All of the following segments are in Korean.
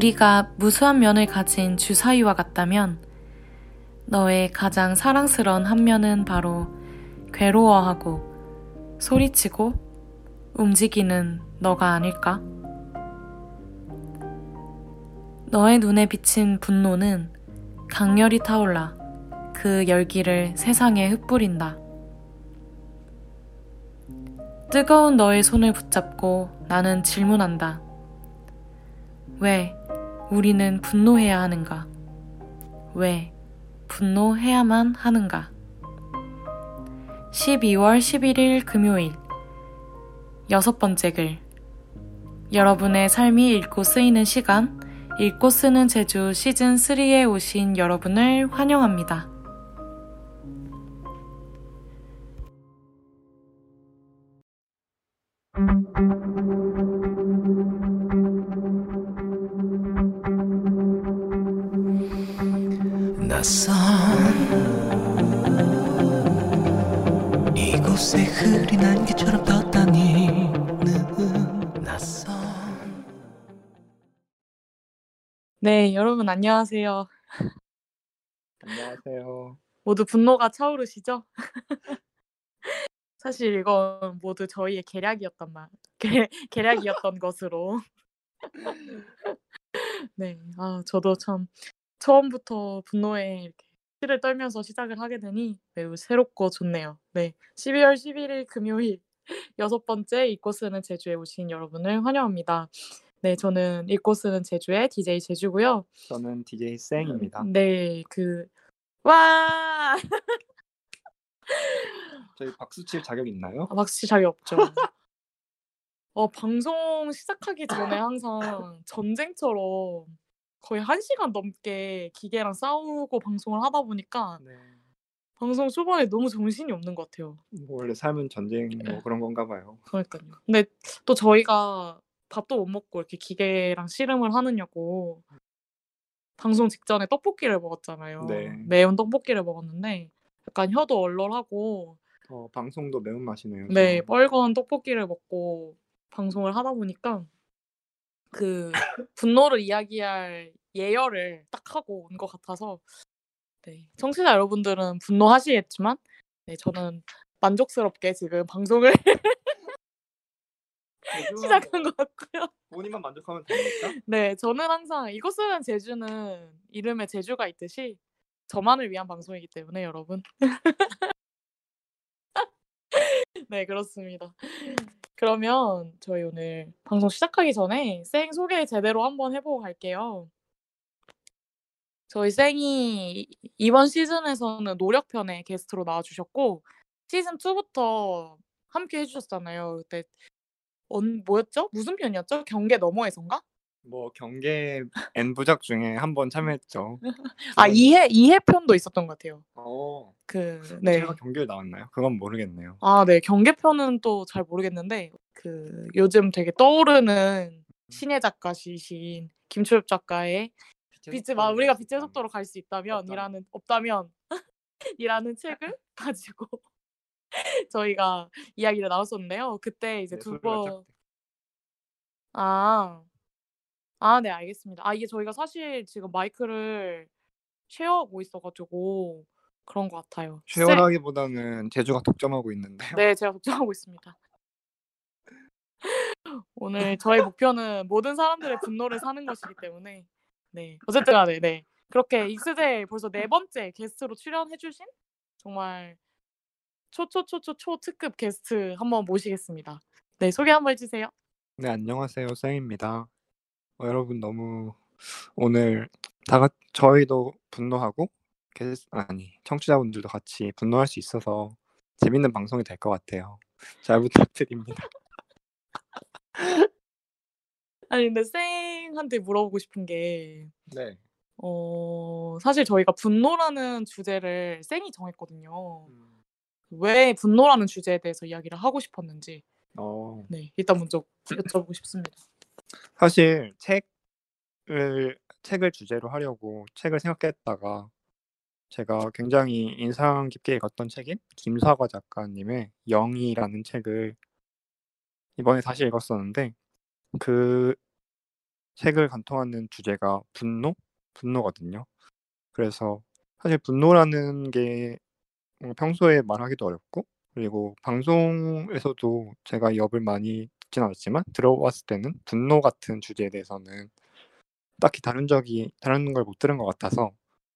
우리가 무수한 면을 가진 주사위와 같다면 너의 가장 사랑스러운 한 면은 바로 괴로워하고 소리치고 움직이는 너가 아닐까? 너의 눈에 비친 분노는 강렬히 타올라 그 열기를 세상에 흩뿌린다. 뜨거운 너의 손을 붙잡고 나는 질문한다. 왜 우리는 분노해야 하는가? 왜 분노해야만 하는가? 12월 11일 금요일 여섯 번째 글 여러분의 삶이 읽고 쓰이는 시간 읽고 쓰는 제주 시즌 3에 오신 여러분을 환영합니다. 낯선 이곳에 흐린 안개처럼 떠다니는 낯선 네, 여러분 안녕하세요. 안녕하세요. 모두 분노가 차오르시죠? 사실 이건 모두 저희의 계략이었단 말, 계, 계략이었던 것으로. 네, 아, 저도 참 처음부터 분노에 이렇게 피를 떨면서 시작을 하게 되니 매우 새롭고 좋네요. 네, 12월 11일 금요일 여섯 번째 쓰는 제주에 오신 여러분을 환영합니다. 네, 저는 쓰는 제주의 DJ 제주고요. 저는 DJ 쌩입니다. 네, 그 와! 저희 박수 칠 자격 있나요? 아, 박수 칠 자격 없죠. 어, 방송 시작하기 전에 항상 전쟁처럼 거의 한 시간 넘게 기계랑 싸우고 방송을 하다 보니까 네. 방송 초반에 너무 정신이 없는 것 같아요. 뭐 원래 삶은 전쟁 뭐 그런 건가 봐요. 그러니까요. 근데 또 저희가 밥도 못 먹고 이렇게 기계랑 씨름을 하느냐고 방송 직전에 떡볶이를 먹었잖아요. 네. 매운 떡볶이를 먹었는데 약간 혀도 얼얼하고 어, 방송도 매운맛이네요. 네, 좀. 뻘건 떡볶이를 먹고 방송을 하다 보니까 그 분노를 이야기할 예열을 딱 하고 온 것 같아서 네, 청취자 여러분들은 분노하시겠지만 네, 저는 만족스럽게 지금 방송을 시작한 것 같고요. 본인만 만족하면 됩니까? 네, 저는 항상 이곳은 제주는 이름에 제주가 있듯이 저만을 위한 방송이기 때문에 여러분. 네, 그렇습니다. 그러면 저희 오늘 방송 시작하기 전에 쌩 소개 제대로 한번 해보고 갈게요. 저희 쌩이 이번 시즌에서는 노력편에 게스트로 나와주셨고 시즌 2부터 함께 해주셨잖아요. 그때 언 뭐였죠? 무슨 편이었죠? 경계 너머에선가? 뭐 경계 N 부작 중에 한 번 참여했죠. 아 2회 2회 편도 있었던 것 같아요. 어, 그 네. 제가 경기에 나왔나요? 그건 모르겠네요. 아, 네. 경계 편은 또 잘 모르겠는데 그 요즘 되게 떠오르는 신예 작가시신 김초엽 작가의 빛의 마 우리가 빛의 속도로 갈 수 있다면이라는 없다면 이라는 책을 가지고 저희가 이야기를 나눴었는데요. 그때 이제 네, 두 소리가 번 작대. 아. 아, 네, 알겠습니다. 아, 이게 저희가 사실 지금 마이크를 쉐어하고 있어 가지고 그런 것 같아요. 쎄- 쉐어라기보다는 제주가 독점하고 있는데요. 네, 제가 걱정하고 있습니다. 오늘 저의 목표는 모든 사람들의 분노를 사는 것이기 때문에 네 어쨌든 간에 네 그렇게 익스제 벌써 네 번째 게스트로 출연해주신 정말 초초초초 초 특급 게스트 한번 모시겠습니다. 네 소개 한번 해주세요. 네, 안녕하세요. 쌩입니다. 어, 여러분 너무 오늘 다 같, 저희도 분노하고 게스, 아니 청취자분들도 같이 분노할 수 있어서 재밌는 방송이 될 것 같아요. 잘 부탁드립니다. 아니 근데 쌩한테 물어보고 싶은 게 네. 어, 사실 저희가 분노라는 주제를 쌩이 정했거든요. 왜 분노라는 주제에 대해서 이야기를 하고 싶었는지 어, 네 일단 먼저 여쭤보고 싶습니다. 사실 책을 책을 주제로 하려고 책을 생각했다가 제가 굉장히 인상 깊게 읽었던 책인 김사과 작가님의 영이라는 책을 이번에 다시 읽었었는데 그 책을 관통하는 주제가 분노, 분노거든요. 그래서 사실 분노라는 게 뭔가 평소에 말하기도 어렵고 그리고 방송에서도 제가 엽을 많이 듣진 않았지만 들어왔을 때는 분노 같은 주제에 대해서는 딱히 다른 적이 다른 걸 못 들은 것 같아서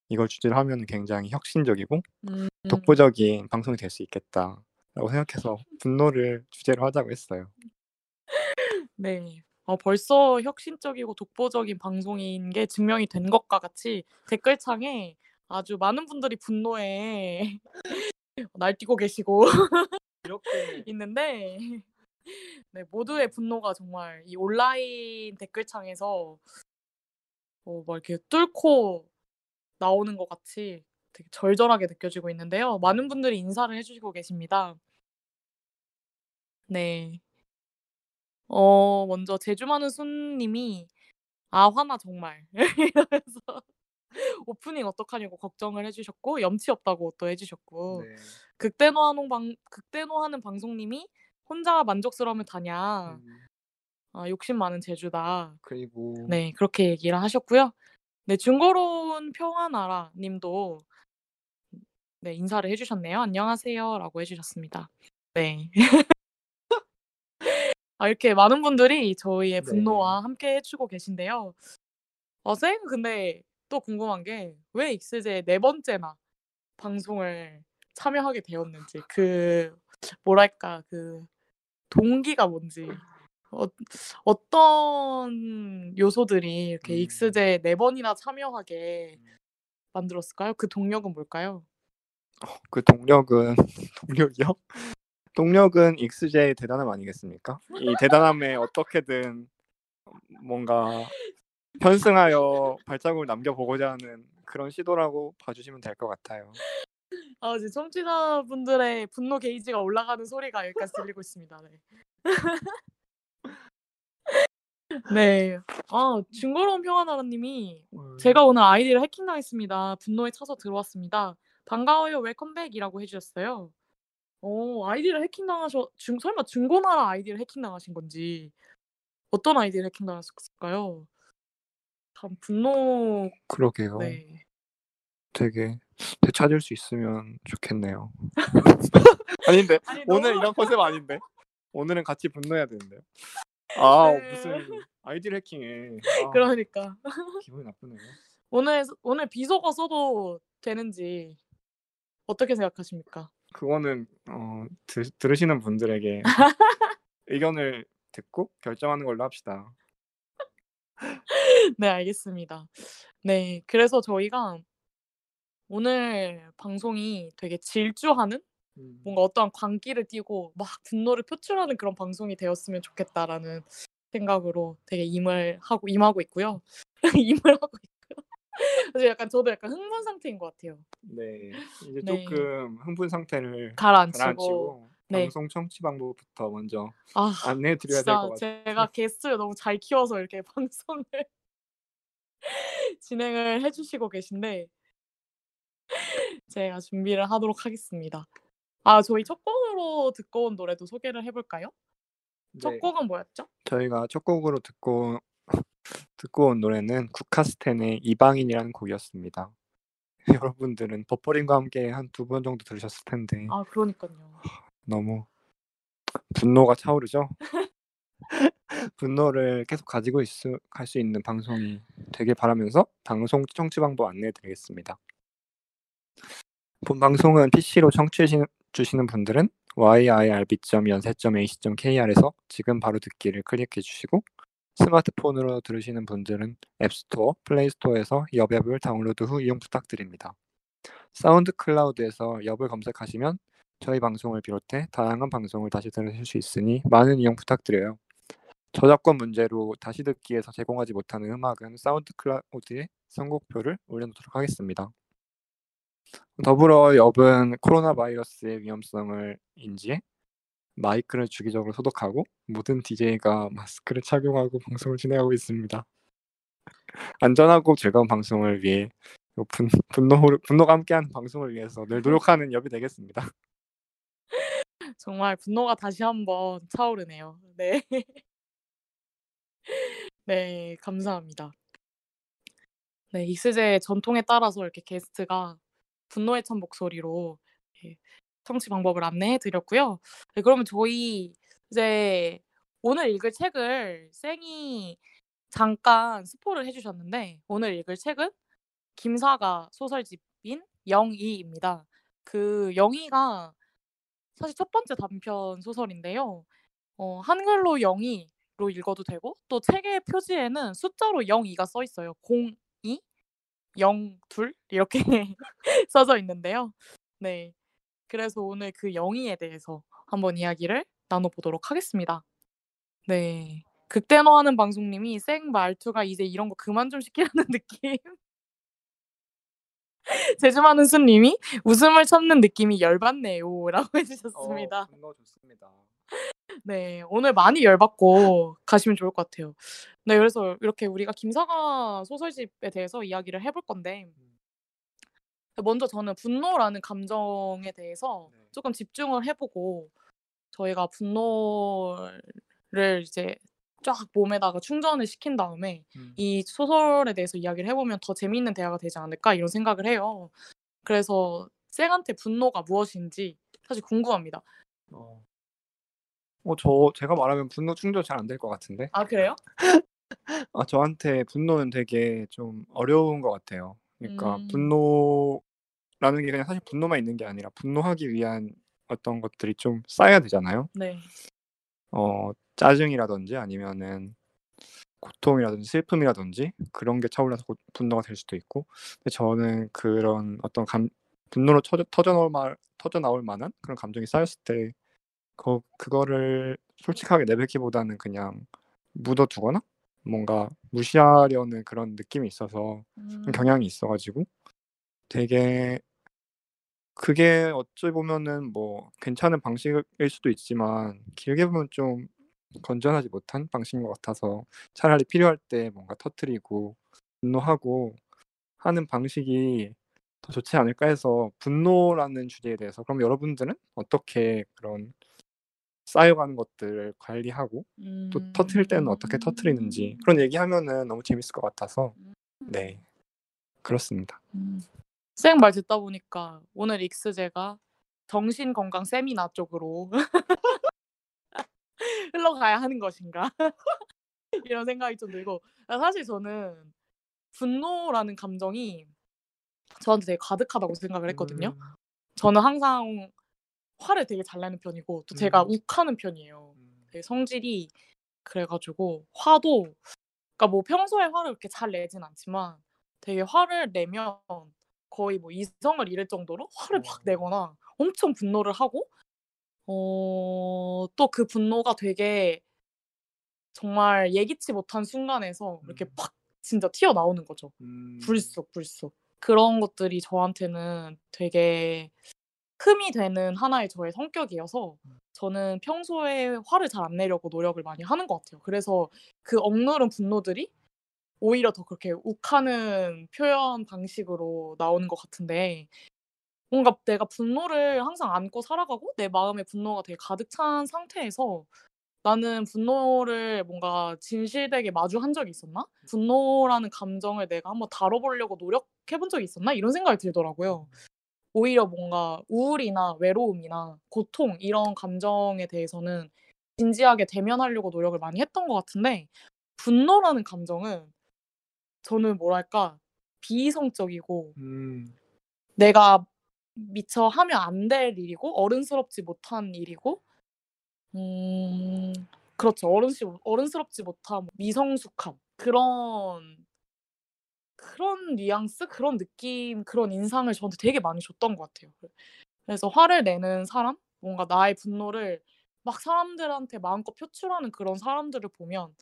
이걸 주제로 하면 굉장히 혁신적이고 음, 독보적인 방송이 될 수 있겠다라고 생각해서 분노를 주제로 하자고 했어요. 네. 어, 벌써 혁신적이고 독보적인 방송인 게 증명이 된 것과 같이 댓글창에 아주 많은 분들이 분노에 날뛰고 계시고 이렇게 있는데 네, 모두의 분노가 정말 이 온라인 댓글창에서 어, 막 이렇게 뚫고 나오는 것 같이 되게 절절하게 느껴지고 있는데요. 많은 분들이 인사를 해주시고 계십니다. 네. 어, 먼저 제주 많은 순님이 아 화나 정말 이러면서 오프닝 어떡하냐고 걱정을 해주셨고 염치 없다고 또 해주셨고 네. 극대노하는 방 극대노하는 방송님이 혼자 만족스러우면 다냐. 음, 아, 욕심 많은 제주다. 그리고 네 그렇게 얘기를 하셨고요. 네 중고로운 평화나라 님도 네 인사를 해주셨네요. 안녕하세요 라고 해주셨습니다. 네. 아, 이렇게 많은 분들이 저희의 네. 분노와 함께 해주고 계신데요. 어, 쌤 근데 또 궁금한 게 왜 익스제 네 번째나 방송을 참여하게 되었는지 그 뭐랄까 그 동기가 뭔지 어, 어떤 요소들이 이렇게 음. 익스제 네 번이나 참여하게 만들었을까요? 그 동력은 뭘까요? 그 동력은 동력이요? 동력은 익스제의 대단함 아니겠습니까? 이 대단함에 어떻게든 뭔가 편승하여 발자국을 남겨보고자 하는 그런 시도라고 봐주시면 될 것 같아요. 아, 이제 청취자분들의 분노 게이지가 올라가는 소리가 여기까지 들리고 있습니다. 네. 네. 아, 증거로운 평화나라님이 제가 오늘 아이디를 해킹당했습니다. 분노에 차서 들어왔습니다. 반가워요. welcome back이라고 해주셨어요. 어, 아이디를 해킹당하셔, 중, 설마 중고나라 아이디를 해킹당하신 건지 어떤 아이디를 해킹당하셨을까요? 참 분노. 그러게요. 네. 되게 되찾을 수 있으면 좋겠네요. 아닌데 아니, 오늘 너무- 이런 컨셉 아닌데 오늘은 같이 분노해야 되는데요. 아 네. 무슨 아이디를 해킹해. 아, 그러니까 기분이 나쁘네요. 오늘 오늘 비속어 써도 되는지 어떻게 생각하십니까? 그거는 어, 들, 들으시는 분들에게 의견을 듣고 결정하는 걸로 합시다. 네, 알겠습니다. 네, 그래서 저희가 오늘 방송이 되게 질주하는 음, 뭔가 어떠한 광기를 띠고 막 분노를 표출하는 그런 방송이 되었으면 좋겠다라는 생각으로 되게 임을 하고 임하고 있고요. 임을 하고 있고요. 그래서 약간 저도 약간 흥분 상태인 것 같아요. 네 이제 네. 조금 흥분 상태를 가라앉히고. 가라앉히고 네. 방송 청취 방법부터 먼저 아, 안내해 드려야 될 것 같아요. 제가 게스트를 너무 잘 키워서 이렇게 방송을 진행을 해주시고 계신데 제가 준비를 하도록 하겠습니다. 아, 저희 첫 곡으로 듣고 온 노래도 소개를 해볼까요? 첫 네, 곡은 뭐였죠? 저희가 첫 곡으로 듣고 듣고 온 노래는 쿠카스텐의 이방인이라는 곡이었습니다. 여러분들은 버퍼링과 함께 한 두 번 정도 들으셨을 텐데 아, 그러니까요. 너무 분노가 차오르죠. 분노를 계속 가지고 갈 수 있는 방송이 되길 바라면서 방송 청취 방법 안내해드리겠습니다. 본 방송은 PC로 청취해 주시는 분들은 yirb.yonsei.ac.kr에서 지금 바로 듣기를 클릭해 주시고 스마트폰으로 들으시는 분들은 App Store, Play Store에서 여앱을 다운로드 후 이용 부탁드립니다. SoundCloud에서 엽을 검색하시면 저희 방송을 비롯해 다양한 방송을 다시 들으실 수 있으니 많은 이용 부탁드려요. 저작권 문제로 다시 듣기에서 제공하지 못하는 음악은 SoundCloud에 선곡표를 올려놓도록 하겠습니다. 더불어 엽은 코로나 바이러스의 위험성을 인지해 마이크를 주기적으로 소독하고 모든 DJ가 마스크를 착용하고 방송을 진행하고 있습니다. 안전하고 즐거운 방송을 위해 분, 분노, 분노가 함께하는 방송을 위해서 늘 노력하는 엽이 되겠습니다. 정말 분노가 다시 한번 차오르네요. 네. 네 감사합니다. 네 익스제 전통에 따라서 이렇게 게스트가 분노에 찬 목소리로 청취 방법을 안내해 드렸고요. 네 그러면 저희 이제 오늘 읽을 책을 쌩이 잠깐 스포를 해 주셨는데 오늘 읽을 책은 김사가 소설집인 영희입니다. 그 영희가 사실 첫 번째 단편 소설인데요. 어 한글로 영희로 읽어도 되고 또 책의 표지에는 숫자로 02가 써 있어요. 02, 02 이렇게 써져 있는데요. 네. 그래서 오늘 그 영희에 대해서 한번 이야기를 나눠 보도록 하겠습니다. 네. 극대노하는 방송님이 "쌩 말투가 이제 이런 거 그만 좀 시키라는 느낌." 재주 많은 순님이 "웃음을 참는 느낌이 열받네요."라고 해 어 주셨습니다. 분노 좋습니다. 네. 오늘 많이 열받고 가시면 좋을 것 같아요. 네 그래서 이렇게 우리가 김사가 소설집에 대해서 이야기를 해볼 건데 음. 먼저 저는 분노라는 감정에 대해서 네. 쪼끔 집중을 해 보고 저희가 분노를 이제 쫙 몸에다가 충전을 시킨 다음에 음. 이 소설에 대해서 이야기를 해 보면 '더 재미있는 대화가 되지 않을까?' 이런 생각을 해요. 그래서 쌩한테 분노가 무엇인지 사실 궁금합니다. 어. 어 저 제가 말하면 분노 충전 잘 안 될 것 같은데. 아 그래요? 아 저한테 분노는 되게 좀 어려운 것 같아요. 그러니까 음. 분노라는 게 그냥 사실 분노만 있는 게 아니라 분노하기 위한 어떤 것들이 좀 쌓여야 되잖아요. 네. 어 짜증이라든지 아니면은 고통이라든지 슬픔이라든지 그런 게 차올라서 고 분노가 될 수도 있고 근데 저는 그런 어떤 감 분노로 터져 터져 나올 말 터져 나올 만한 그런 감정이 쌓였을 때거 그거를 솔직하게 내뱉기보다는 그냥 묻어 두거나 뭔가 무시하려는 그런 느낌이 있어서 음. 경향이 있어 가지고 되게 그게 어찌 보면은 뭐 괜찮은 방식일 수도 있지만 길게 보면 좀 건전하지 못한 방식인 것 같아서 차라리 필요할 때 뭔가 터뜨리고 분노하고 하는 방식이 더 좋지 않을까 해서 분노라는 주제에 대해서 그럼 여러분들은 어떻게 그런 쌓여가는 것들을 관리하고 또 터뜨릴 때는 어떻게 터뜨리는지 음. 그런 얘기하면은 너무 재밌을 것 같아서 음. 네. 그렇습니다. 음. 쌩말 듣다 보니까 오늘 익스제가 정신 건강 세미나 쪽으로 흘러가야 하는 것인가 이런 생각이 좀 들고 아 사실 저는 분노라는 감정이 저한테 되게 가득하다고 생각을 했거든요. 음. 저는 항상 화를 되게 잘 내는 편이고 또 제가 음. 욱하는 편이에요. 음. 되게 성질이 그래 가지고 화도 그러니까 뭐 평소에 화를 그렇게 잘 내진 않지만 되게 화를 내면 거의 뭐 이성을 잃을 정도로 화를 막 어. 내거나 엄청 분노를 하고 어 또 그 분노가 되게 정말 예기치 못한 순간에서 이렇게 음. 팍 진짜 튀어나오는 거죠. 음. 불쑥, 불쑥. 그런 것들이 저한테는 되게 흠이 되는 하나의 저의 성격이어서 음. 저는 평소에 화를 잘 안 내려고 노력을 많이 하는 것 같아요. 그래서 그 억누른 분노들이 오히려 더 그렇게 욱하는 표현 방식으로 나오는 것 같은데 뭔가 내가 분노를 항상 안고 살아가고 내 마음에 분노가 되게 가득 찬 상태에서 '나는 분노를 뭔가 진실되게 마주한 적이 있었나? 분노라는 감정을 내가 한번 다뤄 보려고 노력해 본 적이 있었나?' 이런 생각이 들더라고요. 오히려 뭔가 우울이나 외로움이나 고통 이런 감정에 대해서는 진지하게 대면하려고 노력을 많이 했던 것 같은데 분노라는 감정은 저는 뭐랄까 비이성적이고 음. 내가 미처 하면 안 될 일이고 어른스럽지 못한 일이고 음 그렇죠. 어른시 어른스럽지 못함, 미성숙함 그런 그런 뉘앙스, 그런 느낌, 그런 인상을 저한테 되게 많이 줬던 것 같아요. 그 그래서 화를 내는 사람, 뭔가 나의 분노를 막 사람들한테 마음껏 표출하는 그런 사람들을 보면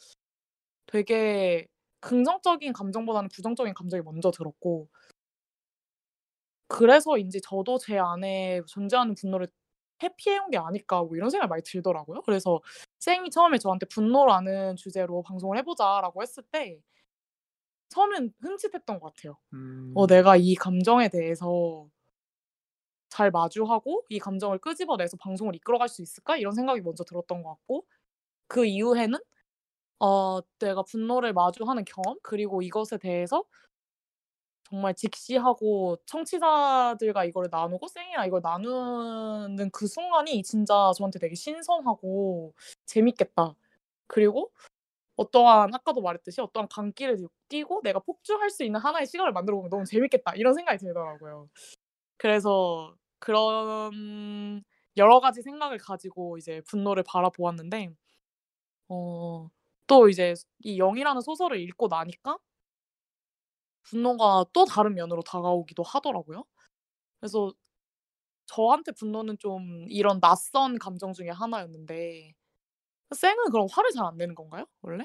되게 긍정적인 감정보다는 부정적인 감정이 먼저 들었고 그래서인지 저도 제 안에 존재하는 분노를 회피해 온 게 아닐까 뭐 이런 생각이 많이 들더라고요. 그래서 쌩이 처음에 저한테 "분노라는 주제로 방송을 해 보자."라고 했을 때 처음엔 흠칫했던 것 같아요. 음. '어 내가 이 감정에 대해서 잘 마주하고 이 감정을 끄집어내서 방송을 이끌어갈 수 있을까?' 이런 생각이 먼저 들었던 것 같고 그 이후에는 어 내가 분노를 마주하는 경험 그리고 이것에 대해서 정말 직시하고 청취자들과 이거를 나누고 쌩이랑 이걸 나누는 그 순간이 진짜 저한테 되게 신선하고 재밌겠다. 그리고 어떠한 아까도 말했듯이 어떠한 강길을 띠 뛰고 내가 폭주할 수 있는 하나의 시간을 만들어 보면 너무 재밌겠다 이런 생각이 들더라고요. 그래서 그런 여러 가지 생각을 가지고 이제 분노를 바라보았는데 어 또 이제 이 영이라는 소설을 읽고 나니까 분노가 또 다른 면으로 다가오기도 하더라고요. 그래서 저한테 분노는 좀 이런 낯선 감정 중에 하나였는데 쌩은 그럼 화를 잘 안 내는 건가요? 원래?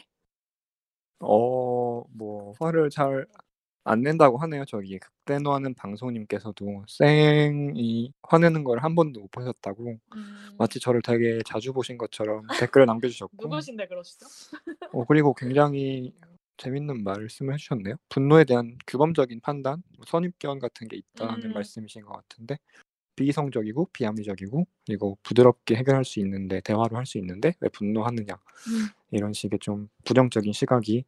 어 뭐 화를 잘 안 낸다고 하네요. 저기 극대노하는 방송님께서도 쌩이 화내는 걸 한 번도 못 보셨다고 음. 마치 저를 되게 자주 보신 것처럼 댓글을 남겨주셨고 누구신데 그러시죠? 어 그리고 굉장히 재밌는 말씀을 해 주셨네요. 분노에 대한 규범적인 판단, 뭐 선입견 같은 게 있다는 음. 말씀이신 것 같은데 비이성적이고 비합리적이고 그리고 부드럽게 해결할 수 있는데 대화로 할 수 있는데 왜 분노하느냐 음. 이런 식의 좀 부정적인 시각이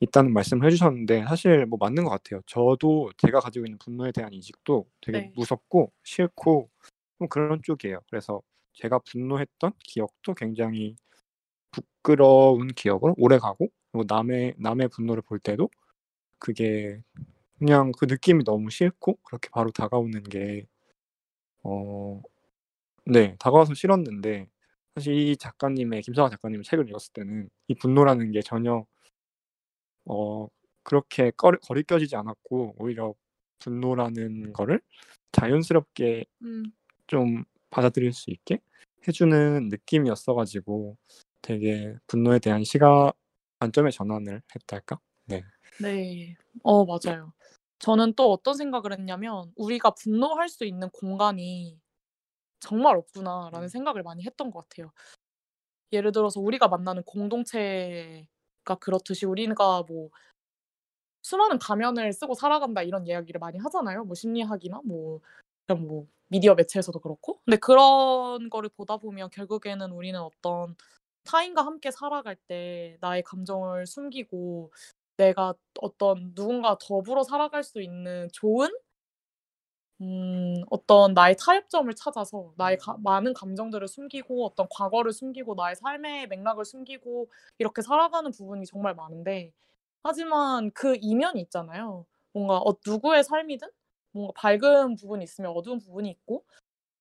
있다는 말씀을 해 주셨는데 사실 뭐 맞는 것 같아요. 저도 제가 가지고 있는 분노에 대한 인식도 되게 네. 무섭고 싫고 좀 그런 쪽이에요. 그래서 제가 분노했던 기억도 굉장히 부끄러운 기억으로 오래 가고 그리고 남의 남의 분노를 볼 때도 그게 그냥 그 느낌이 너무 싫고 그렇게 바로 다가오는 게 어 네 다가와서 싫었는데 사실 이 작가님의 김성화 작가님의 책을 읽었을 때는 이 분노라는 게 전혀 어 그렇게 꺼리 거리껴지지 않았고 오히려 분노라는 거를 자연스럽게 음. 좀 받아들일 수 있게 해 주는 느낌이었어 가지고 되게 분노에 대한 시각 관점의 전환을 했달까? 네. 네. 어 맞아요. 저는 또 어떤 생각을 했냐면 '우리가 분노할 수 있는 공간이 정말 없구나.'라는 음. 생각을 많이 했던 것 같아요. 예를 들어서 우리가 만나는 공동체가 그렇듯이 우리가 뭐 수많은 가면을 쓰고 살아간다 이런 이야기를 많이 하잖아요. 뭐 심리학이나 뭐 그냥 뭐 미디어 매체에서도 그렇고. 근데 그런 거를 보다 보면 결국에는 우리는 어떤 타인과 함께 살아갈 때 나의 감정을 숨기고 내가 어떤 누군가와 더불어 살아갈 수 있는 좋은 음 어떤 나의 타협점을 찾아서 나의 가 많은 감정들을 숨기고 어떤 과거를 숨기고 나의 삶의 맥락을 숨기고 이렇게 살아가는 부분이 정말 많은데 하지만 그 이면이 있잖아요. 뭔가 어 누구의 삶이든 뭔가 밝은 부분이 있으면 어두운 부분이 있고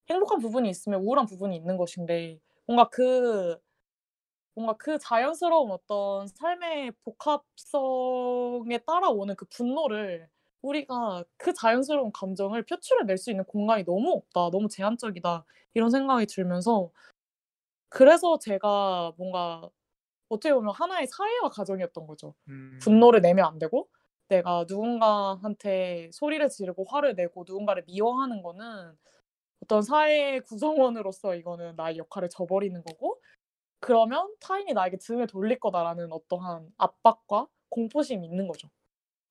행복한 부분이 있으면 우울한 부분이 있는 것인데 뭔가 그 뭔가 그 자연스러운 어떤 삶의 복합성에 따라오는 그 분노를 우리가 그 자연스러운 감정을 표출해 낼 수 있는 공간이 너무 없다. 너무 제한적이다. 이런 생각이 들면서 그래서 제가 뭔가 어떻게 보면 하나의 사회화 과정이었던 거죠. 음. 분노를 내면 안 되고 내가 누군가한테 소리를 지르고 화를 내고 누군가를 미워하는 거는 어떤 사회의 구성원으로서 이거는 나의 역할을 저버리는 거고 그러면 '타인이 나에게 등을 돌릴 거다.'라는 어떠한 압박과 공포심이 있는 거죠.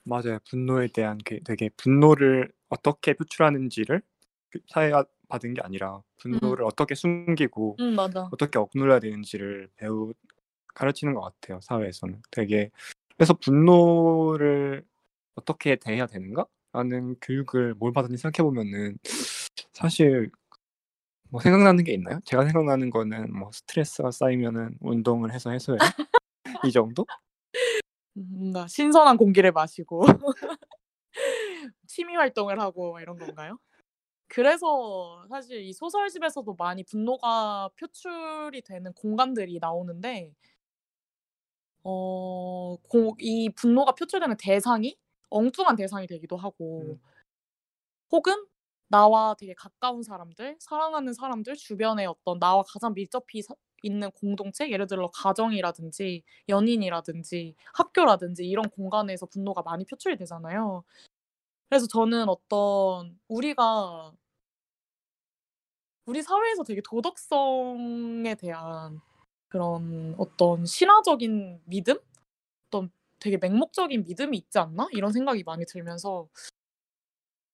맞아요. 분노에 대한 그 되게 분노를 어떻게 표출하는지를 그 사회화 받은 게 아니라 분노를 어떻게 숨기고 음. 어떻게 억눌러야 되는지를 배우 가르치는 것 같아요, 사회에서는. 되게 그래서 '분노를 어떻게 대해야 되는가?'라는 교육을 뭘 받았는지 생각해 보면은 사실 뭐 생각나는 게 있나요? 제가 생각나는 거는 뭐 스트레스가 쌓이면은 운동을 해서 해소해. 이 정도? 음 뭔가 신선한 공기를 마시고 취미 활동을 하고 이런 건가요? 그래서 사실 이 소설집에서도 많이 분노가 표출이 되는 공간들이 나오는데 어 고 이 분노가 표출되는 대상이 엉뚱한 대상이 되기도 하고 음. 혹은 나와 되게 가까운 사람들, 사랑하는 사람들, 주변에 어떤 나와 가장 밀접히 사 있는 공동체 예를 들어 가정이라든지 연인이라든지 학교라든지 이런 공간에서 분노가 많이 표출이 되잖아요. 그래서 저는 어떤 우리가 우리 사회에서 되게 도덕성에 대한 그런 어떤 신화적인 믿음? 어떤 되게 맹목적인 믿음이 있지 않나? 이런 생각이 많이 들면서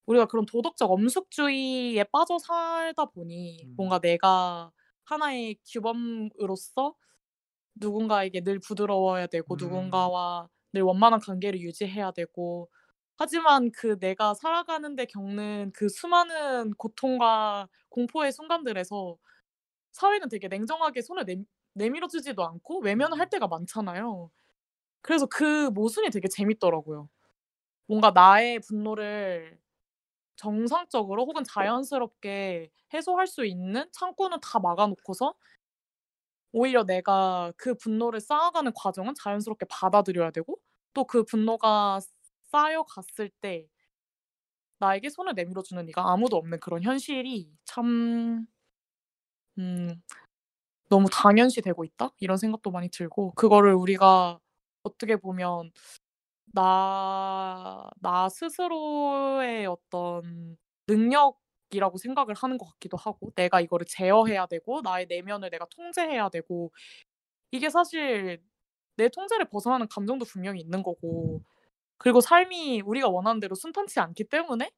우리가 그런 도덕적 엄숙주의에 빠져 살다 보니 음. 뭔가 내가 하나의 규범으로서 누군가에게 늘 부드러워야 되고 음. 누군가와 늘 원만한 관계를 유지해야 되고 하지만 그 내가 살아가는 데 겪는 그 수많은 고통과 공포의 순간들에서 사회는 되게 냉정하게 손을 내 내밀어 주지도 않고 외면을 할 때가 많잖아요. 그래서 그 모순이 되게 재밌더라고요. 뭔가 나의 분노를 정상적으로 혹은 자연스럽게 해소할 수 있는 창구는 다 막아 놓고서 오히려 내가 그 분노를 쌓아가는 과정은 자연스럽게 받아들여야 되고 또 그 분노가 쌓여갔을 때 나에게 손을 내밀어 주는 이가 아무도 없는 그런 현실이 참 음 '너무 당연시되고 있다.' 이런 생각도 많이 들고 그거를 우리가 어떻게 보면 나 나 스스로의 어떤 능력이라고 생각을 하는 것 같기도 하고 내가 이거를 제어해야 되고 나의 내면을 내가 통제해야 되고 이게 사실 내 통제를 벗어나는 감정도 분명히 있는 거고 그리고 삶이 우리가 원하는 대로 순탄치 않기 때문에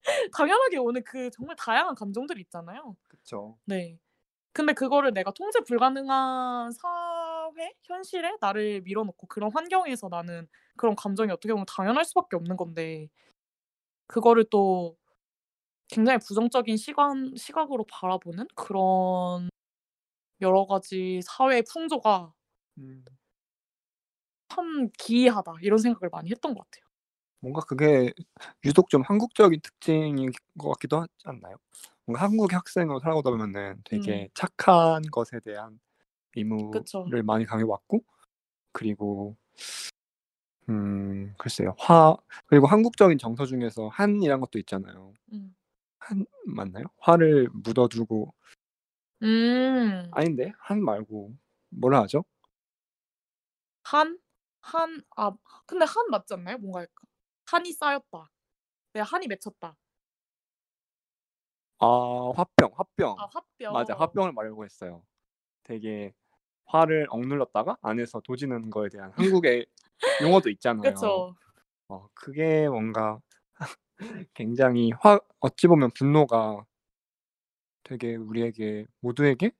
당연하게 오는 그 정말 다양한 감정들이 있잖아요. 그쵸. 네. 근데 그거를 내가 통제 불가능한 사 회, 현실에 나를 밀어 놓고 그런 환경에서 나는 그런 감정이 어떻게 보면 당연할 수밖에 없는 건데 그거를 또 굉장히 부정적인 시간 시각으로 바라보는 그런 여러 가지 사회의 풍조가 음. '참 기이하다.' 이런 생각을 많이 했던 것 같아요. 뭔가 그게 유독 좀 한국적인 특징인 것 같기도 하지 않나요? 뭔가 한국의 학생으로 살아오다 보면은 되게 음. 착한 것에 대한. 의무를 많이 강요받고 그리고 음 글쎄요. 화 그리고 한국적인 정서 중에서 한이란 것도 있잖아요. 음. 한 맞나요? 화를 묻어 두고 음. 아닌데 한 말고 뭐라 하죠? 한? 한 아 근데 한 맞지 않나요? 뭔가 한이 쌓였다. 내가 한이 맺혔다. 아 화병, 화병. 아 화병. 맞아. 화병을 말하려고 했어요. 되게 화를 억눌렀다가 안에서 도지는 거에 대한 한국의 용어도 있잖아요. 그쵸. 어 그게 뭔가 굉장히 화 어찌 보면 분노가 되게 우리에게 모두에게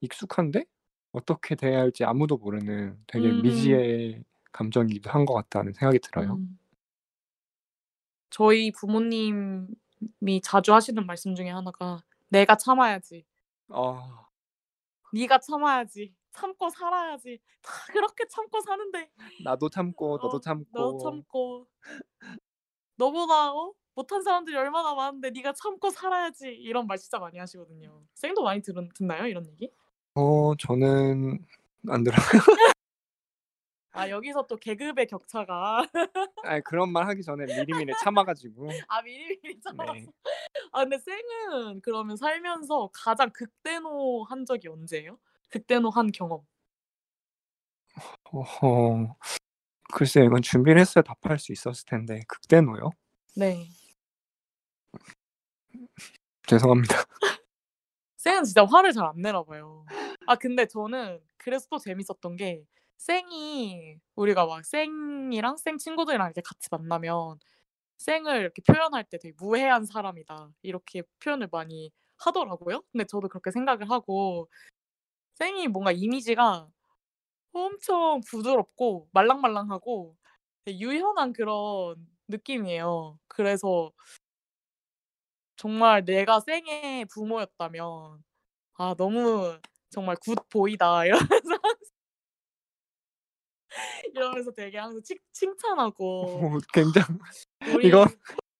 익숙한데 어떻게 대해야 할지 아무도 모르는 되게 음음. 미지의 감정이기도 한 것 같다는 생각이 들어요. 음. 저희 부모님이 자주 하시는 말씀 중에 하나가 "내가 참아야지." 아. "네가 참아야지. 참고 살아야지. 다 그렇게 참고 사는데." 나도 참고 너도 어 참고. "너도 참고. 너보다 어 못한 사람들이 얼마나 많은데 네가 참고 살아야지." 이런 말 진짜 많이 하시거든요. 쌤도 많이 들은 듣나요? 이런 얘기? 어 저는 안 들어요. 아 여기서 또 계급의 격차가 아이 그런 말 하기 전에 미리미리 참아 가지고. 아 미리미리 참아서. 네. 아 근데 쌤은 그러면 살면서 가장 극대노 한 적이 언제예요? 극대노 한 경험. 어허. 글쎄요. 이건 준비를 했어야 답할 수 있었을 텐데 극대노요? 네. 죄송합니다. 쌤은 진짜 화를 잘 안 내나 봐요. 아 근데 저는 그래서 또 재밌었던 게 쌤이 우리가 막 쌤이랑 쌤 친구들이랑 이렇게 같이 만나면 쌤을 이렇게 표현할 때 되게 "무해한 사람이다." 이렇게 표현을 많이 하더라고요. 근데 저도 그렇게 생각을 하고 쌤이 뭔가 이미지가 엄청 부드럽고 말랑말랑하고 되게 유연한 그런 느낌이에요. 그래서 정말 내가 쌤의 부모였다면 '아 너무 정말 굿보이다.' 이러면서 이러면서 되게 항상 칭 칭찬하고 오 굉장 우리 이거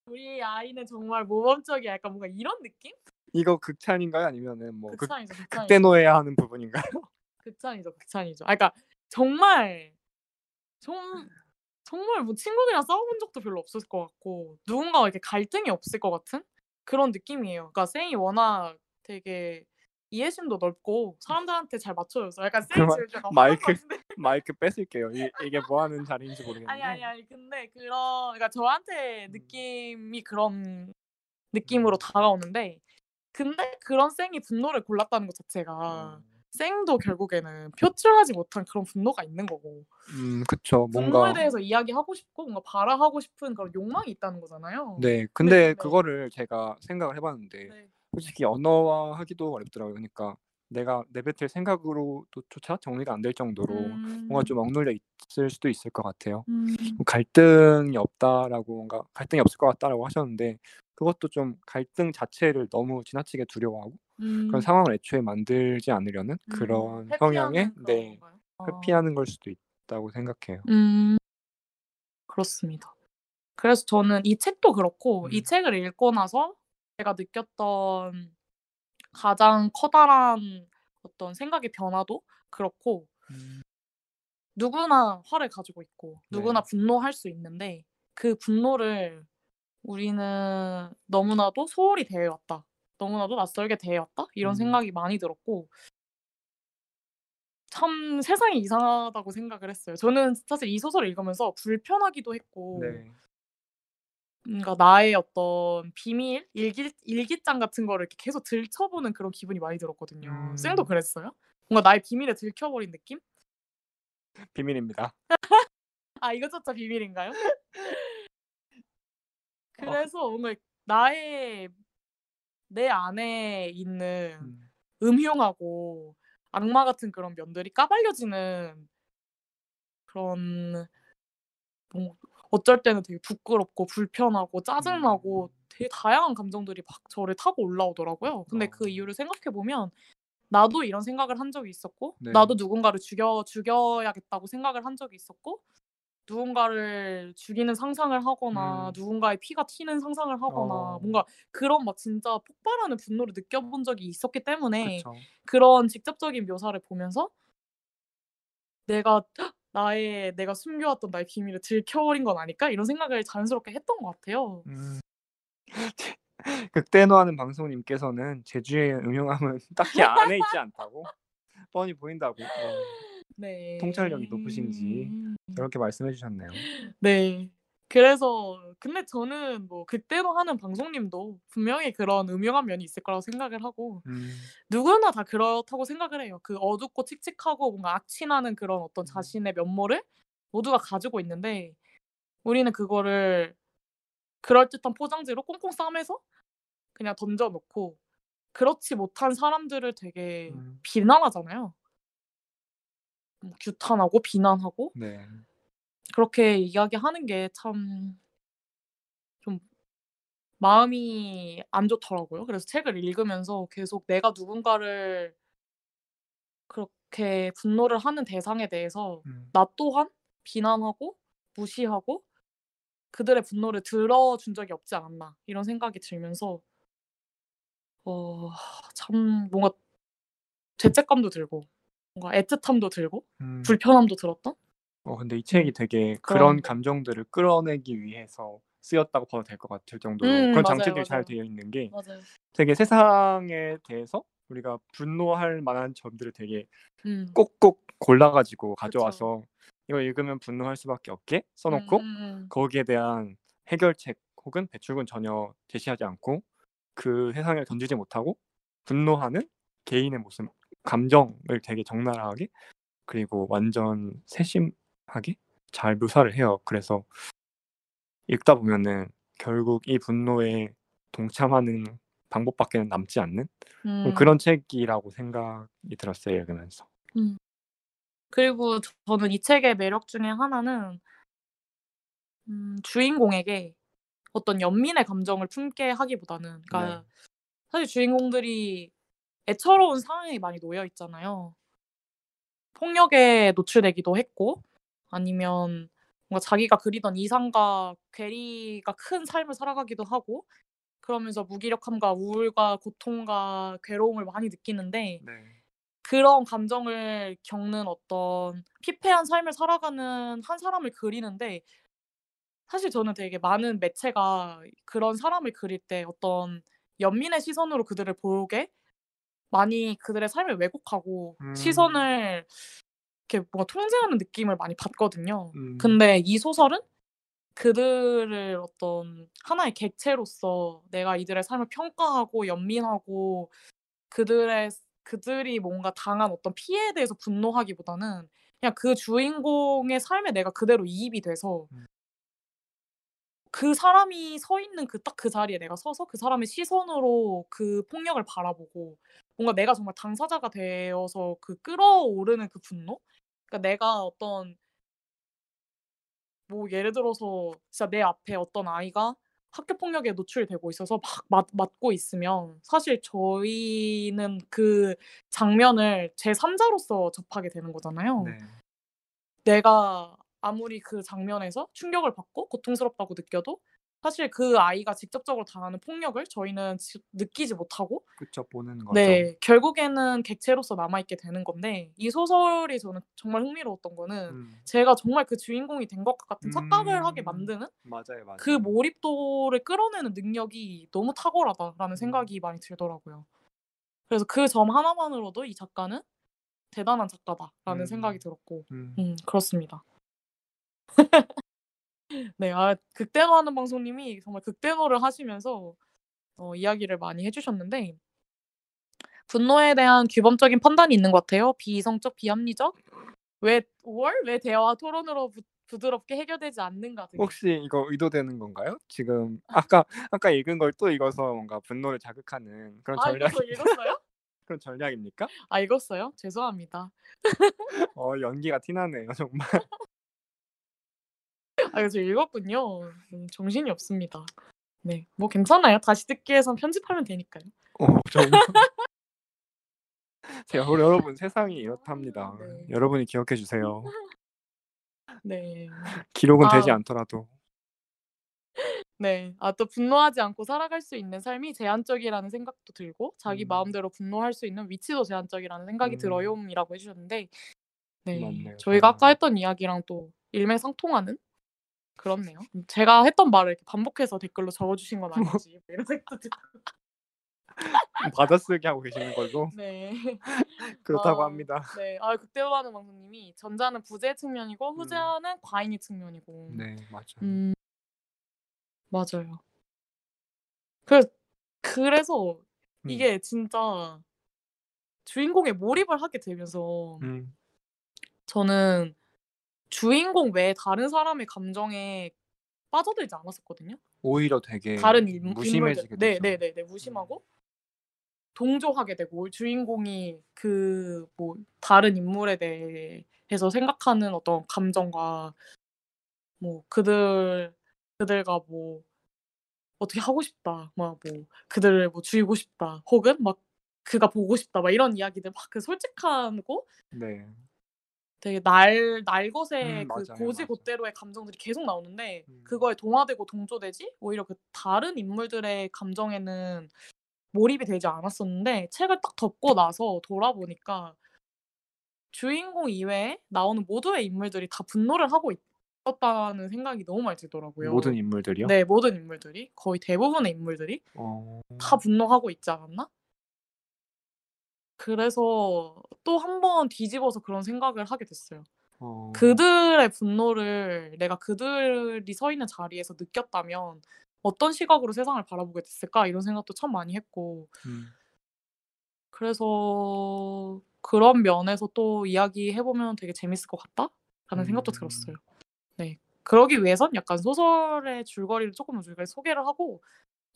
우리 아이는 정말 모범적이야. 약간 뭔가 이런 느낌? 이거 극찬인가요? 아니면은 뭐 극 극찬이죠, 극찬이죠. 극대노해야 하는 부분인가요? 극찬이죠, 극찬이죠. 아 그러니까 정말 정 정말 뭐 친구들이랑 싸워본 적도 별로 없을 것 같고 누군가와 이렇게 갈등이 없을 것 같은 그런 느낌이에요. 그러니까 쌤이 워낙 되게 이해심도 넓고 사람들한테 잘 맞춰 줘서 약간 쌤이 마이크. 마이크 뺏을게요. 이 이게 뭐 하는 자리인지 아니, 모르겠는데. 아니, 아니. 근데 그런 그러니까 저한테 음. 느낌이 그런 느낌으로 다가오는데 근데 그런 쌤이 분노를 골랐다는 것 자체가 음. 쌤도 결국에는 표출하지 못한 그런 분노가 있는 거고 음 그쵸. 분노에 뭔가 대해서 이야기하고 싶고 뭔가 발화하고 싶은 그런 욕망이 있다는 거잖아요. 네. 근데 근데 네. 그거를 제가 생각을 해 봤는데 네. 솔직히 언어화하기도 어렵더라고요. 그러니까 내가 내뱉을 생각으로조차 정리가 안 될 정도로 뭔가 음. 좀 억눌려 있을 수도 있을 것 같아요. 음. 뭐 갈등이 없다라고 뭔가 갈등이 없을 것 같다라고 하셨는데 그것도 좀 갈등 자체를 너무 지나치게 두려워하고 그런 음. 상황을 애초에 만들지 않으려는 음. 그런 그런 네. 회피하는 걸 수도 있다고 생각해요. 음. 그렇습니다. 그래서 저는 이 책도 그렇고 이 음. 책을 읽고 나서 제가 느꼈던 가장 커다란 어떤 생각의 변화도 그렇고 음. 누구나 화를 가지고 있고 누구나 네. 분노할 수 있는데 그 분노를 우리는 너무나도 소홀히 대해왔다. 너무나도 낯설게 대해왔다. 이런 음. 생각이 많이 들었고 참 세상이 이상하다고 생각을 했어요. 저는 사실 이 소설을 읽으면서 불편하기도 했고 네. 뭔가 나의 어떤 비밀 일기 일기장 같은 거를 이렇게 계속 들춰보는 그런 기분이 많이 들었거든요. 음. 그랬어요? 뭔가 나의 비밀을 들켜버린 느낌? 비밀입니다. 아 이것조차 비밀인가요? 어. 그래서 뭔가 나의 내 안에 있는 음. 음흉하고 악마 같은 그런 면들이 까발려지는 그런 뭐 어쩔 때는 되게 부끄럽고 불편하고 짜증나고 음. 되게 다양한 감정들이 막 저를 타고 올라오더라고요. 근데 그 어. 이유를 생각해 보면 나도 이런 생각을 한 적이 있었고 네. 나도 누군가를 죽여 죽여야겠다고 생각을 한 적이 있었고 누군가를 죽이는 상상을 하거나 음. 누군가의 피가 튀는 상상을 하거나 어. 뭔가 그런 막 진짜 폭발하는 분노를 느껴본 적이 있었기 때문에 그쵸. 그런 직접적인 묘사를 보면서 '내가 나의 내가 숨겨왔던 나의 비밀을 들켜버린 건 아닐까?' 이런 생각을 자연스럽게 했던 것 같아요. 음. 극대노하는 방송님께서는 제주의 음흉함은 딱히 안에 있지 않다고 뻔히 보인다고 어. 네. 통찰력이 높으신지 저렇게 말씀해 주셨네요. 네. 그래서 근데 저는 뭐 극대노하는 방송님도 분명히 그런 음흉한 면이 있을 거라고 생각을 하고 음. 누구나 다 그렇다고 생각을 해요. 그 어둡고 칙칙하고 뭔가 악취나는 그런 어떤 음. 자신의 면모를 모두가 가지고 있는데 우리는 그거를 그럴듯한 포장지로 꽁꽁 싸매서 그냥 던져 놓고 그렇지 못한 사람들을 되게 음. 비난하잖아요. 뭐 규탄하고 비난하고 네. 그렇게 이야기하는 게 참 좀 마음이 안 좋더라고요. 그래서 책을 읽으면서 계속 내가 누군가를 그렇게 분노를 하는 대상에 대해서 음. 나 또한 비난하고 무시하고 그들의 분노를 들어준 적이 없지 않았나 이런 생각이 들면서 어 참 뭔가 죄책감도 들고 뭔가 애틋함도 들고 음. 불편함도 들었던 어 근데 이 책이 되게 그런 그런 네. 감정들을 끌어내기 위해서 쓰였다고 봐도 될 것 같을 정도로 음 그런 맞아요, 장치들이 잘 맞아요. 되어 있는 게 맞아요. 되게 세상에 대해서 우리가 분노할 만한 점들을 되게 음. 꼭꼭 골라 가지고 그쵸. 가져와서 "이거 읽으면 분노할 수밖에 없게." 써 놓고 음음음. 거기에 대한 해결책 혹은 배출은 전혀 제시하지 않고 그 세상에 던지지 못하고 분노하는 개인의 모습 감정을 되게 적나라하게 그리고 완전 세심하게 잘 묘사를 해요. 그래서 읽다 보면은 결국 이 분노에 동참하는 방법밖에는 남지 않는 좀 음. 그런 책이라고 생각이 들었어요 읽으면서. 음. 그리고 저는 이 책의 매력 중에 하나는 음 주인공에게 어떤 연민의 감정을 품게 하기보다는 그러니까 네. 사실 주인공들이 애처로운 상황에 많이 놓여 있잖아요. 폭력에 노출되기도 했고 아니면 뭔가 자기가 그리던 이상과 괴리가 큰 삶을 살아가기도 하고 그러면서 무기력함과 우울과 고통과 괴로움을 많이 느끼는데 네. 그런 감정을 겪는 어떤 피폐한 삶을 살아가는 한 사람을 그리는데 사실 저는 되게 많은 매체가 그런 사람을 그릴 때 어떤 연민의 시선으로 그들을 보게 많이 그들의 삶을 왜곡하고 음. 시선을 이렇게 뭔가 통제하는 느낌을 많이 받거든요. 음. 근데 이 소설은 그들을 어떤 하나의 객체로서 내가 이들의 삶을 평가하고 연민하고 그들의 그들이 뭔가 당한 어떤 피해에 대해서 분노하기보다는 그냥 그 주인공의 삶에 내가 그대로 이입이 돼서 음. 그 사람이 서 있는 그 딱그 자리에 내가 서서 그 사람의 시선으로 그 폭력을 바라보고 뭔가 내가 정말 당사자가 되어서 그 끌어오르는 그 분노? 그러니까 내가 어떤 뭐 예를 들어서 진짜 내 앞에 어떤 아이가 학교 폭력에 노출이 되고 있어서 막 맞 맞고 있으면 사실 저희는 그 장면을 제 3자로서 접하게 되는 거잖아요. 네. 내가 아무리 그 장면에서 충격을 받고 고통스럽다고 느껴도 사실 그 아이가 직접적으로 당하는 폭력을 저희는 지 느끼지 못하고 그쵸. 보는 거죠. 네. 결국에는 객체로서 남아 있게 되는 건데 이 소설이 저는 정말 흥미로웠던 거는 음. 제가 정말 그 주인공이 된 것 같은 착각을 하게 음. 만드는 맞아요, 맞아요. 그 몰입도를 끌어내는 능력이 너무 탁월하다라는 음. 생각이 많이 들더라고요. 그래서 그 점 하나만으로도 이 작가는 대단한 작가다라는 생각이 음. 들었고 음. 음 그렇습니다. 네. 아 극대노하는 방송님이 정말 극대노를 하시면서 어 이야기를 많이 해 주셨는데 분노에 대한 규범적인 판단이 있는 것 같아요. 비이성적, 비합리적. 왜 5월 왜 대화와 토론으로 부 부드럽게 해결되지 않는가 등의. 혹시 이거 의도되는 건가요? 지금 아까 아까 읽은 걸 또 읽어서 뭔가 분노를 자극하는 그런 아 전략 이거 읽었어요? 그런 전략입니까? 아 읽었어요? 죄송합니다. 어 연기가 티나네요, 정말. 아저 읽었군요. 음 정신이 없습니다. 네. 뭐 괜찮아요. 다시 듣기에선 편집하면 되니까요. 어 정말. 제 여러 여러분 세상이 이렇답니다. 네. 여러분이 기억해 주세요. 네. 기록은 되지 아. 않더라도. 네. 아 또 분노하지 않고 살아갈 수 있는 삶이 제한적이라는 생각도 들고 자기 음. 마음대로 분노할 수 있는 위치도 제한적이라는 생각이 음. 들어요이라고 해 주셨는데 네. 맞네요, 저희가 아까 정말. 했던 이야기랑 또 일맥상통하는 그렇네요. 음 제가 했던 말을 이렇게 반복해서 댓글로 적어 주신 건 아닌지 뭐 이런 생각도 들고. 받아쓰기 하고 계시는 걸로 네. 그렇다고 아 합니다. 네. 아 극대화하는 방송님이 전자는 부재 측면이고 음. 후자는 과잉의 측면이고. 네, 맞아요. 음. 맞아요. 그 그래서 음. 이게 진짜 주인공에 몰입을 하게 되면서 음. 저는 주인공 외에 다른 사람의 감정에 빠져들지 않았었거든요. 오히려 되게 다른 인 무심해지게 네 되죠. 네네네. 음. 무심하고 동조하게 되고 주인공이 그 뭐 다른 인물에 대해서 생각하는 어떤 감정과 뭐 그들 그들과 뭐 어떻게 하고 싶다. 막 뭐 그들을 뭐 죽이고 싶다. 혹은 막 그가 보고 싶다. 막 이런 이야기들 막 그 솔직하고 네. 되게 날 날것의 음 그 맞아요, 고지고대로의 감정들이 계속 나오는데 음. 그거에 동화되고 동조되지 오히려 그 다른 인물들의 감정에는 몰입이 되지 않았었는데 책을 딱 덮고 나서 돌아보니까 주인공 이외에 나오는 모두의 인물들이 다 분노를 하고 있었다는 생각이 너무 많이 들더라고요. 모든 인물들이요? 네. 모든 인물들이 거의 대부분의 인물들이 어. 다 분노하고 있지 않았나? 그래서 또 한 번 뒤집어서 그런 생각을 하게 됐어요. 어. 그들의 분노를 내가 그들이 서 있는 자리에서 느꼈다면 '어떤 시각으로 세상을 바라보게 됐을까?' 이런 생각도 참 많이 했고 음. 그래서 '그런 면에서 또 이야기해 보면 되게 재밌을 것 같다.'라는 생각도 음. 들었어요. 네. 그러기 위해선 약간 소설의 줄거리를 쪼끔 줄거리 소개를 하고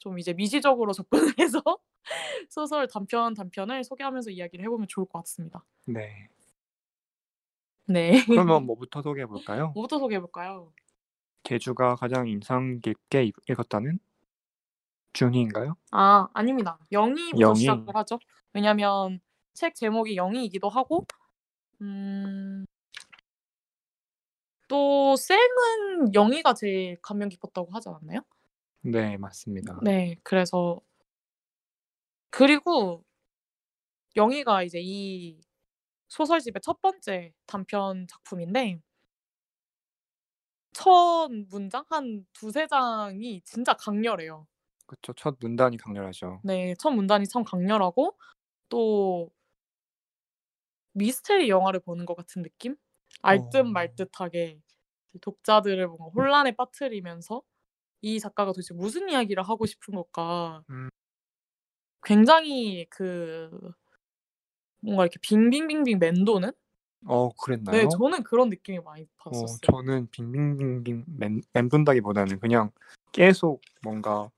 좀 이제 미시적으로 접근을 해서 소설 단편, 단편을 소개하면서 이야기를 해 보면 좋을 것 같습니다. 네. 네. 그러면 뭐부터 소개해 볼까요? 뭐부터 소개해 볼까요? 계주가 가장 인상 깊게 읽 읽었다는 준이인가요? 아 아닙니다. 영희부터 영희. 시작을 하죠. 왜냐면 책 제목이 영희이기도 하고 음또 쌩은 영희가 제일 감명 깊었다고 하지 않았나요? 네, 맞습니다. 네. 그래서 그리고 영희가 이제 이 소설집의 첫 번째 단편 작품인데 첫 문장 한2-3 장이 진짜 강렬해요. 그쵸. 첫 문단이 강렬하죠. 네. 첫 문단이 참 강렬하고 또 미스테리 영화를 보는 것 같은 느낌? 알듯말 어. 듯하게 독자들을 뭔가 혼란에 빠뜨리면서 이 작가가 도대체 무슨 이야기를 하고 싶은 걸까 음. 굉장히 그 뭔가 이렇게 빙빙빙빙 맴도는? 어 그랬나요? 네. 저는 그런 느낌을 많이 어 받았었어요. 저는 빙빙빙빙 맴 맴돈다기보다는 그냥 계속 뭔가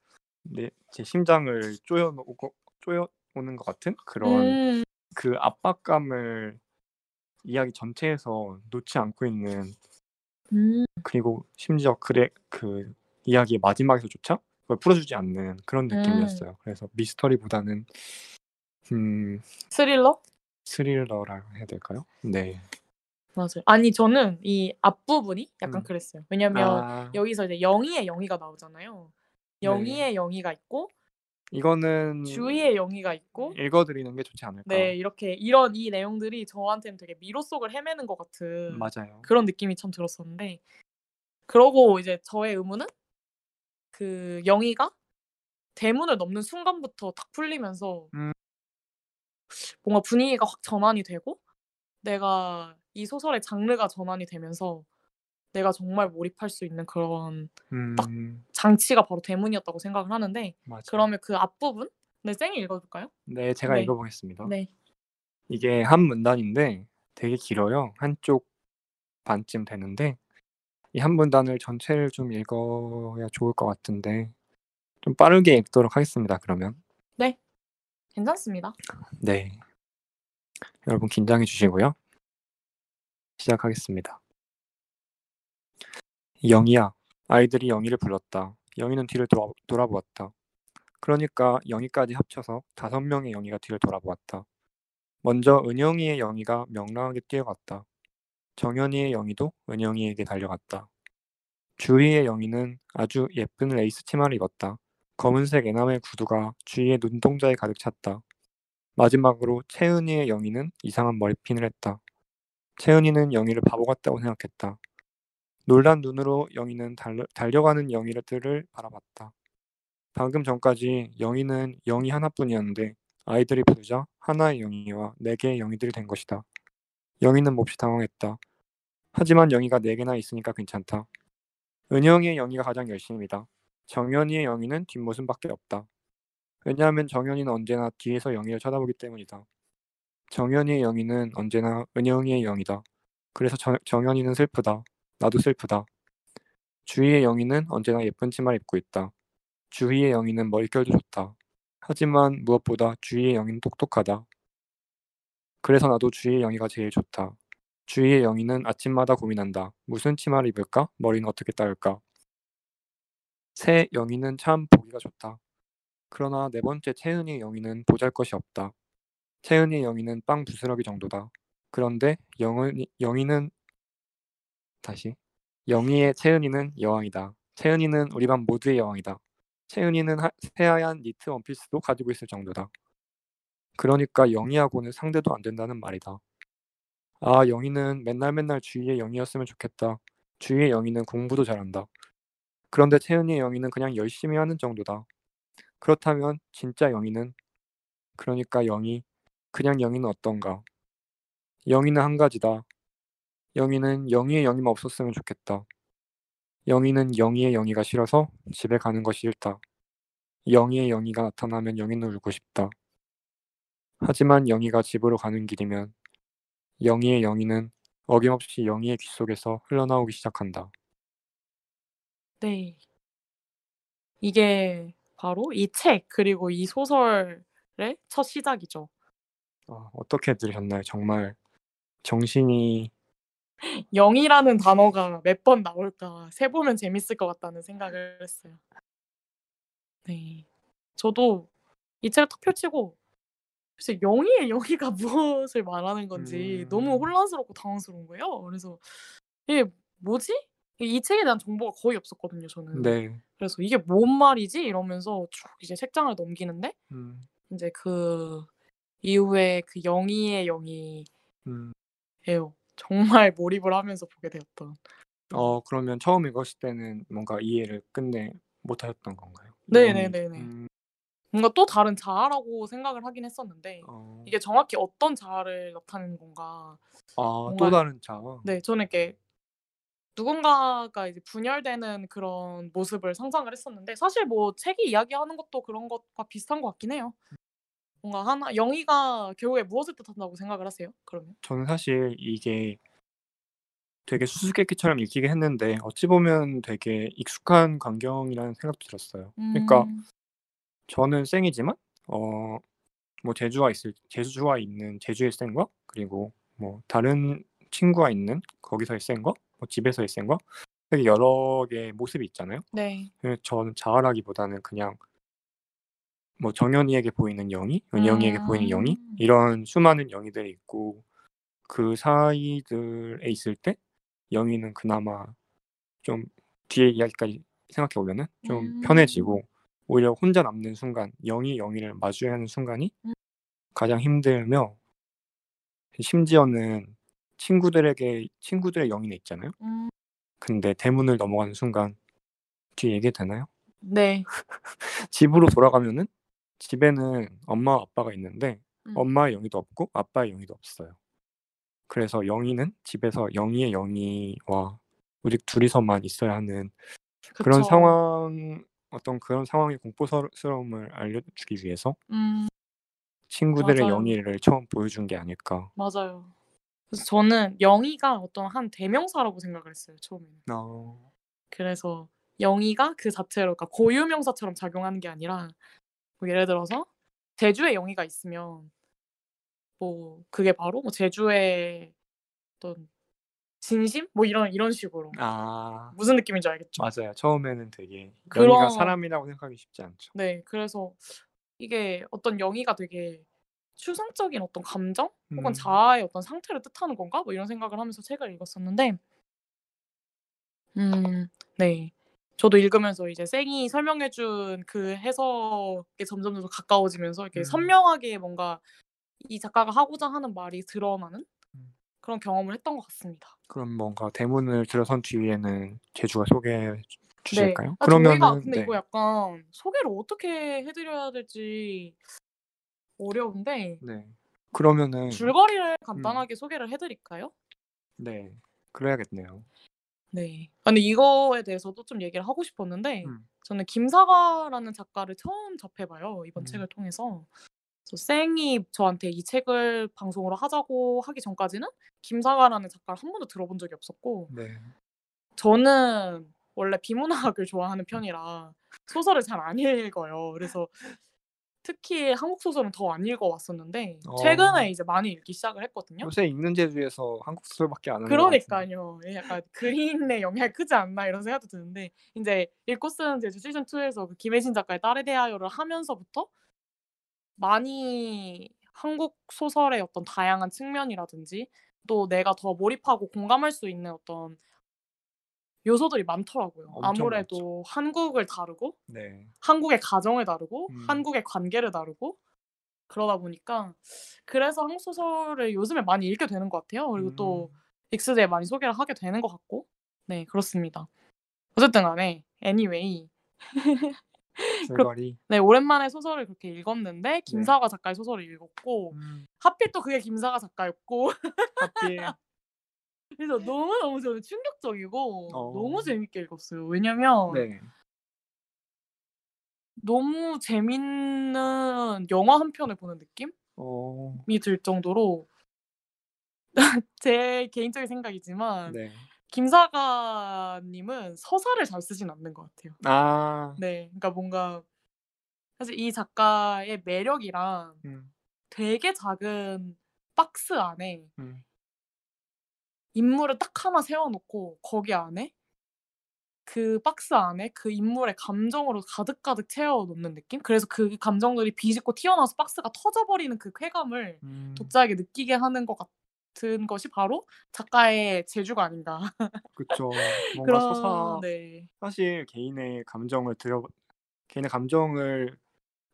내 제 심장을 쪼여 놓고 쪼여 오는 것 같은 그런 음. 그 압박감을 이야기 전체에서 놓지 않고 있는 음. 그리고 심지어 그래 그 이야기의 마지막에서조차 그걸 풀어주지 않는 그런 음. 느낌이었어요. 그래서 미스터리보다는 음 스릴러? 스릴러라고 해야 될까요? 네. 맞아요. 아니 저는 이 앞부분이 약간 음. 그랬어요. 왜냐면 아, 여기서 이제 영희의 영희가 나오잖아요. 네. 영희의 영희가 있고 이거는 주희의 영희가 있고 읽어드리는 게 좋지 않을까. 네 이렇게 이런 이 내용들이 저한테는 되게 미로 속을 헤매는 것 같은 맞아요. 그런 느낌이 참 들었었는데 그러고 이제 저의 의문은 그 영희가 대문을 넘는 순간부터 딱 풀리면서 음. 뭔가 분위기가 확 전환이 되고 내가 이 소설의 장르가 전환이 되면서 내가 정말 몰입할 수 있는 그런 음, 장치가 바로 대문이었다고 생각을 하는데 맞아. 그러면 그 앞부분 네 쌩이 읽어볼까요? 네, 제가 네. 읽어보겠습니다. 네. 이게 한 문단인데 되게 길어요. 한쪽 반쯤 되는데 이 한 문단을 전체를 좀 읽어야 좋을 것 같은데 좀 빠르게 읽도록 하겠습니다. 그러면 괜찮습니다. 네, 여러분 긴장해 주시고요. 시작하겠습니다. 영희야, 아이들이 영희를 불렀다. 영희는 뒤를 돌아, 돌아보았다. 그러니까 영희까지 합쳐서 다섯 명의 영희가 뒤를 돌아보았다. 먼저 은영이의 영희가 명랑하게 뛰어갔다. 정연이의 영희도 은영이에게 달려갔다. 주희의 영희는 아주 예쁜 레이스 치마를 입었다. 검은색 에나멜 구두가 주희의 눈동자에 가득 찼다. 마지막으로 채은이의 영희는 이상한 머리핀을 했다. 채은이는 영희를 바보 같다고 생각했다. 놀란 눈으로 영희는 달려, 달려가는 영희들을 바라봤다. 방금 전까지 영희는 영희 하나뿐이었는데 아이들이 부르자 하나의 영희와 네 개의 영희들이 된 것이다. 영희는 몹시 당황했다. 하지만 영희가 네 개나 있으니까 괜찮다. 은영이의 영희가 가장 열심이다. 정연이의 영희는 뒷모습밖에 없다. 왜냐하면 정연이는 언제나 뒤에서 영희를 쳐다보기 때문이다. 정연이의 영희는 언제나 은영이의 영이다. 그래서 정, 정연이는 슬프다. 나도 슬프다. 주희의 영희는 언제나 예쁜 치마를 입고 있다. 주희의 영희는 머릿결도 좋다. 하지만 무엇보다 주희의 영희는 똑똑하다. 그래서 나도 주희의 영희가 제일 좋다. 주희의 영희는 아침마다 고민한다. 무슨 치마를 입을까? 머리는 어떻게 따을까? 새 영희는 참 보기가 좋다. 그러나 네 번째 채은이의 영희는 보잘것이 없다. 채은이의 영희는 빵 부스러기 정도다. 그런데 영은이, 영희는 다시 영희의 채은이는 여왕이다. 채은이는 우리 반 모두의 여왕이다. 채은이는 하, 새하얀 니트 원피스도 가지고 있을 정도다. 그러니까 영희하고는 상대도 안 된다는 말이다. 아, 영희는 맨날 맨날 주위의 영희였으면 좋겠다. 주위의 영희는 공부도 잘한다. 그런데 채은이의 영희는 그냥 열심히 하는 정도다. 그렇다면 진짜 영희는 그러니까 영희 그냥 영희는 어떤가? 영희는 한 가지다. 영희는 영희의 영희만 없었으면 좋겠다. 영희는 영희의 영희가 싫어서 집에 가는 것이 싫다. 영희의 영희가 나타나면 영희는 울고 싶다. 하지만 영희가 집으로 가는 길이면 영희의 영희는 어김없이 영희의 귀 속에서 흘러나오기 시작한다. 네. 이게 바로 이 책 그리고 이 소설의 첫 시작이죠. 아, 어떻게 들으셨나요? 정말 정신이 영이라는 단어가 몇 번 나올까 세 보면 재밌을 것 같다는 생각을 했어요. 네. 저도 이 책을 탁 펼치고 글쎄 영희의 영희가 무엇을 말하는 건지 너무 음. 혼란스럽고 당황스러운 거예요. 그래서 이게 뭐지? 이 책에 대한 정보가 거의 없었거든요, 저는. 네. 그래서 이게 뭔 말이지? 이러면서 쭉 이제 책장을 넘기는데 음, 이제 그 이후에 그 영희의 영희예요. 음. 정말 몰입을 하면서 보게 되었던. 어 그러면 처음 읽었을 때는 뭔가 이해를 끝내 못하셨던 건가요? 네네네네. 음, 뭔가 또 다른 자아라고 생각을 하긴 했었는데 어, 이게 정확히 어떤 자아를 나타내는 건가. 아, 또 다른 자. 네, 저는 이렇게 누군가가 이제 분열되는 그런 모습을 상상을 했었는데 사실 뭐 책이 이야기하는 것도 그런 것과 비슷한 것 같긴 해요. 뭔가 하나 영희가 결국에 무엇을 뜻한다고 생각을 하세요? 그러면? 저는 사실 이게 되게 수수께끼처럼 읽히긴 했는데 어찌 보면 되게 익숙한 광경이라는 생각도 들었어요. 그러니까 음, 저는 쌩이지만 어 뭐 제주와 있을 제주와 있는 제주의 센 거, 그리고 뭐 다른 친구가 있는 거기서의 센 거, 뭐 집에서의 센 거, 되게 여러 개의 모습이 있잖아요. 네. 그래서 저는 자아라기보다는 그냥 뭐 정연이에게 보이는 영희, 은영이에게 보이는 영희 음. 이런 수많은 영희들이 있고 그 사이들에 있을 때 영희는 그나마 좀 뒤에 이야기까지 생각해 보면은 좀 음. 편해지고 오히려 혼자 남는 순간 영희 영희를 마주해야 하는 순간이 음. 가장 힘들며 심지어는 친구들에게 친구들의 영희는 있잖아요. 음. 근데 대문을 넘어가는 순간 뒤에 얘기 되나요? 네. 집으로 돌아가면은 집에는 엄마 아빠가 있는데 음. 엄마의 영희도 없고 아빠의 영희도 없어요. 그래서 영희는 집에서 영희의 영희와 우리 둘이서만 있어야 하는 그런 그쵸. 상황 어떤 그런 상황의 공포스러움을 알려주기 위해서 음. 친구들의 맞아요. 영희를 처음 보여준 게 아닐까. 맞아요. 그래서 저는 영희가 어떤 한 대명사라고 생각을 했어요 처음에는. 어... 그래서 영희가 그 자체로 그러니까 고유명사처럼 작용하는 게 아니라 뭐 예를 들어서 제주에 영희가 있으면 뭐 그게 바로 뭐 제주의 어떤 진심 뭐 이런 이런 식으로 아 무슨 느낌인지 알겠죠? 맞아요. 처음에는 되게 그런- 영희가 사람이라고 생각하기 쉽지 않죠. 네, 그래서 이게 어떤 영희가 되게 추상적인 어떤 감정 혹은 음. 자아의 어떤 상태를 뜻하는 건가? 뭐 이런 생각을 하면서 책을 읽었었는데, 음, 네. 저도 읽으면서 이제 쌩이 설명해준 그 해석에 점점 더 가까워지면서 이렇게 음. 선명하게 뭔가 이 작가가 하고자 하는 말이 드러나는 음. 그런 경험을 했던 것 같습니다. 그럼 뭔가 대문을 들어선 뒤에는 제주가 소개해 주- 주실까요? 네. 아, 그러면은 근데 네. 이거 약간 소개를 어떻게 해드려야 될지 어려운데 네. 그러면은 줄거리를 음. 간단하게 소개를 해드릴까요? 네. 그래야겠네요. 네. 아, 근데 이거에 대해서도 좀 얘기를 하고 싶었는데 음. 저는 김사과라는 작가를 처음 접해봐요 이번 음. 책을 통해서. 그래서 쌩이 저한테 이 책을 방송으로 하자고 하기 전까지는 김사과라는 작가를 한 번도 들어본 적이 없었고 네. 저는 원래 비문학을 좋아하는 편이라 소설을 잘 안 읽어요. 그래서 특히 한국 소설은 더 안 읽어왔었는데 어. 최근에 이제 많이 읽기 시작을 했거든요. 요새 읽는 제주에서 한국 소설밖에 안 하는. 그러니까요. 예, 약간 그린의 영향이 크지 않나 이런 생각도 드는데 이제 읽고 쓰는 제주 시즌 2에서 그 김혜진 작가의 딸에 대하여를 하면서부터 많이 한국 소설의 어떤 다양한 측면이라든지 또 내가 더 몰입하고 공감할 수 있는 어떤 요소들이 많더라고요. 아무래도 한국을 다루고 네. 한국의 가정을 다루고 음. 한국의 관계를 다루고 그러다 보니까 그래서 한국 소설을 요즘에 많이 읽게 되는 것 같아요. 그리고 또 음. 엑스제에 많이 소개를 하게 되는 것 같고 네 그렇습니다. 어쨌든 간에 anyway 줄거리. 네 오랜만에 소설을 그렇게 읽었는데 김사과 작가의 소설을 읽었고 음. 하필 또 그게 김사과 작가였고 하필. 그래서 너무 너무 저는 충격적이고 어. 너무 재밌게 읽었어요. 왜냐면 네. 너무 재밌는 영화 한 편을 보는 느낌이 어. 들 정도로 제 개인적인 생각이지만 네. 김사과님은 서사를 잘 쓰진 않는 것 같아요. 아. 네, 그러니까 뭔가 사실 이 작가의 매력이랑 음. 되게 작은 박스 안에 음. 인물을 딱 하나 세워놓고 거기 안에 그 박스 안에 그 인물의 감정으로 가득가득 채워놓는 느낌? 그래서 그 감정들이 비집고 튀어나와서 박스가 터져버리는 그 쾌감을 음. 독자에게 느끼게 하는 것 같은 것이 바로 작가의 재주가 아닌가. 그쵸. 뭔가 그런 서사 네. 사실 개인의 감정을 들여 개인의 감정을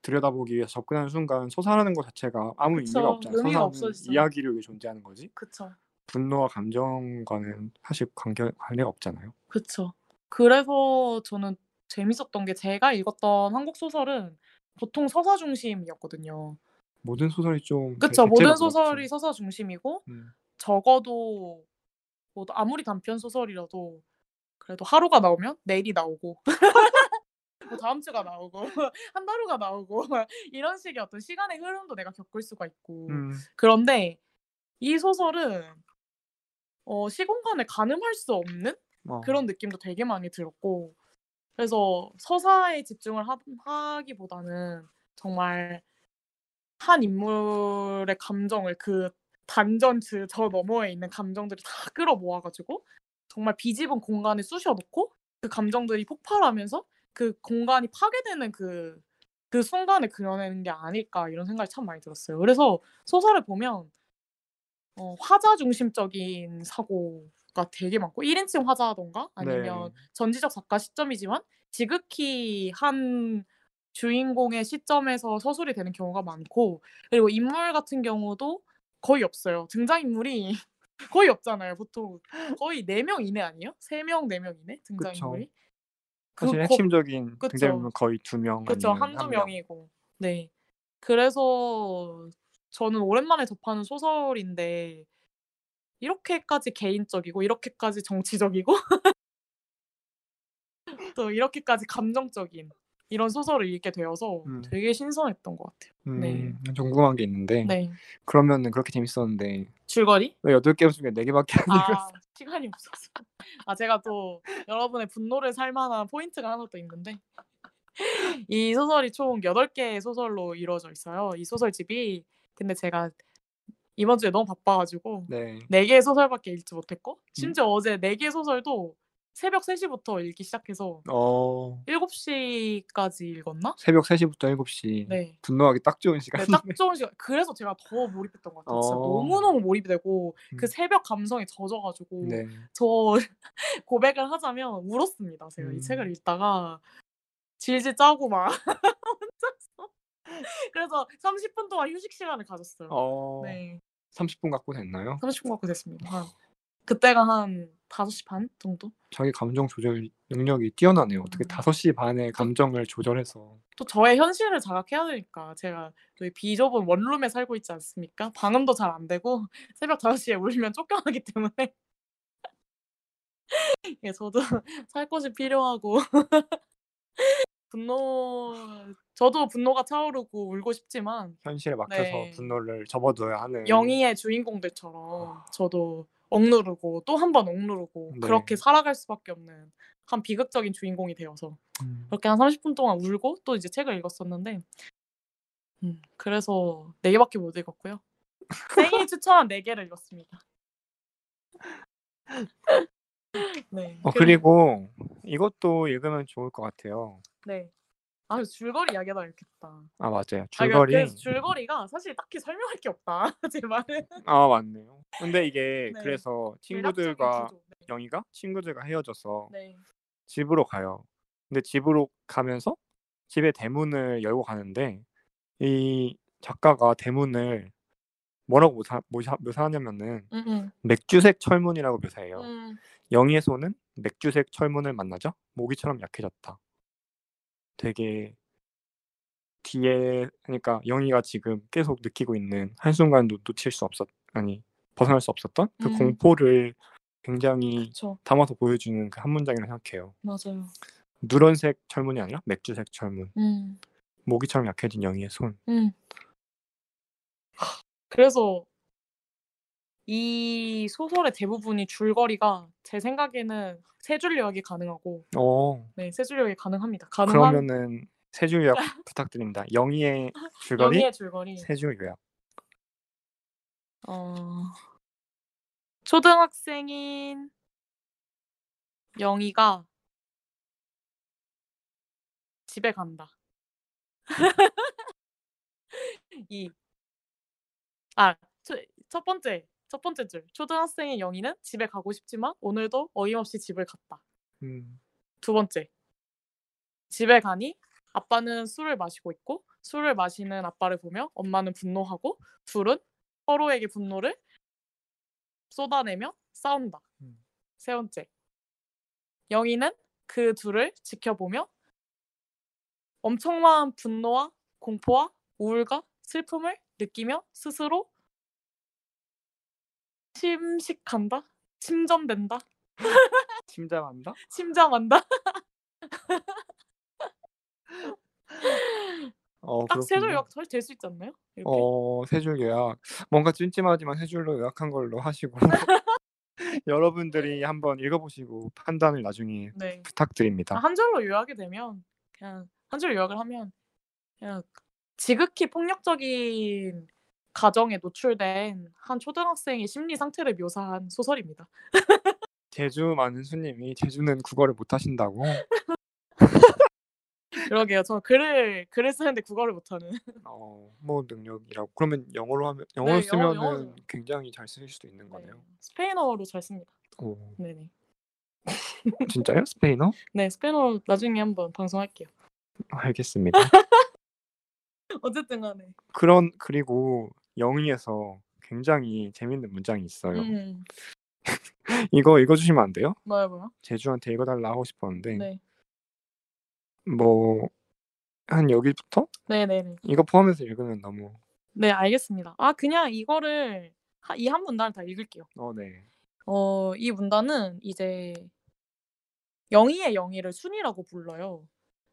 들여다보기 위해서 접근하는 순간 서사라는 것 자체가 아무 그쵸. 의미가 없잖아요. 의미가 없어지죠. 이야기를 위해 존재하는 거지. 그쵸. 분노와 감정과는 사실 관계 관계가 없잖아요. 그쵸. 그래서 저는 재밌었던 게 제가 읽었던 한국 소설은 보통 서사 중심이었거든요. 모든 소설이 좀 그쵸. 대체로 모든 그렇죠. 소설이 서사 중심이고 음. 적어도 뭐 아무리 단편 소설이라도 그래도 하루가 나오면 내일이 나오고 뭐 다음 주가 나오고 한 달후가 나오고 이런 식의 어떤 시간의 흐름도 내가 겪을 수가 있고 음. 그런데 이 소설은 어, 시공간을 가늠할 수 없는 어. 그런 느낌도 되게 많이 들었고 그래서 서사에 집중을 하, 하기보다는 정말 한 인물의 감정을 그 단전 그 저 너머에 있는 감정들을 다 끌어모아 가지고 정말 비집은 공간에 쑤셔 넣고 그 감정들이 폭발하면서 그 공간이 파괴되는 그 그 순간을 그려내는 게 아닐까 이런 생각이 참 많이 들었어요. 그래서 소설을 보면 어 화자 중심적인 사고가 되게 많고 1 인칭 화자든가 아니면 네. 전지적 작가 시점이지만 지극히 한 주인공의 시점에서 서술이 되는 경우가 많고 그리고 인물 같은 경우도 거의 없어요. 등장인물이 거의 없잖아요. 보통 거의 4명 이내 아니에요? 3 명, 4명 이내 그쵸. 등장인물이? 사실 그거 핵심적인 그쵸. 등장인물은 거의 2명 그쵸. 아니면 1-2 1 명. 명이고. 네. 그래서 저는 오랜만에 접하는 소설인데 이렇게까지 개인적이고 이렇게까지 정치적이고 또 이렇게까지 감정적인 이런 소설을 읽게 되어서 음. 되게 신선했던 것 같아요. 네. 음. 좀 궁금한 게 있는데 네. 그러면은 그렇게 재밌었는데 줄거리? 왜 8개 중에 4 개밖에 안 읽었어요? 아 시간이 없어서. 아 제가 또 여러분의 분노를 살 만한 포인트가 하나 또 있는데 이 소설이 총 8개의 소설로 이루어져 있어요, 이 소설집이. 근데 제가 이번 주에 너무 바빠 가지고 네. 4 개의 소설밖에 읽지 못했고 음. 심지어 어제 4개 소설도 새벽 3 시부터 읽기 시작해서 어. 7 시까지 읽었나? 새벽 3 시부터 7 시. 네. 분노하기 딱 좋은 네 시간이네. 딱 좋은 시간. 그래서 제가 더 몰입했던 것 같아요. 진짜 어. 너무너무 몰입이 되고 그 음. 새벽 감성에 젖어 가지고 네. 저 고백을 하자면 울었습니다. 제가 이 책을 음. 읽다가 질질 짜고 막 혼자서. 그래서 30분 동안 휴식 시간을 가졌어요. 어. 네. 30분 갖고 됐나요? 30분 갖고 됐습니다. 한 그때가 한 5시 반 정도? 자기 감정 조절 능력이 뛰어나네요. 어떻게 음. 5시 반에 감정을 조절해서. 또 저의 현실을 자각해야 되니까 제가 또이 비좁은 원룸에 살고 있지 않습니까? 방음도 잘 안 되고 새벽 5 시에 울면 쫓겨나기 때문에 예 저도 살 곳이 필요하고 분노 저도 분노가 차오르고 울고 싶지만 현실에 막혀서 네. 분노를 접어둬야 하는 영희의 주인공들처럼 저도 억누르고 또 한 번 억누르고 네. 그렇게 살아갈 수밖에 없는 한 비극적인 주인공이 되어서 음. 그렇게 한 30분 동안 울고 또 이제 책을 읽었었는데 음 그래서 4 개밖에 못 읽었고요. 쌩이 추천한 4 개를 읽었습니다. 네. 어 그리 그리고 이것도 읽으면 좋을 것 같아요. 네. 아 줄거리 이야기하다가 읽겠다. 아 맞아요. 아 그러니까 줄거리. 그래서 줄거리가 사실 딱히 설명할 게 없다 제 말은. 아 맞네요. 근데 이게 네. 그래서 친구들과. 네. 영희가 친구들과 헤어져서 네. 집으로 가요. 근데 집으로 가면서 집의 대문을 열고 가는데 이 작가가 대문을 뭐라고 묘사 묘사 묘사하냐면은 음음. 맥주색 철문이라고 묘사해요. 음. 영희의 손은 맥주색 철문을 만나자 모기처럼 약해졌다. 되게 뒤에 그러니까 영희가 지금 계속 느끼고 있는 한순간도 놓칠 수 없었 아니 벗어날 수 없었던 그 음. 공포를 굉장히 그쵸. 담아서 보여주는 그 한 문장이라고 생각해요. 맞아요. 누런색 철문이 아니라 맥주색 철문. 음. 모기처럼 약해진 영희의 손. 음. 그래서 이 소설의 대부분이 줄거리가 제 생각에는 3줄 요약이 가능하고 어. 네3줄 요약이 가능합니다. 가능한 그러면은 3줄 요약 부탁드립니다. 영희의 줄거리 영희의 줄거리. 3줄 요약. 어. 초등학생인 영희가 집에 간다. 이아초첫 번째, 첫 번째 줄. 초등학생인 영희는 집에 가고 싶지만 오늘도 어김없이 집을 갔다. 음. 두 번째. 집에 가니 아빠는 술을 마시고 있고 술을 마시는 아빠를 보며 엄마는 분노하고 둘은 서로에게 분노를 쏟아내며 싸운다. 음. 세 번째. 영희는 그 둘을 지켜보며 엄청난 분노와 공포와 우울과 슬픔을 느끼며 스스로 침식한다? 침전된다? 침잠한다? 침잠한다? 어딱3 줄. 요약 잘될수 있지 않나요? 이렇게? 어3줄 요약. 뭔가 찜찜하지만 3 줄로 요약한 걸로 하시고 여러분들이 한번 읽어 보시고 판단을 나중에 네. 아 부탁드립니다. 1 줄로 요약이 되면 그냥 1 줄로 요약을 하면 그냥 지극히 폭력적인 가정에 노출된 한 초등학생의 심리 상태를 묘사한 소설입니다. 제주 많은 수님이 제주는 국어를 못 하신다고. 그러게요. 저 글을 글을 쓰는데 국어를 못하는. 어, 뭐 능력이라고. 그러면 영어로 하면 영어로 네, 영어- 쓰면은 영어로. 굉장히 잘쓸 수도 있는 네, 거네요. 스페인어로 잘 씁니다. 오, 네네. 진짜요? 스페인어? 네, 스페인어 나중에 한번 방송할게요. 알겠습니다. 어쨌든 간에. 그런 그리고 영희에서 굉장히 재밌는 문장이 있어요. 음, 이거 읽어주시면 안 돼요? 뭐야 뭐야? 제주한테 읽어달라 하고 싶었는데 네, 뭐 한 여기부터 네, 네, 네. 이거 포함해서 읽으면 너무 네, 알겠습니다. 아, 그냥 이거를 이 한 문단을 다 읽을게요. 어 네. 어, 이 문단은 이제 영희의 영희를 순이라고 불러요.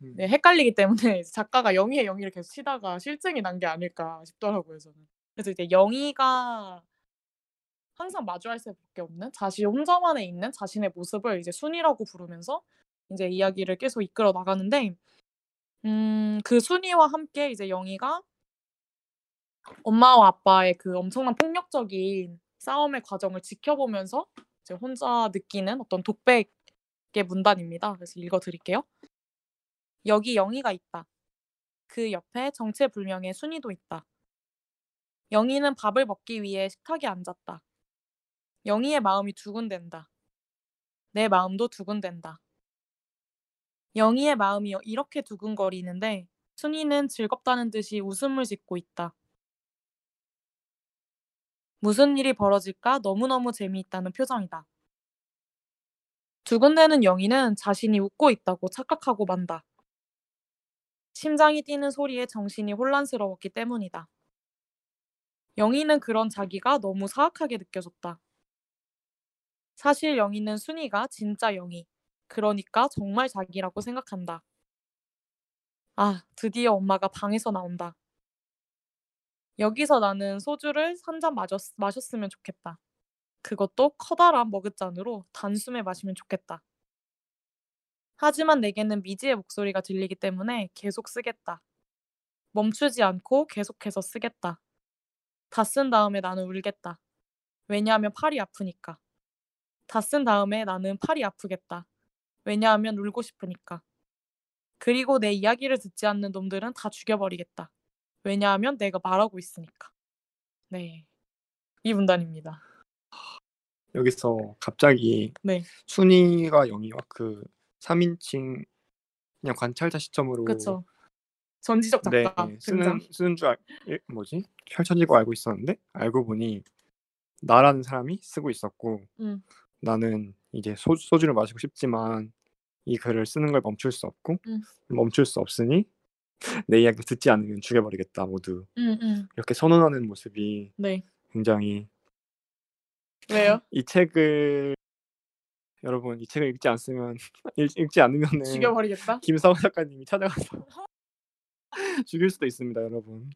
음. 네, 헷갈리기 때문에 작가가 영희의 영희를 계속 치다가 실증이 난 게 아닐까 싶더라고요, 저는. 그래서 이제 영희가 항상 마주할 수밖에 없는 자신 혼자만에 있는 자신의 모습을 이제 순이라고 부르면서 이제 이야기를 계속 이끌어 나가는데 음, 그 순이와 함께 이제 영희가 엄마와 아빠의 그 엄청난 폭력적인 싸움의 과정을 지켜보면서 이제 혼자 느끼는 어떤 독백의 문단입니다. 그래서 읽어 드릴게요. 여기 영희가 있다. 그 옆에 정체불명의 순이도 있다. 영희는 밥을 먹기 위해 식탁에 앉았다. 영희의 마음이 두근댄다. 내 마음도 두근댄다. 영희의 마음이 이렇게 두근거리는데 순이는 즐겁다는 듯이 웃음을 짓고 있다. 무슨 일이 벌어질까 너무너무 재미있다는 표정이다. 두근대는 영희는 자신이 웃고 있다고 착각하고 만다. 심장이 뛰는 소리에 정신이 혼란스러웠기 때문이다. 영희는 그런 자기가 너무 사악하게 느껴졌다. 사실 영희는 순이가 진짜 영희, 그러니까 정말 자기라고 생각한다. 아, 드디어 엄마가 방에서 나온다. 여기서 나는 소주를 한 잔 마셨으면 좋겠다. 그것도 커다란 머그잔으로 단숨에 마시면 좋겠다. 하지만 내게는 미지의 목소리가 들리기 때문에 계속 쓰겠다. 멈추지 않고 계속해서 쓰겠다. 다 쓴 다음에 나는 울겠다. 왜냐하면 팔이 아프니까. 다 쓴 다음에 나는 팔이 아프겠다. 왜냐하면 울고 싶으니까. 그리고 내 이야기를 듣지 않는 놈들은 다 죽여버리겠다. 왜냐하면 내가 말하고 있으니까. 네. 이 문단입니다. 여기서 갑자기 네. 순이가 영희와 그 3인칭 그냥 관찰자 시점으로 그쵸. 전지적 네, 작가 쓰는 등장. 쓰는 줄 알, 일- 뭐지 펼쳐지고 알고 있었는데 알고 보니 나라는 사람이 쓰고 있었고 음. 나는 이제 소, 소주를 마시고 싶지만 이 글을 쓰는 걸 멈출 수 없고 음. 멈출 수 없으니 내 이야기 듣지 않으면 죽여버리겠다 모두 음, 음. 이렇게 선언하는 모습이 네. 굉장히 왜요? 이 책을 여러분 이 책을 읽지 않으면 읽, 읽지 않으면은 죽여버리겠다. 김사원 작가님이 찾아가서 죽일 수도 있습니다, 여러분.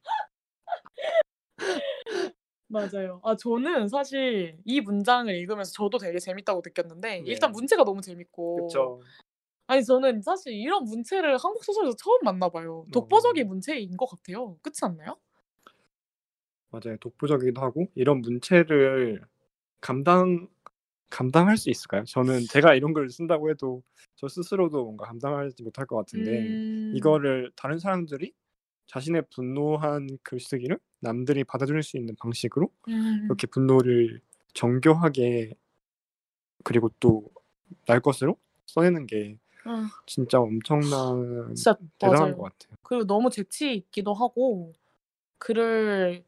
맞아요. 아 저는 사실 이 문장을 읽으면서 저도 되게 재밌다고 느꼈는데 네. 일단 문체가 너무 재밌고 그렇죠. 아니 저는 사실 이런 문체를 한국 소설에서 처음 만나 봐요. 독보적인 문체인 것 같아요. 그렇지 않나요? 맞아요. 독보적이기도 하고 이런 문체를 감당 감당할 수 있을까요? 저는 제가 이런 걸 쓴다고 해도 저 스스로도 뭔가 감당하지 못할 것 같은데 음. 이거를 다른 사람들이 자신의 분노한 글쓰기를 남들이 받아줄 수 있는 방식으로 음. 이렇게 분노를 정교하게 그리고 또 날 것으로 써내는 게 아, 진짜 엄청난 진짜 대단한 맞아요. 것 같아요. 그리고 너무 재치 있기도 하고 글을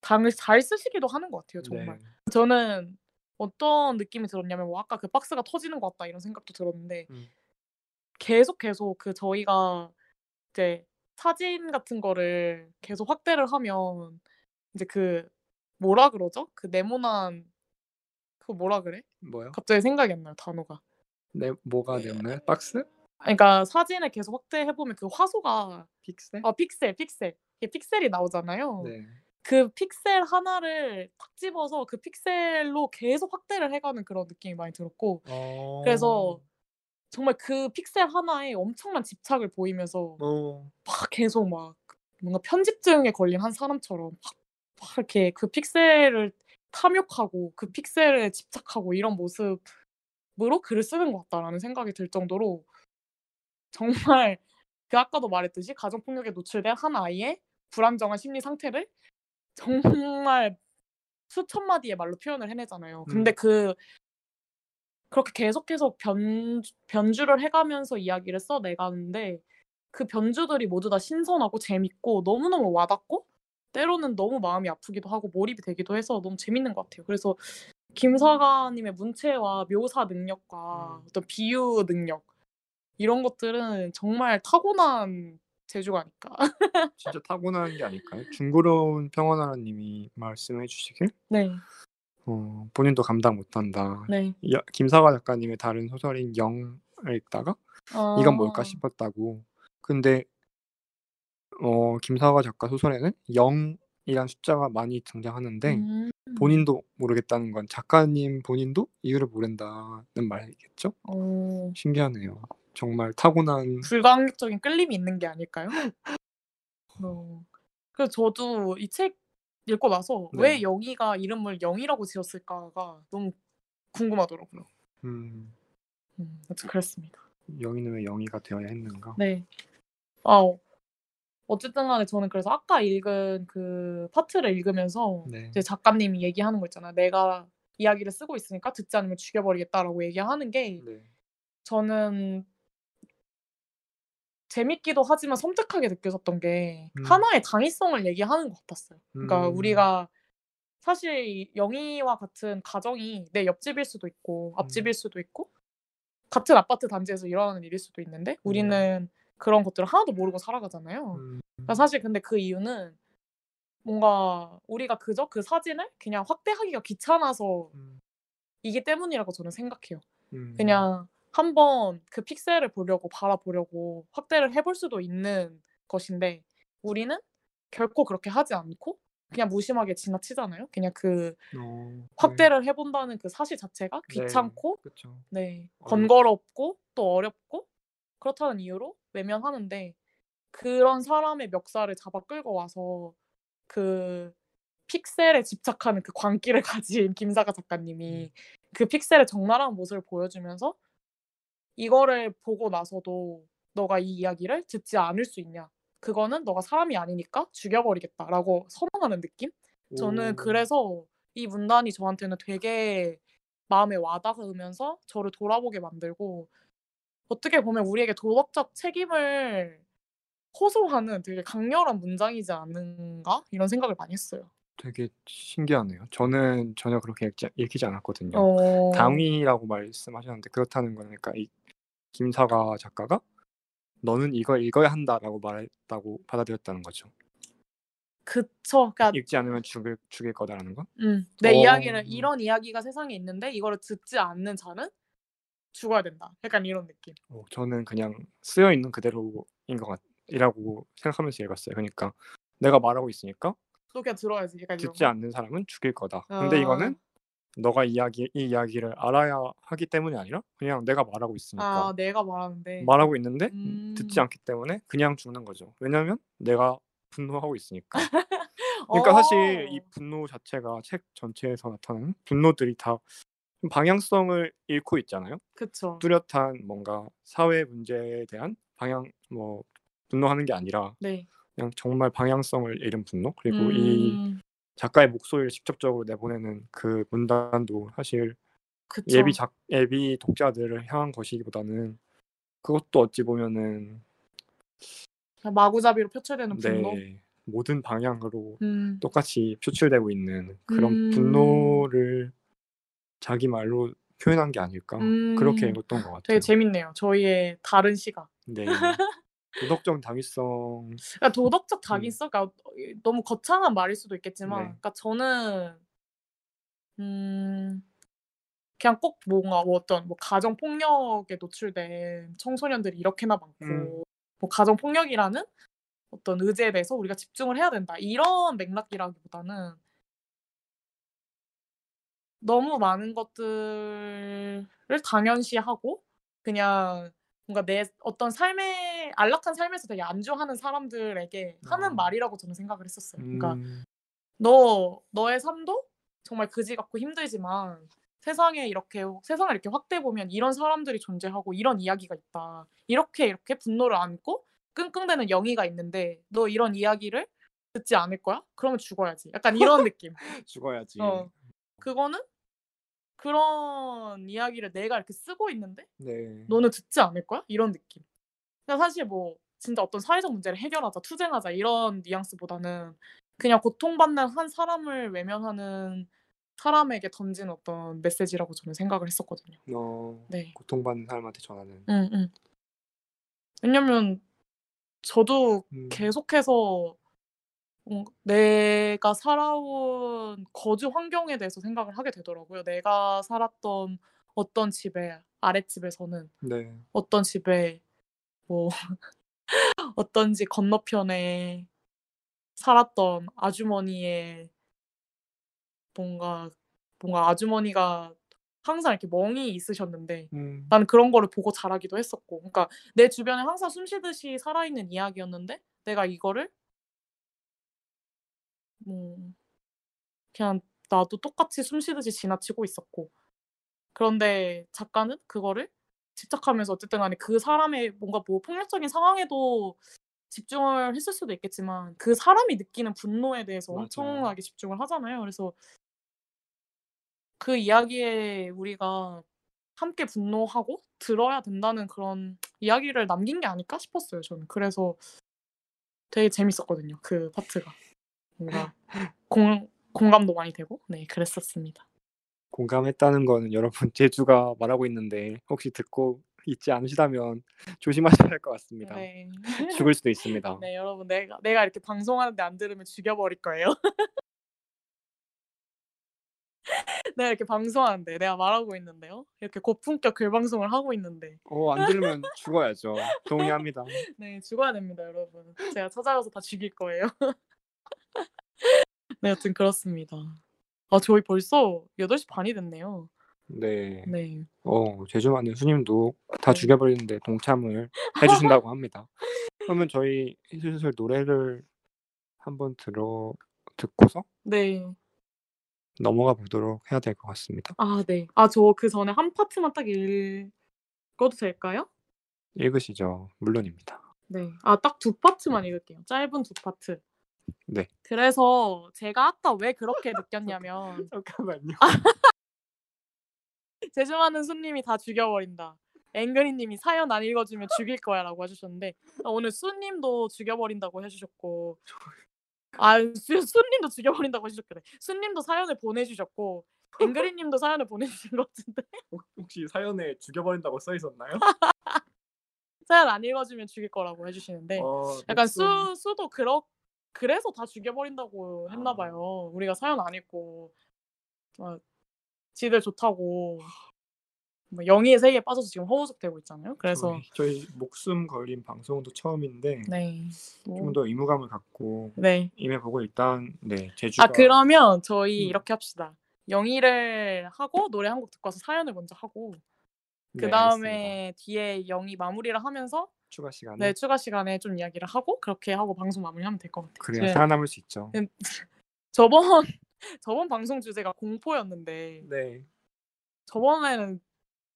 당을 잘 쓰시기도 하는 것 같아요. 정말. 네. 저는 어떤 느낌이 들었냐면 뭐 아까 그 박스가 터지는 것 같다 이런 생각도 들었는데 음. 계속 계속 그 저희가 이제 사진 같은 거를 계속 확대를 하면 이제 그 뭐라 그러죠? 그 네모난 그거 뭐라 그래? 뭐요? 갑자기 생각이 안 나요 단어가. 네, 뭐가 되었나요? 박스? 그러니까 사진을 계속 확대해 보면 그 화소가 픽셀? 아 픽셀 픽셀 이게 픽셀이 나오잖아요. 네. 그 픽셀 하나를 탁 집어서 그 픽셀로 계속 확대를 해가는 그런 느낌이 많이 들었고 어... 그래서 정말 그 픽셀 하나에 엄청난 집착을 보이면서 어... 막 계속 막 뭔가 편집증에 걸린 한 사람처럼 막, 막 이렇게 그 픽셀을 탐욕하고 그 픽셀에 집착하고 이런 모습으로 글을 쓰는 것 같다라는 생각이 들 정도로 정말 그 아까도 말했듯이 가정 폭력에 노출된 한 아이의 불안정한 심리 상태를 정말 수천 마디의 말로 표현을 해내잖아요. 근데 음. 그 그렇게 계속해서 변 변주를 해가면서 이야기를 써내가는데 그 변주들이 모두 다 신선하고 재밌고 너무너무 와닿고 때로는 너무 마음이 아프기도 하고 몰입이 되기도 해서 너무 재밌는 것 같아요. 그래서 김사가님의 문체와 묘사 능력과 음. 어떤 비유 능력 이런 것들은 정말 타고난 아닐까. 진짜 타고난 게 아닐까요? 중고로운 평화나라님이 말씀해 주시길 네, 어, 본인도 감당 못한다. 네. 야, 김사과 작가님의 다른 소설인 영을 읽다가 이건 뭘까 아, 싶었다고. 근데 어, 김사과 작가 소설에는 0이란 숫자가 많이 등장하는데 음, 본인도 모르겠다는 건 작가님 본인도 이유를 모른다는 말이겠죠? 어, 신기하네요. 정말 타고난 불가항력적인 끌림이 있는 게 아닐까요? 어. 그래서 저도 이 책 읽고 나서 왜 네. 영희가 이름을 영희라고 지었을까가 너무 궁금하더라고요. 음, 음, 아무튼 그랬습니다. 영희는 왜 영희가 되어야 했는가? 네. 아, 어쨌든 간에 저는 그래서 아까 읽은 그 파트를 읽으면서 네. 이제 작가님이 얘기하는 거 있잖아요. 내가 이야기를 쓰고 있으니까 듣지 않으면 죽여버리겠다라고 얘기하는 게 네. 저는 재밌기도 하지만 섬뜩하게 느껴졌던 게 음. 하나의 당위성을 얘기하는 것 같았어요. 그러니까 음. 우리가 사실 이 영희와 같은 가정이 내 옆집일 수도 있고 앞집일 음. 수도 있고 같은 아파트 단지에서 일어나는 일일 수도 있는데 우리는 그런 것들을 하나도 모르고 살아가잖아요. 음, 그러니까 사실 근데 그 이유는 뭔가 우리가 그저 그 사진을 그냥 확대하기가 귀찮아서 음, 이기 때문이라고 저는 생각해요. 음, 그냥 한번 그 픽셀을 보려고 바라보려고 확대를 해볼 수도 있는 것인데 우리는 결코 그렇게 하지 않고 그냥 무심하게 지나치잖아요. 그냥 그 어, 네. 확대를 해본다는 그 사실 자체가 네, 귀찮고. 네 어렵- 번거롭고 또 어렵고 그렇다는 이유로 외면하는데 그런 사람의 멱살을 잡아 끌고 와서 그 픽셀에 집착하는 그 광기를 가진 김사가 작가님이 그 픽셀의 적나라한 모습을 보여주면서 이거를 보고 나서도 너가 이 이야기를 듣지 않을 수 있냐? 그거는 너가 사람이 아니니까 죽여버리겠다라고 선언하는 느낌? 저는 오, 그래서 이 문단이 저한테는 되게 마음에 와닿으면서 저를 돌아보게 만들고 어떻게 보면 우리에게 도덕적 책임을 호소하는 되게 강렬한 문장이지 않은가 이런 생각을 많이 했어요. 되게 신기하네요. 저는 전혀 그렇게 읽지, 읽히지 않았거든요. 어, 당위라고 말씀하셨는데 그렇다는 건 그러니까 이 김사가 작가가 너는 이걸 읽어야 한다라고 말했다고 받아들였다는 거죠. 그쵸. 그러니까 읽지 않으면 죽일 죽일 거다라는 건. 음, 내 어. 이야기를 이런 이야기가 세상에 있는데 이거를 듣지 않는 자는 죽어야 된다. 약간 이런 느낌. 어, 저는 그냥 쓰여 있는 그대로인 것 같이라고 생각하면서 읽었어요. 그러니까 내가 말하고 있으니까 또 그냥 들어야지. 약간 이런 듣지 거. 않는 사람은 죽일 거다. 근데 이거는 너가 이야기 이 이야기를 알아야 하기 때문이 아니라 그냥 내가 말하고 있으니까 아 내가 말하는데 말하고 있는데 음. 듣지 않기 때문에 그냥 죽는 거죠. 왜냐면 내가 분노하고 있으니까. 그러니까 사실 이 어. 분노 자체가 책 전체에서 나타나는 분노들이 다 방향성을 잃고 있잖아요. 그쵸. 뚜렷한 뭔가 사회 문제에 대한 방향 뭐 분노하는 게 아니라 네. 그냥 정말 방향성을 잃은 분노 그리고 이 음, 작가의 목소리를 직접적으로 내보내는 그 문단도 사실 그쵸. 예비 작 예비 독자들을 향한 것이기보다는 그것도 어찌 보면은 마구잡이로 표출되는 분노. 네 모든 방향으로 음, 똑같이 표출되고 있는 그런 음. 분노를 자기 말로 표현한 게 아닐까 음. 그렇게 읽었던 것 같아요. 되게 재밌네요. 저희의 다른 시각. 네 도덕적 당위성 그러니까 도덕적 당위성, 그러니까 너무 거창한 말일 수도 있겠지만, 네. 그러니까 저는 음 그냥 꼭 뭔가 뭐 어떤 뭐 가정 폭력에 노출된 청소년들이 이렇게나 많고, 음. 뭐 가정 폭력이라는 어떤 의제에 대해서 우리가 집중을 해야 된다 이런 맥락이라기보다는 너무 많은 것들을 당연시하고 그냥 뭔가 내 어떤 삶의 삶에 안락한 삶에서 되게 안주하는 사람들에게 하는 아. 말이라고 저는 생각을 했었어요. 그러니까 음. 너 너의 삶도 정말 그지 같고 힘들지만 세상에 이렇게 세상을 이렇게 확대 보면 이런 사람들이 존재하고 이런 이야기가 있다. 이렇게 이렇게 분노를 안고 끙끙대는 영희가 있는데 너 이런 이야기를 듣지 않을 거야? 그러면 죽어야지. 약간 이런 느낌. 죽어야지. 어. 그거는 그런 이야기를 내가 이렇게 쓰고 있는데 네. 너는 듣지 않을 거야? 이런 느낌. 그러니까 사실 뭐 진짜 어떤 사회적 문제를 해결하자, 투쟁하자 이런 뉘앙스보다는 그냥 고통받는 한 사람을 외면하는 사람에게 던진 어떤 메시지라고 저는 생각을 했었거든요. 어, 네. 고통받는 사람한테 전하는. 응, 응. 왜냐면 저도 음. 계속해서 내가 살아온 거주 환경에 대해서 생각을 하게 되더라고요. 내가 살았던 어떤 집에 아랫집에서는 네. 어떤 집에 뭐 어떤 집 건너편에 살았던 아주머니의 뭔가 뭔가 아주머니가 항상 이렇게 멍이 있으셨는데 음. 나는 그런 거를 보고 자라기도 했었고 그러니까 내 주변에 항상 숨쉬듯이 살아있는 이야기였는데 내가 이거를 뭐 그냥 나도 똑같이 숨 쉬듯이 지나치고 있었고 그런데 작가는 그거를 집착하면서 어쨌든 간에 그 사람의 뭔가 뭐 폭력적인 상황에도 집중을 했을 수도 있겠지만 그 사람이 느끼는 분노에 대해서 맞아요. 엄청나게 집중을 하잖아요. 그래서 그 이야기에 우리가 함께 분노하고 들어야 된다는 그런 이야기를 남긴 게 아닐까 싶었어요. 저는 그래서 되게 재밌었거든요. 그 파트가 뭔가 공 공감도 많이 되고 네 그랬었습니다. 공감했다는 거는 여러분 제주가 말하고 있는데 혹시 듣고 있지 않으시다면 조심하셔야 할 것 같습니다. 네. 죽을 수도 있습니다. 네 여러분 내가 내가 이렇게 방송하는데 안 들으면 죽여버릴 거예요. 내가 이렇게 방송하는데 내가 말하고 있는데요. 이렇게 고품격 글방송을 하고 있는데 어, 안 들으면 죽어야죠. 동의합니다. 네 죽어야 됩니다 여러분. 제가 찾아가서 다 죽일 거예요. 네 여튼 그렇습니다. 아 저희 벌써 8시 반이 됐네요. 네. 네. 어, 제주 많은 스님도 다 네. 죽여버리는데 동참을 해주신다고 합니다. 그러면 저희 슬슬 노래를 한번 들어 듣고서 네. 넘어가 보도록 해야 될 것 같습니다. 아 네. 아 저 그 전에 한 파트만 딱 읽어도 될까요? 읽으시죠. 물론입니다. 네. 아 딱 두 파트만 읽을게요. 짧은 두 파트. 네. 그래서 제가 아까 왜 그렇게 느꼈냐면 잠깐만요. 제주 많은 수님이 다 죽여버린다. 앵그리님이 사연 안 읽어주면 죽일 거야라고 해주셨는데 아, 오늘 수님도 죽여버린다고 해주셨고 아 수, 수님도 죽여버린다고 해주셨길래 수님도 사연을 보내주셨고 앵그리님도 사연을 보내주신 것 같은데 혹시 사연에 죽여버린다고 써 있었나요? 사연 안 읽어주면 죽일 거라고 해주시는데 어, 약간 목숨- 수 수도 그러 그래서 다 죽여버린다고 했나 아. 봐요. 우리가 사연 안 읽고 막 지들 좋다고 뭐 영희의 세계에 빠져서 지금 허우적대고 있잖아요. 그래서 저희, 저희 목숨 걸린 방송도 처음인데 네. 뭐, 좀더 의무감을 갖고 네. 임해보고 일단 네 제주가 아 그러면 저희 음. 이렇게 합시다. 영희를 하고 노래 한 곡 듣고 와서 사연을 먼저 하고 네, 그 다음에 뒤에 영희 마무리를 하면서. 추가 시간에 네 추가 시간에 좀 이야기를 하고 그렇게 하고 방송 마무리하면 될 것 같아요. 그래야 네. 살아남을 수 있죠. 네. 저번 저번 방송 주제가 공포였는데 네. 저번에는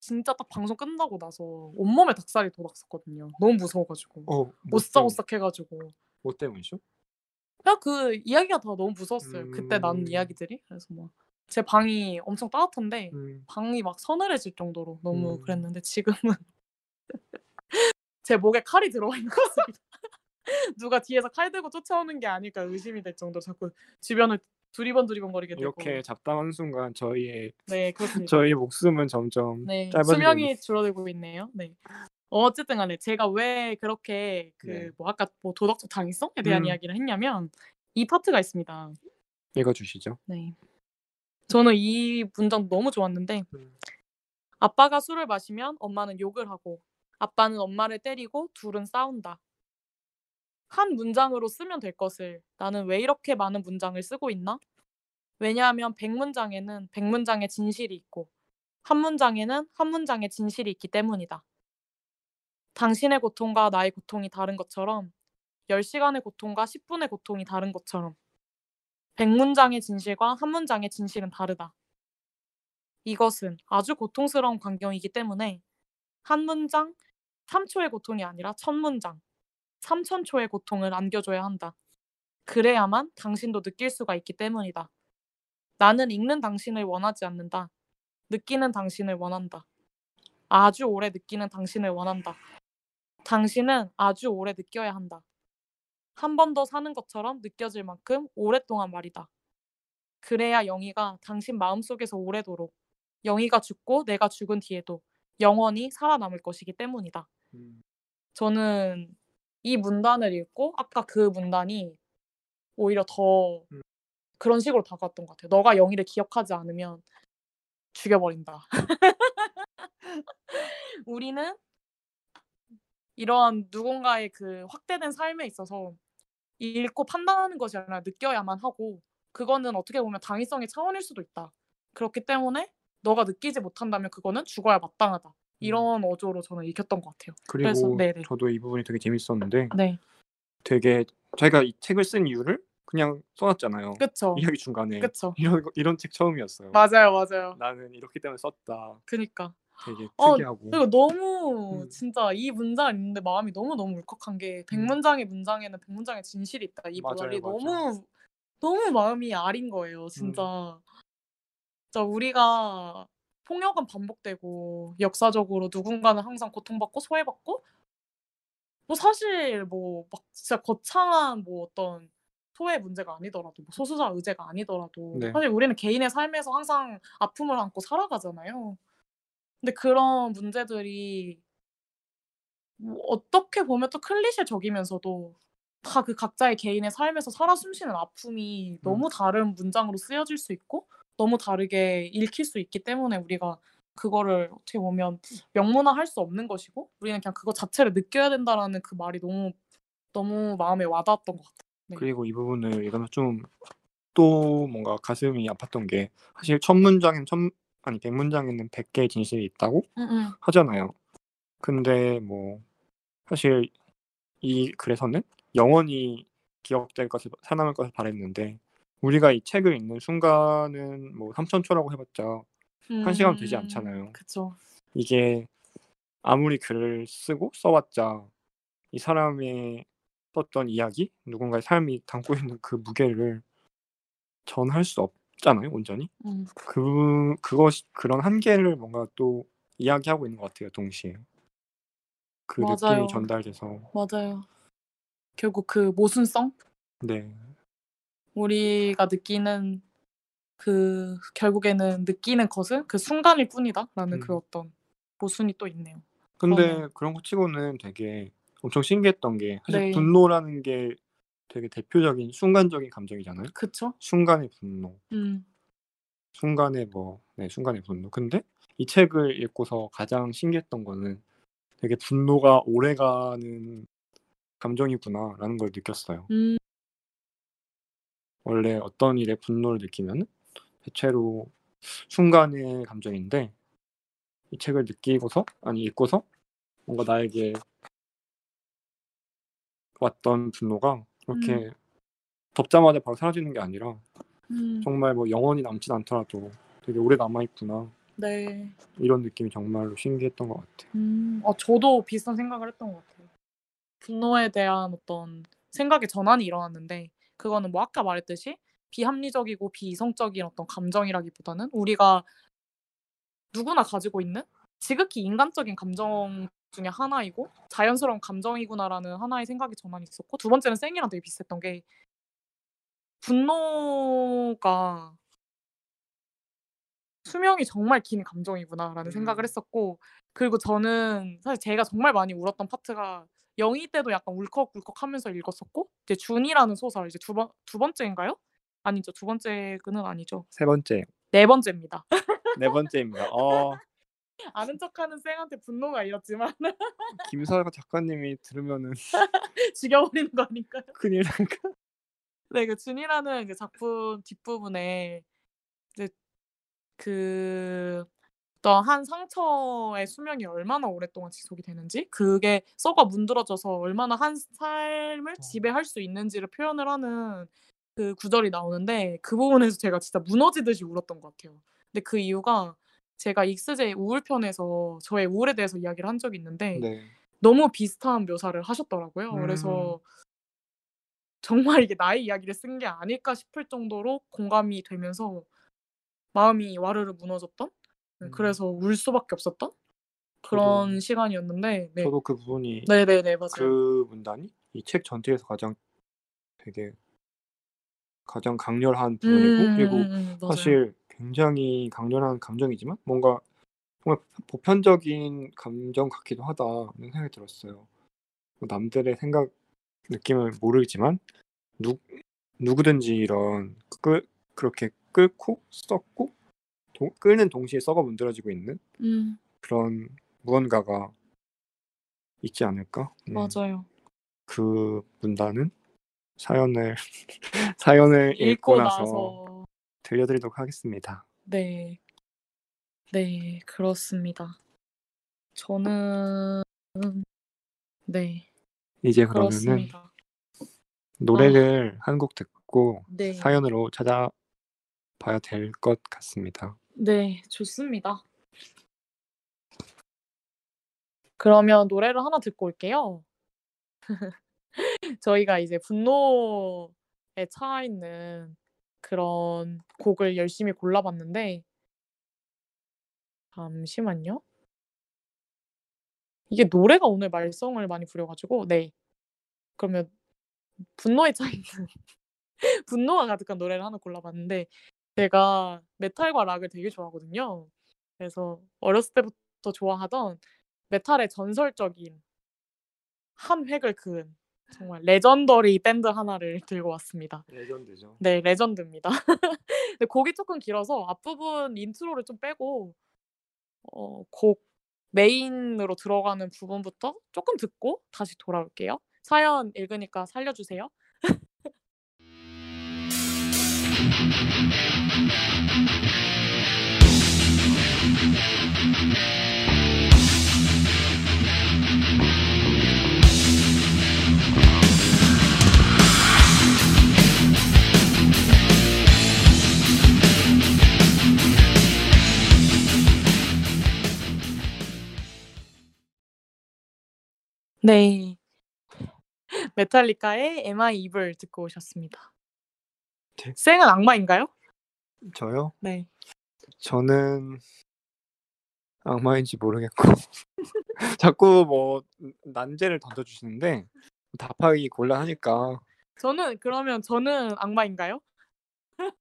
진짜 딱 방송 끝나고 나서 온몸에 닭살이 돋았었거든요. 너무 무서워가지고 어, 뭐 오싹오싹해가지고 뭐 때문이죠? 그냥 그 이야기가 다 너무 무서웠어요. 그때 나눈 음. 이야기들이 그래서 막 제 방이 엄청 따뜻한데 음, 방이 막 서늘해질 정도로 너무 음. 그랬는데 지금은 제 목에 칼이 들어와 있는 것 같습니다. 누가 뒤에서 칼 들고 쫓아오는 게 아닐까 의심이 될 정도로 자꾸 주변을 두리번 두리번 거리게 되고 이렇게 잡담하는 순간 저희의 네 그렇습니다. 저희 목숨은 점점 네, 짧아지고 수명이 있- 줄어들고 있네요. 네. 어쨌든 간에 제가 왜 그렇게 그 네. 뭐 아까 뭐 도덕적 당위성에 대한 음. 이야기를 했냐면 이 파트가 있습니다. 읽어 주시죠. 네. 저는 이 문장 너무 좋았는데 음. 아빠가 술을 마시면 엄마는 욕을 하고 아빠는 엄마를 때리고 둘은 싸운다. 한 문장으로 쓰면 될 것을 나는 왜 이렇게 많은 문장을 쓰고 있나? 왜냐하면 100문장에는 100문장의 진실이 있고 한 문장에는 한 문장의 진실이 있기 때문이다. 당신의 고통과 나의 고통이 다른 것처럼 10시간의 고통과 10분의 고통이 다른 것처럼 100문장의 진실과 한 문장의 진실은 다르다. 이것은 아주 고통스러운 광경이기 때문에 한 문장 3초의 고통이 아니라 천 문장 3천 초의 고통을 안겨줘야 한다. 그래야만 당신도 느낄 수가 있기 때문이다. 나는 읽는 당신을 원하지 않는다. 느끼는 당신을 원한다. 아주 오래 느끼는 당신을 원한다. 당신은 아주 오래 느껴야 한다. 한 번 더 사는 것처럼 느껴질 만큼 오랫동안 말이다. 그래야 영희가 당신 마음속에서 오래도록 영희가 죽고 내가 죽은 뒤에도 영원히 살아남을 것이기 때문이다. 음, 저는 이 문단을 읽고 아까 그 문단이 오히려 더 음. 그런 식으로 다가왔던 것 같아요. 너가 영희를 기억하지 않으면 죽여버린다. 우리는 이러한 누군가의 그 확대된 삶에 있어서 읽고 판단하는 것이 아니라 느껴야만 하고 그거는 어떻게 보면 당위성의 차원일 수도 있다. 그렇기 때문에 너가 느끼지 못한다면 그거는 죽어야 마땅하다. 이런 어조로 저는 읽혔던 것 같아요. 그래서 그리고 네네. 저도 이 부분이 되게 재밌었는데 네, 되게 저희가 이 책을 쓴 이유를 그냥 써놨잖아요. 그쵸, 이야기 중간에 그쵸. 이런 거- 이런 책 처음이었어요. 맞아요, 맞아요. 나는 이렇기 때문에 썼다. 그니까. 되게 어, 특이하고. 그리고 너무 음. 진짜 이 문장을 읽는데 마음이 너무 너무 울컥한 게 백문장의 문장에는 백문장의 진실이 있다. 이 맞아요, 말이 맞아요. 너무 너무 마음이 아린 거예요. 진짜. 진짜 우리가 폭력은 반복되고 역사적으로 누군가는 항상 고통받고 소외받고 뭐 사실 뭐 막 진짜 거창한 뭐 어떤 소외 문제가 아니더라도 뭐 소수자 의제가 아니더라도 네. 사실 우리는 개인의 삶에서 항상 아픔을 안고 살아가잖아요. 근데 그런 문제들이 뭐 어떻게 보면 또 클리셰적이면서도 다 그 각자의 개인의 삶에서 살아 숨쉬는 아픔이 너무 다른 문장으로 쓰여질 수 있고 너무 다르게 읽힐 수 있기 때문에 우리가 그거를 어떻게 보면 명문화할 수 없는 것이고 우리는 그냥 그거 자체를 느껴야 된다라는 그 말이 너무 너무 마음에 와닿았던 것 같아요. 네. 그리고 이 부분을 읽으면 좀 또 뭔가 가슴이 아팠던 게 사실 천 문장엔 천 아니 백 문장에는 백 개의 진실이 있다고 응, 응. 하잖아요. 근데 뭐 사실 이 글에서는 영원히 기억될 것을 살아남을 것을 바랬는데 우리가 이 책을 읽는 순간은 뭐 3천초라고 해봤자 한 시간 되지 음, 않잖아요. 그쵸. 이게 아무리 글을 쓰고 써봤자 이 사람의 썼던 이야기, 누군가의 삶이 담고 있는 그 무게를 전할 수 없잖아요, 온전히. 음. 그 그것이 그런 한계를 뭔가 또 이야기하고 있는 것 같아요, 동시에. 그 맞아요. 느낌이 전달돼서 맞아요. 결국 그 모순성? 네, 우리가 느끼는 그 결국에는 느끼는 것은 그 순간일 뿐이다라는 그 음. 어떤 모순이 또 있네요. 근데 그러네요. 그런 거 치고는 되게 엄청 신기했던 게 사실 네. 분노라는 게 되게 대표적인 순간적인 감정이잖아요. 그쵸? 순간의 분노. 음. 순간의 뭐, 네, 순간의 분노. 근데 이 책을 읽고서 가장 신기했던 거는 되게 분노가 오래가는 감정이구나라는 걸 느꼈어요. 음. 원래 어떤 일에 분노를 느끼면 대체로 순간의 감정인데 이 책을 느끼고서 아니 읽고서 뭔가 나에게 왔던 분노가 그렇게 덮자마자 바로 사라지는 게 아니라 음. 정말 뭐 영원히 남진 않더라도 되게 오래 남아 있구나 네. 이런 느낌이 정말로 신기했던 것 같아요. 음. 어, 저도 비슷한 생각을 했던 것 같아요. 분노에 대한 어떤 생각의 전환이 일어났는데 그거는 뭐 아까 말했듯이 비합리적이고 비이성적인 어떤 감정이라기보다는 우리가 누구나 가지고 있는 지극히 인간적인 감정 중에 하나이고 자연스러운 감정이구나라는 하나의 생각의 전환이 있었고 두 번째는 쌩이랑 되게 비슷했던 게 분노가 수명이 정말 긴 감정이구나라는 생각을 음. 했었고 그리고 저는 사실 제가 정말 많이 울었던 파트가 영희 때도 약간 울컥울컥하면서 읽었었고 이제 준이라는 소설 이제 두 번 두 번째인가요? 아니죠 두 번째는 아니죠 세 번째, 네 번째입니다. 네 번째입니다. 어, 아는 척하는 쌩한테 분노가 일었지만 김서가 작가님이 들으면은 죽여버리는 거 아닐까요? 큰일 날까? 네, 그 준이라는 그 작품 뒷부분에 이제 그 한 상처의 수명이 얼마나 오랫동안 지속이 되는지 그게 썩어 문드러져서 얼마나 한 삶을 지배할 수 있는지를 표현을 하는 그 구절이 나오는데 그 부분에서 제가 진짜 무너지듯이 울었던 것 같아요. 근데 그 이유가 제가 익스제 우울편에서 저의 우울에 대해서 이야기를 한 적이 있는데 네. 너무 비슷한 묘사를 하셨더라고요. 음. 그래서 정말 이게 나의 이야기를 쓴 게 아닐까 싶을 정도로 공감이 되면서 마음이 와르르 무너졌던 네, 음. 그래서 울 수밖에 없었던 그런 시간이었는데 네. 저도 그 부분이 네네네 맞아요. 그 문단이 이 책 전체에서 가장 되게 가장 강렬한 부분이고 그리고 음, 음, 맞아요. 사실 굉장히 강렬한 감정이지만 뭔가 정말 보편적인 감정 같기도 하다는 생각이 들었어요. 뭐 남들의 생각 느낌을 모르지만 누 누구든지 이런 끌 그렇게 끓고 썩고 도, 끓는 동시에 썩어 문드러지고 있는 음, 그런 무언가가 있지 않을까? 음, 맞아요. 그 문단은 사연을 사연을 읽고, 읽고 나서, 나서 들려드리도록 하겠습니다. 네. 네, 그렇습니다. 저는 네, 이제 그러면은 그렇습니다. 노래를 한곡 듣고 네. 사연으로 찾아봐야 될 것 같습니다. 네, 좋습니다. 그러면 노래를 하나 듣고 올게요. 저희가 이제 분노에 차 있는 그런 곡을 열심히 골라봤는데 잠시만요. 이게 노래가 오늘 말썽을 많이 부려가지고 네. 그러면 분노에 차 있는 분노가 가득한 노래를 하나 골라봤는데 제가 메탈과 락을 되게 좋아하거든요. 그래서 어렸을 때부터 좋아하던 메탈의 전설적인 한 획을 그은 정말 legendary 밴드 하나를 들고 왔습니다. legend죠. 네, legend입니다. 근데 곡이 조금 길어서 앞부분 intro를 좀 빼고 어, 곡 메인으로 들어가는 부분부터 조금 듣고 다시 돌아올게요. 사연 읽으니까 살려주세요. 네. 메탈리카의 Am I Evil 듣고 오셨습니다. 네. 쌩은 악마인가요? 저요? 네. 저는 악마인지 모르겠고 자꾸 뭐 난제를 던져주시는데 답하기 곤란하니까 저는 그러면 저는 악마인가요?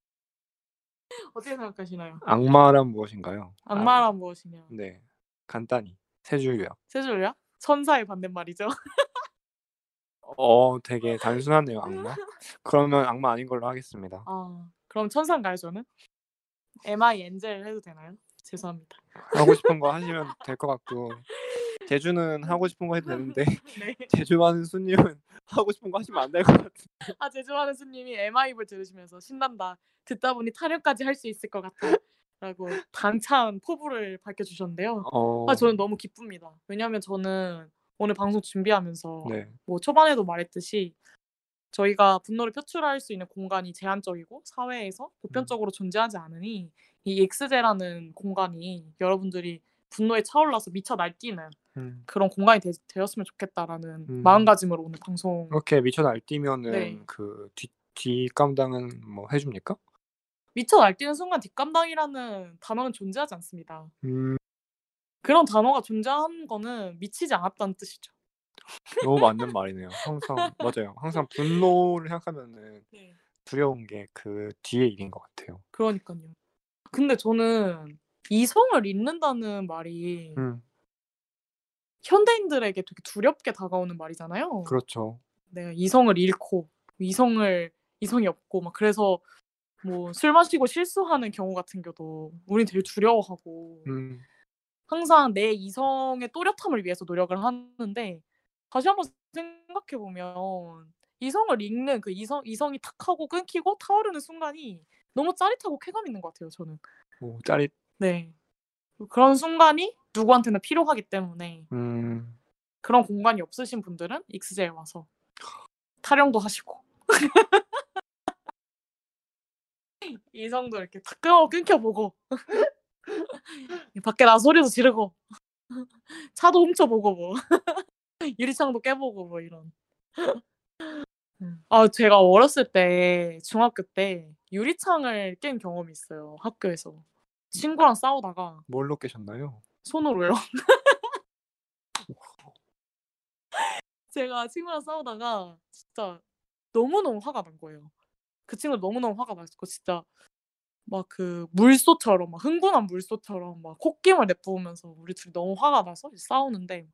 어떻게 생각하시나요? 악마란 무엇인가요? 악마란 무엇이냐? 아, 네, 간단히 세 줄요. 세 줄이야? 천사의 반대말이죠. 어, 되게 단순하네요, 악마. 그러면 악마 아닌 걸로 하겠습니다. 아, 그럼 천사인가요, 저는? Am I Angel 해도 되나요? 죄송합니다. 하고 싶은 거 하시면 될 것 같고 제주는 하고 싶은 거 해도 되는데 네. 제주 하는 수님은 하고 싶은 거 하시면 안 될 것 같아요. 아, 제주하는 스님이 Am I Evil 들으시면서 신난다. 듣다 보니 타령까지 할 수 있을 것 같아. 라고 당찬 포부를 밝혀주셨는데요. 어, 아, 저는 너무 기쁩니다. 왜냐하면 저는 오늘 방송 준비하면서 네, 뭐 초반에도 말했듯이 저희가 분노를 표출할 수 있는 공간이 제한적이고 사회에서 보편적으로 존재하지 않으니 이 엑스제라는 공간이 여러분들이 분노에 차올라서 미쳐 날뛰는 음. 그런 공간이 되, 되었으면 좋겠다라는 음. 마음가짐으로 오늘 방송 그렇게 미쳐 날뛰면은 네. 그 뒤, 뒷감당은 뭐 해줍니까? 미쳐 날뛰는 순간 뒷감당이라는 단어는 존재하지 않습니다. 음, 그런 단어가 존재하는 거는 미치지 않았다는 뜻이죠. 너무 맞는 말이네요. 항상 맞아요. 항상 분노를 생각하면은 네. 두려운 게 그 뒤에 일인 것 같아요. 그러니까요. 근데 저는 이성을 잃는다는 말이 음, 현대인들에게 되게 두렵게 다가오는 말이잖아요. 그렇죠. 내가 이성을 잃고 이성을 이성이 없고 막 그래서 뭐 술 마시고 실수하는 경우 같은 경우도 우린 되게 두려워하고 음, 항상 내 이성의 또렷함을 위해서 노력을 하는데 다시 한번 생각해 보면 이성을 잃는 그 이성 이성이 탁 하고 끊기고 타오르는 순간이 너무 짜릿하고 쾌감 있는 것 같아요. 저는. 뭐 짜릿 네. 그런 순간이 누구한테나 필요하기 때문에 음. 그런 공간이 없으신 분들은 익스제에 와서 타령도 하시고 이성도 이렇게 탁 끊어 끊겨보고 밖에 나 소리도 지르고 차도 훔쳐보고 뭐 유리창도 깨보고 뭐 이런 음. 아 제가 어렸을 때 중학교 때 유리창을 깬 경험이 있어요 학교에서 친구랑 싸우다가 뭘로 깨셨나요? 손으로요 제가 친구랑 싸우다가 진짜 너무너무 화가 난 거예요. 그 친구 너무너무 화가 났고 진짜 막 그 물소처럼 막 흥분한 물소처럼 막 콧김을 내뿜으면서 우리 둘이 너무 화가 나서 싸우는데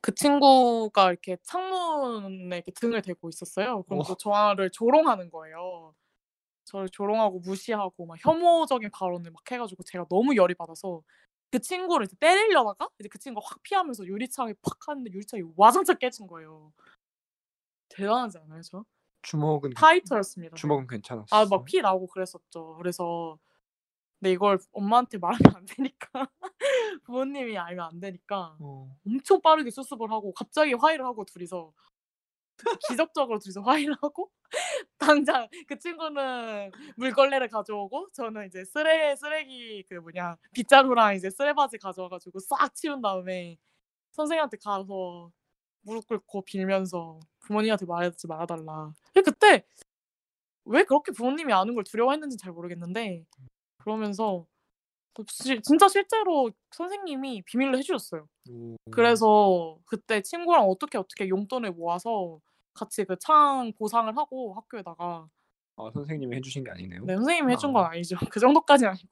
그 친구가 이렇게 창문에 이렇게 등을 대고 있었어요. 그럼 또 어. 저를 조롱하는 거예요. 저를 조롱하고 무시하고 막 혐오적인 발언을 막 해가지고 제가 너무 열이 받아서 그 친구를 이제 때리려다가 이제 그 친구가 확 피하면서 유리창에 팍 하는데 유리창이 와장창 깨진 거예요. 대단하지 않아요, 저? 주먹은 파이터였습니다. 제가. 주먹은 괜찮았어요. 아, 막 피 나고 그랬었죠. 그래서 근데 이걸 엄마한테 말하면 안 되니까 부모님이 알면 안 되니까 어. 엄청 빠르게 수습을 하고 갑자기 화해를 하고 둘이서 기적적으로 둘이서 화해를 하고 당장 그 친구는 물걸레를 가져오고 저는 이제 쓰레 쓰레기 그 뭐냐 빗자루랑 이제 쓰레바지 가져와가지고 싹 치운 다음에 선생님한테 가서 무릎 꿇고 빌면서 부모님한테 말하지 말아달라. 그때 왜 그렇게 부모님이 아는 걸 두려워했는지 잘 모르겠는데 그러면서 진짜 실제로 선생님이 비밀로 해주셨어요. 오. 그래서 그때 친구랑 어떻게 어떻게 용돈을 모아서 같이 그 창 보상을 하고 학교에다가 아 선생님이 해주신 게 아니네요. 네 선생님이 해준 건 아. 아니죠. 그 정도까지는 아니고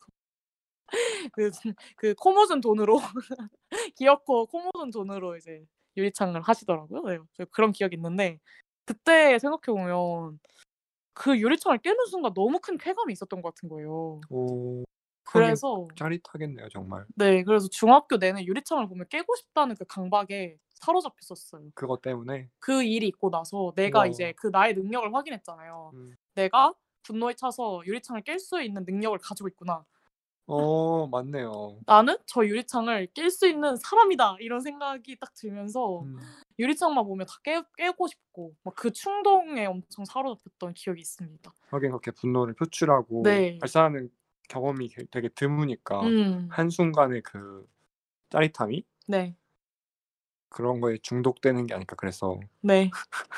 그, 그 코모준 돈으로 기어코 코모준 돈으로 이제 유리창을 하시더라고요. 네, 저 그런 기억이 있는데 그때 생각해 보면 그 유리창을 깨는 순간 너무 큰 쾌감이 있었던 것 같은 거예요. 오. 그래서 짜릿하겠네요 정말. 네 그래서 중학교 내내 유리창을 보면 깨고 싶다는 그 강박에 사로잡혔었어요. 그것 때문에. 그 일이 있고 나서 내가 우와. 이제 그 나의 능력을 확인했잖아요. 음. 내가 분노에 차서 유리창을 깰 수 있는 능력을 가지고 있구나. 어 맞네요. 나는 저 유리창을 깰 수 있는 사람이다. 이런 생각이 딱 들면서 음. 유리창만 보면 다 깨, 깨고 싶고 막 그 충동에 엄청 사로잡혔던 기억이 있습니다. 하긴 그렇게 분노를 표출하고 네. 발산하는 경험이 게- 되게 드무니까 음, 한 순간의 그 짜릿함이 네, 그런 거에 중독되는 게 아닐까 그래서 네,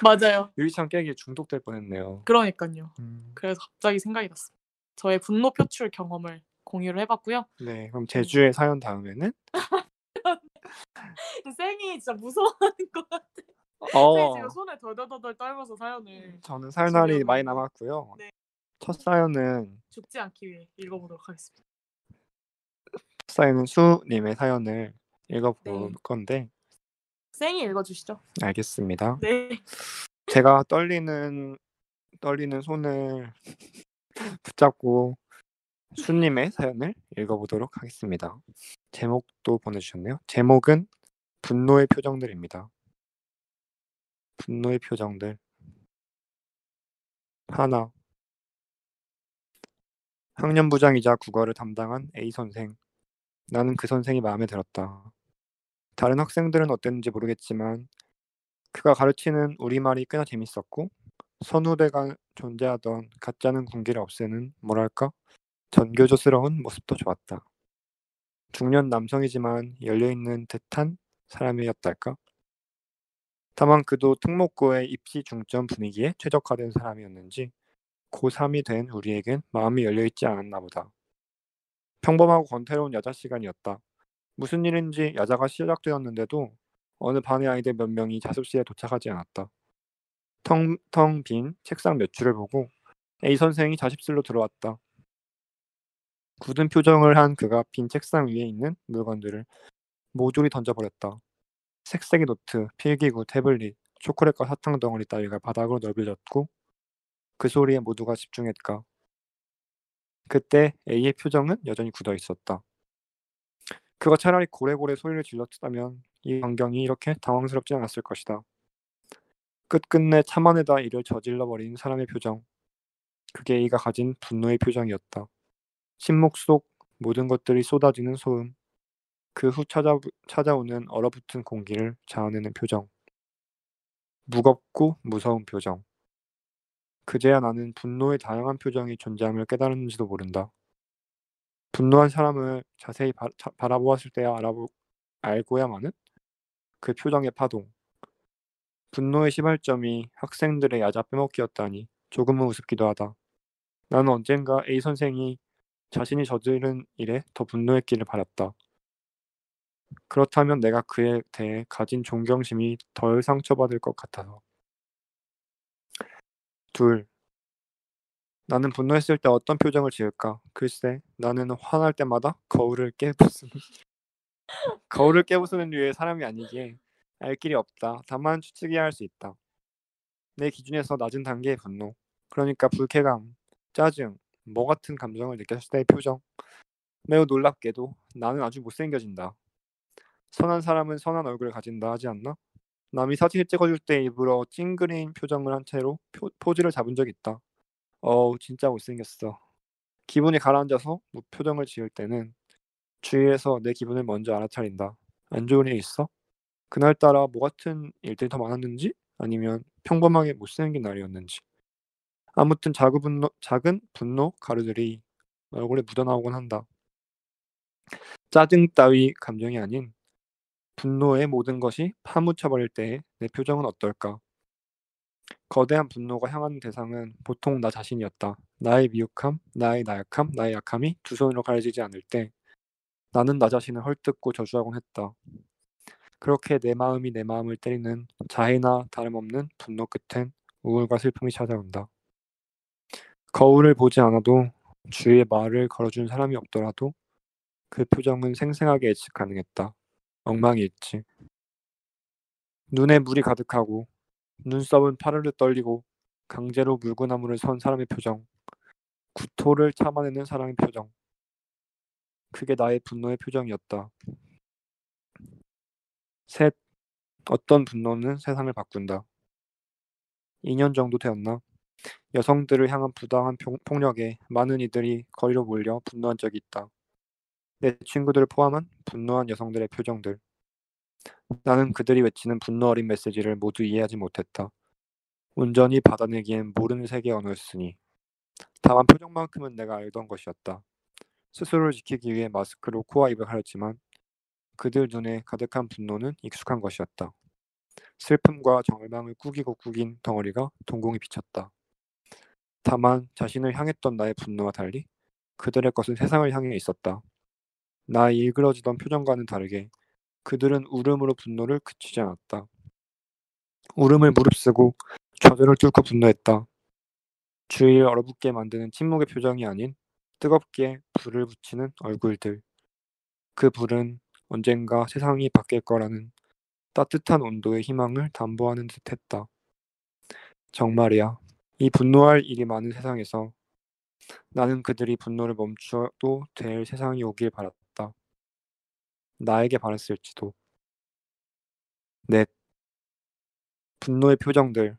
맞아요. 유리창 깨기에 중독될 뻔했네요. 그러니까요. 음. 그래서 갑자기 생각이 났습니다. 저의 분노 표출 경험을 공유를 해봤고요. 네 그럼 제주의 사연 다음에는 쌩이 진짜 무서워하는 것 같아. 쌩이 어 지금 손에 덜덜덜덜 떨면서 사연을 저는 사연날이 많이. 남았고요. 네. 첫 사연은 죽지 않기 위해 읽어보도록 하겠습니다. 첫 사연은 수님의 사연을 읽어볼 네. 건데 쌩이 읽어주시죠. 알겠습니다. 네. 제가 떨리는 떨리는 손을 붙잡고 수님의 사연을 읽어보도록 하겠습니다. 제목도 보내주셨네요. 제목은 분노의 표정들입니다. 분노의 표정들. 하나. 학년부장이자 국어를 담당한 A 선생. 나는 그 선생이 마음에 들었다. 다른 학생들은 어땠는지 모르겠지만 그가 가르치는 우리말이 꽤나 재밌었고 선후배가 존재하던 가짜는 군기를 없애는 뭐랄까 전교조스러운 모습도 좋았다. 중년 남성이지만 열려있는 듯한 사람이었달까? 다만 그도 특목고의 입시 중점 분위기에 최적화된 사람이었는지 고3이 된 우리에겐 마음이 열려있지 않았나 보다. 평범하고 권태로운 야자 시간이었다. 무슨 일인지 야자가 시작되었는데도 어느 반의 아이들 몇 명이 자습실에 도착하지 않았다. 텅텅 빈 책상 몇 줄을 보고 A 선생이 자습실로 들어왔다. 굳은 표정을 한 그가 빈 책상 위에 있는 물건들을 모조리 던져버렸다. 색색의 노트, 필기구, 태블릿, 초콜릿과 사탕 덩어리 따위가 바닥으로 널브러졌고 그 소리에 모두가 집중했까. 그때 A의 표정은 여전히 굳어 있었다. 그가 차라리 고래고래 소리를 질렀다면 이 광경이 이렇게 당황스럽지 않았을 것이다. 끝끝내 참아내다 일을 저질러버린 사람의 표정. 그게 A가 가진 분노의 표정이었다. 침묵 속 모든 것들이 쏟아지는 소음, 그 후 찾아, 찾아오는 얼어붙은 공기를 자아내는 표정. 무겁고 무서운 표정. 그제야 나는 분노의 다양한 표정이 존재함을 깨달았는지도 모른다. 분노한 사람을 자세히 바, 자, 바라보았을 때야 알아보, 알고야만은 그 표정의 파동. 분노의 시발점이 학생들의 야자 빼먹기였다니 조금은 우습기도 하다. 나는 언젠가 A 선생이 자신이 저지른 일에 더 분노했기를 바랐다. 그렇다면 내가 그에 대해 가진 존경심이 덜 상처받을 것 같아서. 둘. 나는 분노했을 때 어떤 표정을 지을까? 글쎄, 나는 화날 때마다 거울을 깨부수는 거울을 깨부수는 류의 사람이 아니기에 알 길이 없다. 다만 추측해야 할 수 있다. 내 기준에서 낮은 단계의 분노, 그러니까 불쾌감, 짜증, 뭐 같은 감정을 느꼈을 때의 표정. 매우 놀랍게도 나는 아주 못생겨진다. 선한 사람은 선한 얼굴을 가진다 하지 않나? 남이 사진을 찍어줄 때 일부러 찡그린 표정을 한 채로 표, 포즈를 잡은 적 있다. 어우 진짜 못생겼어. 기분이 가라앉아서 무표정을 지을 때는 주위에서 내 기분을 먼저 알아차린다. 안 좋은 일 있어? 그날따라 뭐 같은 일들이 더 많았는지 아니면 평범하게 못생긴 날이었는지 아무튼 작은 분노, 작은 분노 가루들이 얼굴에 묻어나오곤 한다. 짜증 따위 감정이 아닌 분노의 모든 것이 파묻혀버릴 때 내 표정은 어떨까? 거대한 분노가 향하는 대상은 보통 나 자신이었다. 나의 미혹함, 나의 나약함, 나의 약함이 두 손으로 가려지지 않을 때 나는 나 자신을 헐뜯고 저주하곤 했다. 그렇게 내 마음이 내 마음을 때리는 자해나 다름없는 분노 끝엔 우울과 슬픔이 찾아온다. 거울을 보지 않아도 주위에 말을 걸어준 사람이 없더라도 그 표정은 생생하게 예측 가능했다. 엉망이 있지. 눈에 물이 가득하고 눈썹은 파르르 떨리고 강제로 물구나무를 선 사람의 표정. 구토를 참아내는 사람의 표정. 그게 나의 분노의 표정이었다. 셋. 어떤 분노는 세상을 바꾼다. 2년 정도 되었나? 여성들을 향한 부당한 폭- 폭력에 많은 이들이 거리로 몰려 분노한 적이 있다. 내 친구들을 포함한 분노한 여성들의 표정들. 나는 그들이 외치는 분노 어린 메시지를 모두 이해하지 못했다. 온전히 받아내기엔 모르는 세계 언어였으니. 다만 표정만큼은 내가 알던 것이었다. 스스로를 지키기 위해 마스크로 코와 입을 가렸지만 그들 눈에 가득한 분노는 익숙한 것이었다. 슬픔과 절망을 꾸기고 꾸긴 덩어리가 동공이 비쳤다. 다만 자신을 향했던 나의 분노와 달리 그들의 것은 세상을 향해 있었다. 나의 일그러지던 표정과는 다르게 그들은 울음으로 분노를 그치지 않았다. 울음을 무릅쓰고 좌절을 뚫고 분노했다. 주위를 얼어붙게 만드는 침묵의 표정이 아닌 뜨겁게 불을 붙이는 얼굴들. 그 불은 언젠가 세상이 바뀔 거라는 따뜻한 온도의 희망을 담보하는 듯했다. 정말이야. 이 분노할 일이 많은 세상에서 나는 그들이 분노를 멈춰도 될 세상이 오길 바랐다. 나에게 바랐을지도. 넷. 분노의 표정들.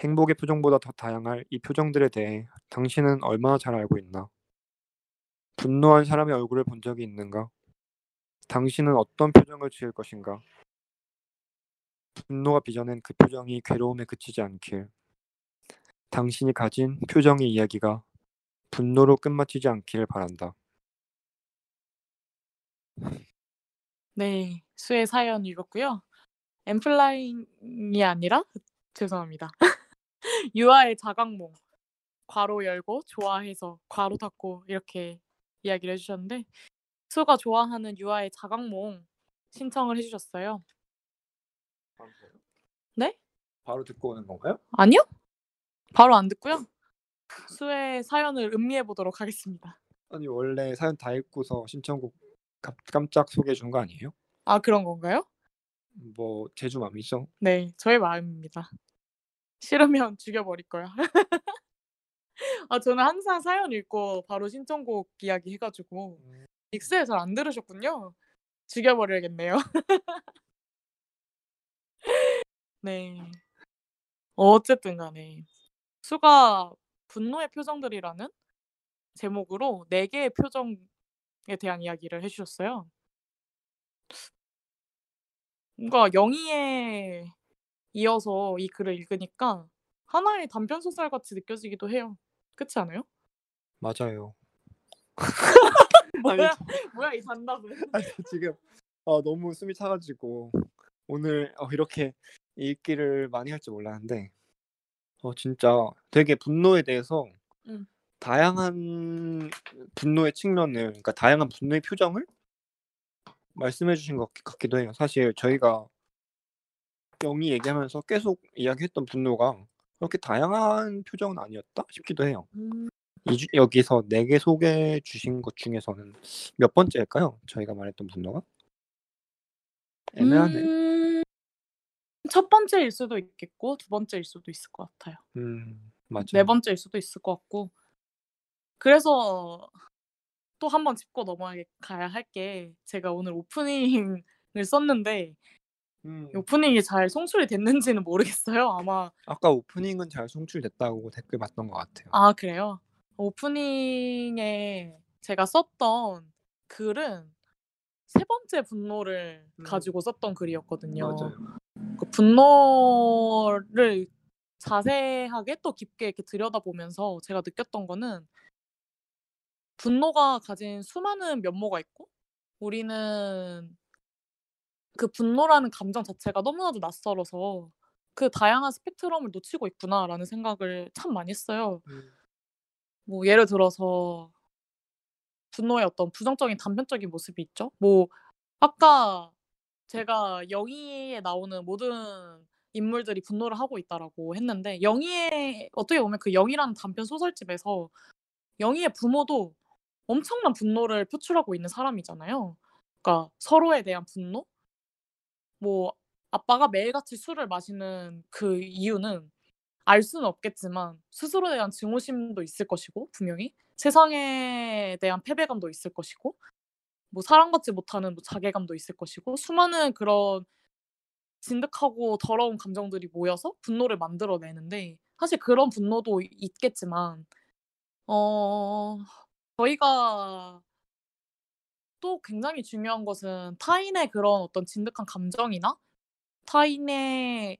행복의 표정보다 더 다양할 이 표정들에 대해 당신은 얼마나 잘 알고 있나? 분노한 사람의 얼굴을 본 적이 있는가? 당신은 어떤 표정을 지을 것인가? 분노가 빚어낸 그 표정이 괴로움에 그치지 않길. 당신이 가진 표정의 이야기가 분노로 끝마치지 않기를 바란다. 네. 수의 사연 읽었고요. 엠플라잉이 아니라 죄송합니다. 유아의 자각몽 괄호 열고 좋아해서 괄호 닫고 이렇게 이야기를 해 주셨는데 수가 좋아하는 유아의 자각몽 신청을 해 주셨어요. 네? 바로 듣고 오는 건가요? 아니요? 바로 안 듣고요. 수의 사연을 음미해 보도록 하겠습니다. 아니 원래 사연 다 읽고서 신청곡 깜- 깜짝 소개해 준 거 아니에요? 아 그런 건가요? 뭐 제주 맘이죠? 네. 저의 마음입니다. 싫으면 죽여 버릴 거야. 아 저는 항상 사연 읽고 바로 신청곡 이야기 해 가지고 믹스에 잘 안 들으셨군요. 죽여 버려야겠네요. 네. 어쨌든 간에 수가 분노의 표정들이라는 제목으로 네 개의 표정에 대한 이야기를 해 주셨어요. 뭔가 영희에 이어서 이 글을 읽으니까 하나의 단편 소설 같이 느껴지기도 해요. 그렇지 않아요? 맞아요. 뭐야? 저 뭐야 이 단답은? 아니 저 지금 어 너무 숨이 차 가지고 오늘 어 이렇게 읽기를 많이 할 줄 몰랐는데 어 진짜 되게 분노에 대해서 음. 다양한 분노의 측면을 그러니까 다양한 분노의 표정을 말씀해 주신 것같 같기도 해요. 사실 저희가 영희 얘기하면서 계속 이야기했던 분노가 그렇게 다양한 표정은 아니었다 싶기도 해요. 음. 이주 여기서 4개 소개해 주신 것 중에서는 몇 번째일까요? 저희가 말했던 분노가? 애매하네. 음. 첫 번째일 수도 있겠고 두 번째일 수도 있을 것 같아요. 음. 맞아요. 네 번째일 수도 있을 것 같고. 그래서 또 한 번 짚고 넘어가야 할 게 제가 오늘 오프닝을 썼는데 음. 이 오프닝이 잘 송출이 됐는지는 모르겠어요. 아마 아까 오프닝은 잘 송출됐다고 댓글 봤던 것 같아요. 아 그래요? 오프닝에 제가 썼던 글은 세 번째 분노를 음. 가지고 썼던 글이었거든요. 맞아요. 그 분노를 자세하게 또 깊게 이렇게 들여다보면서 제가 느꼈던 거는 분노가 가진 수많은 면모가 있고 우리는 그 분노라는 감정 자체가 너무나도 낯설어서 그 다양한 스펙트럼을 놓치고 있구나라는 생각을 참 많이 했어요. 음. 뭐 예를 들어서 분노의 어떤 부정적인 단편적인 모습이 있죠. 뭐 아까 제가 영희에 나오는 모든 인물들이 분노를 하고 있다라고 했는데 영희의 어떻게 보면 그 영희라는 단편 소설집에서 영희의 부모도 엄청난 분노를 표출하고 있는 사람이잖아요. 그러니까 서로에 대한 분노? 뭐 아빠가 매일같이 술을 마시는 그 이유는 알 수는 없겠지만 스스로에 대한 증오심도 있을 것이고 분명히 세상에 대한 패배감도 있을 것이고 뭐 사랑받지 못하는 뭐 자괴감도 있을 것이고 수많은 그런 진득하고 더러운 감정들이 모여서 분노를 만들어내는데 사실 그런 분노도 있겠지만 어 저희가 또 굉장히 중요한 것은 타인의 그런 어떤 진득한 감정이나 타인의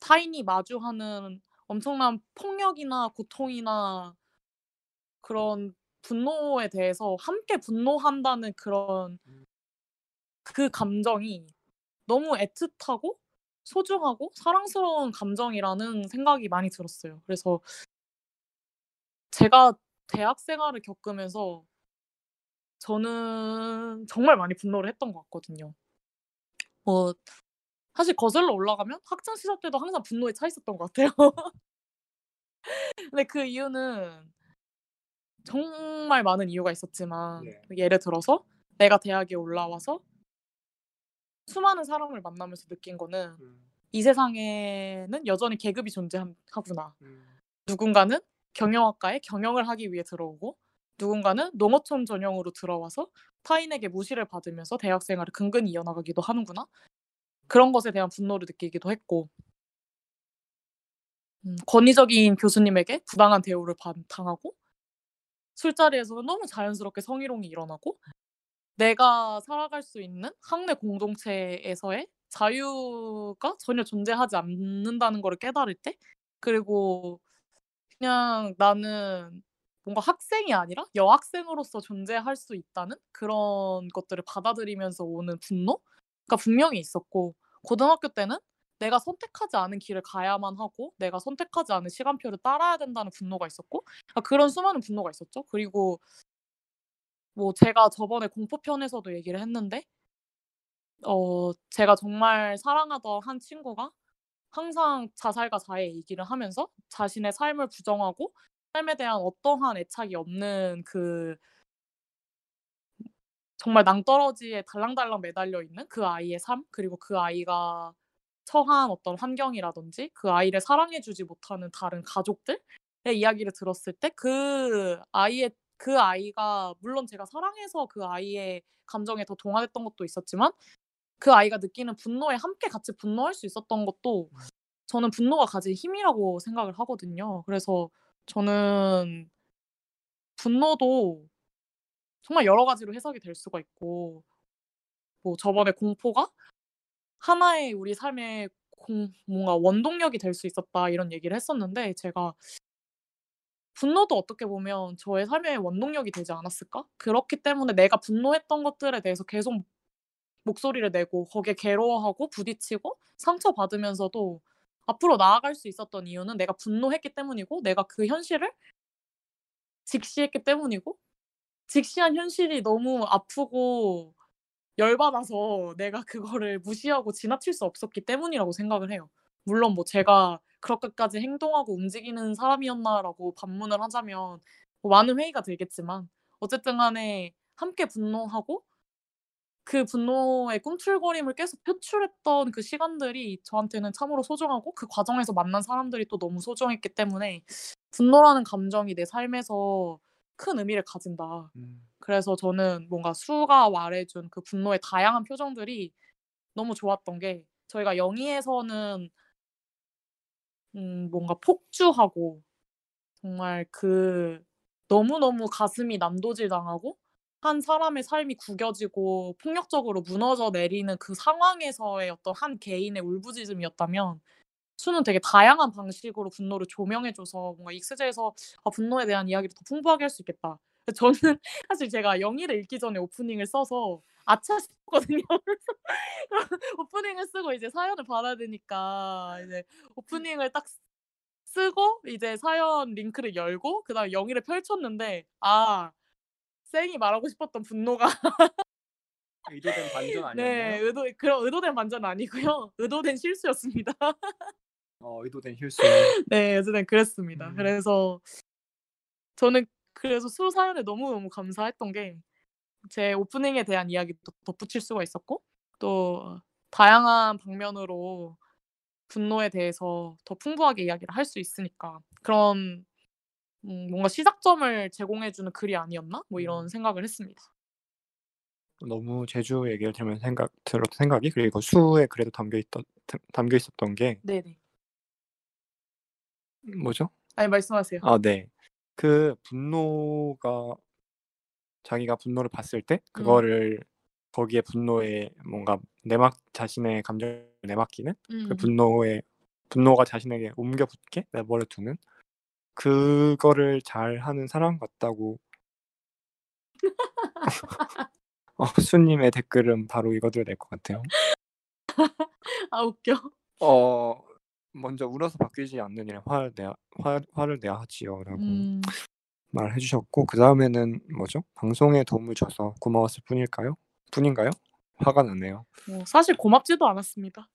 타인이 마주하는 엄청난 폭력이나 고통이나 그런 분노에 대해서 함께 분노한다는 그런 그 감정이 너무 애틋하고 소중하고 사랑스러운 감정이라는 생각이 많이 들었어요. 그래서 제가 대학 생활을 겪으면서 저는 정말 많이 분노를 했던 것 같거든요. 뭐 사실 거슬러 올라가면 학창 시절 때도 항상 분노에 차 있었던 것 같아요. 근데 그 이유는 정말 많은 이유가 있었지만 네. 예를 들어서 내가 대학에 올라와서 수많은 사람을 만나면서 느낀 거는 음. 이 세상에는 여전히 계급이 존재하구나. 음. 누군가는 경영학과에 경영을 하기 위해 들어오고 누군가는 농어촌 전형으로 들어와서 타인에게 무시를 받으면서 대학 생활을 근근히 이어나가기도 하는구나. 그런 것에 대한 분노를 느끼기도 했고 음, 권위적인 교수님에게 부당한 대우를 받- 당하고 술자리에서는 너무 자연스럽게 성희롱이 일어나고 내가 살아갈 수 있는 학내 공동체에서의 자유가 전혀 존재하지 않는다는 거를 깨달을 때 그리고 그냥 나는 뭔가 학생이 아니라 여학생으로서 존재할 수 있다는 그런 것들을 받아들이면서 오는 분노가 분명히 있었고 고등학교 때는 내가 선택하지 않은 길을 가야만 하고 내가 선택하지 않은 시간표를 따라야 된다는 분노가 있었고 아 그런 수많은 분노가 있었죠. 그리고 뭐 제가 저번에 공포편에서도 얘기를 했는데 어 제가 정말 사랑하던 한 친구가 항상 자살과 자해 얘기를 하면서 자신의 삶을 부정하고 삶에 대한 어떠한 애착이 없는 그 정말 낭떠러지에 달랑달랑 매달려 있는 그 아이의 삶 그리고 그 아이가 처한 어떤 환경이라든지 그 아이를 사랑해 주지 못하는 다른 가족들의 이야기를 들었을 때 그 아이의 그 아이가 물론 제가 사랑해서 그 아이의 감정에 더 동화됐던 것도 있었지만 그 아이가 느끼는 분노에 함께 같이 분노할 수 있었던 것도 저는 분노가 가진 힘이라고 생각을 하거든요. 그래서 저는 분노도 정말 여러 가지로 해석이 될 수가 있고 뭐 저번에 공포가 하나의 우리 삶의 공 뭔가 원동력이 될 수 있었다 이런 얘기를 했었는데 제가 분노도 어떻게 보면 저의 삶의 원동력이 되지 않았을까? 그렇기 때문에 내가 분노했던 것들에 대해서 계속 목소리를 내고 거기에 괴로워하고 부딪히고 상처받으면서도 앞으로 나아갈 수 있었던 이유는 내가 분노했기 때문이고 내가 그 현실을 직시했기 때문이고 직시한 현실이 너무 아프고 열받아서 내가 그거를 무시하고 지나칠 수 없었기 때문이라고 생각을 해요. 물론 뭐 제가 그렇게까지 행동하고 움직이는 사람이었나라고 반문을 하자면 뭐 많은 회의가 들겠지만 어쨌든 간에 함께 분노하고 그 분노의 꿈틀거림을 계속 표출했던 그 시간들이 저한테는 참으로 소중하고 그 과정에서 만난 사람들이 또 너무 소중했기 때문에 분노라는 감정이 내 삶에서 큰 의미를 가진다. 음. 그래서 저는 뭔가 수가 말해준 그 분노의 다양한 표정들이 너무 좋았던 게 저희가 영희에서는 음 뭔가 폭주하고 정말 그 너무너무 가슴이 난도질 당하고 한 사람의 삶이 구겨지고 폭력적으로 무너져 내리는 그 상황에서의 어떤 한 개인의 울부짖음이었다면 수는 되게 다양한 방식으로 분노를 조명해 줘서 뭔가 익스제에서 아 분노에 대한 이야기를 더 풍부하게 할 수 있겠다. 저는 사실 제가 영희를 읽기 전에 오프닝을 써서 아차 싶었거든요. 오프닝을 쓰고 이제 사연을 받아야 되니까 이제 오프닝을 딱쓰 쓰고 이제 사연 링크를 열고 그다음에 영희를 펼쳤는데 아 쌩이 말하고 싶었던 분노가 의도된 반전 네. 아니었나요? 의도 그런 의도된 반전 아니고요. 의도된 실수였습니다. 어 의도된 실수. 네. 어쨌든 그랬습니다. 음. 그래서 저는 그래서 수 사연에 너무너무 감사했던 게 제 오프닝에 대한 이야기도 덧붙일 수가 있었고 또 다양한 방면으로 분노에 대해서 더 풍부하게 이야기를 할 수 있으니까 그런 음 뭔가 시작점을 제공해 주는 글이 아니었나? 뭐 이런 음. 생각을 했습니다. 너무 제주 얘기를 들으면서 생각 들었던 생각이 그리고 수에 그래도 담겨 있던 담 담겨 있었던 게 네네. 뭐죠? 아니 말씀하세요. 아 네. 그 분노가 자기가 분노를 봤을 때 음. 그거를 거기에 분노에 뭔가 내막 자신의 감정을 내맡기는 그 음. 분노에 분노가 자신에게 옮겨 붙게 내버려 두는 그거를 잘하는 사람 같다고 어 수님의 댓글은 바로 이거대로 낼것 같아요. 아 웃겨. 어 먼저 울어서 바뀌지 않는 일에 화를 내야 화 화를 내야 하지요라고 음. 말해 주셨고 그 다음에는 뭐죠? 방송에 도움을 줘서 고마웠을 뿐일까요? 뿐인가요? 화가 나네요. 뭐 사실 고맙지도 않았습니다.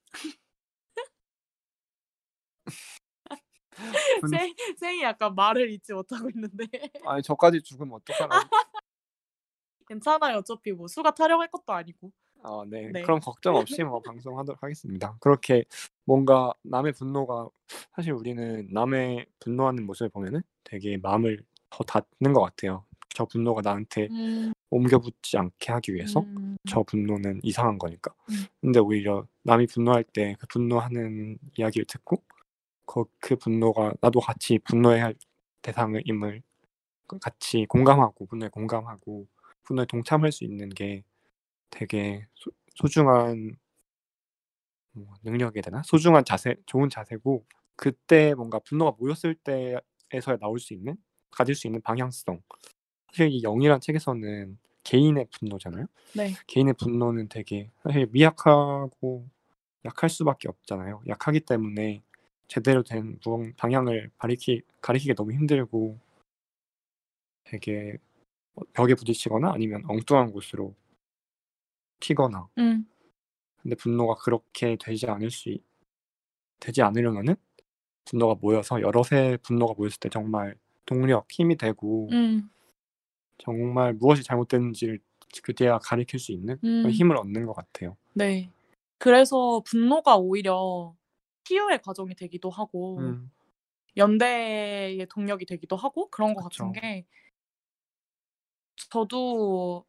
분쌩 쌩이 약간 말을 잇지 못하고 있는데 아니 저까지 죽으면 어떡하라고. 괜찮아요. 어차피 뭐 수가 타령할 것도 아니고. 아 네. 네. 그럼 걱정 없이 뭐 방송하도록 하겠습니다. 그렇게 뭔가 남의 분노가 사실 우리는 남의 분노하는 모습을 보면은 되게 마음을 더 닫는 것 같아요. 저 분노가 나한테 음. 옮겨 붙지 않게 하기 위해서 음. 저 분노는 이상한 거니까. 음. 근데 오히려 남이 분노할 때 그 분노하는 이야기를 듣고 거그 분노가 나도 같이 분노해야 할 대상을 임을 그 같이 공감하고 분노에 공감하고 분노에 동참할 수 있는 게 되게 소 소중한 뭐 능력이어야 되나? 소중한 자세 좋은 자세고 그때 뭔가 분노가 모였을 때에서야 나올 수 있는 가질 수 있는 방향성. 사실 이 영이란 책에서는 개인의 분노잖아요. 네. 개인의 분노는 되게 사실 미약하고 약할 수밖에 없잖아요. 약하기 때문에 제대로 된 방향을 가리키 가리키기가 너무 힘들고 되게 어 벽에 부딪히거나 아니면 엉뚱한 곳으로 튀거나. 음. 근데 분노가 그렇게 되지 않을 수 있 되지 않으려면은 분노가 모여서 여럿의 분노가 모였을 때 정말 동력, 힘이 되고 음. 정말 무엇이 잘못됐는지를 그제야 가리킬 수 있는 그런 음. 힘을 얻는 것 같아요. 네. 그래서 분노가 오히려 치유의 과정이 되기도 하고 음. 연대의 동력이 되기도 하고 그런 것 같은 그쵸. 게 저도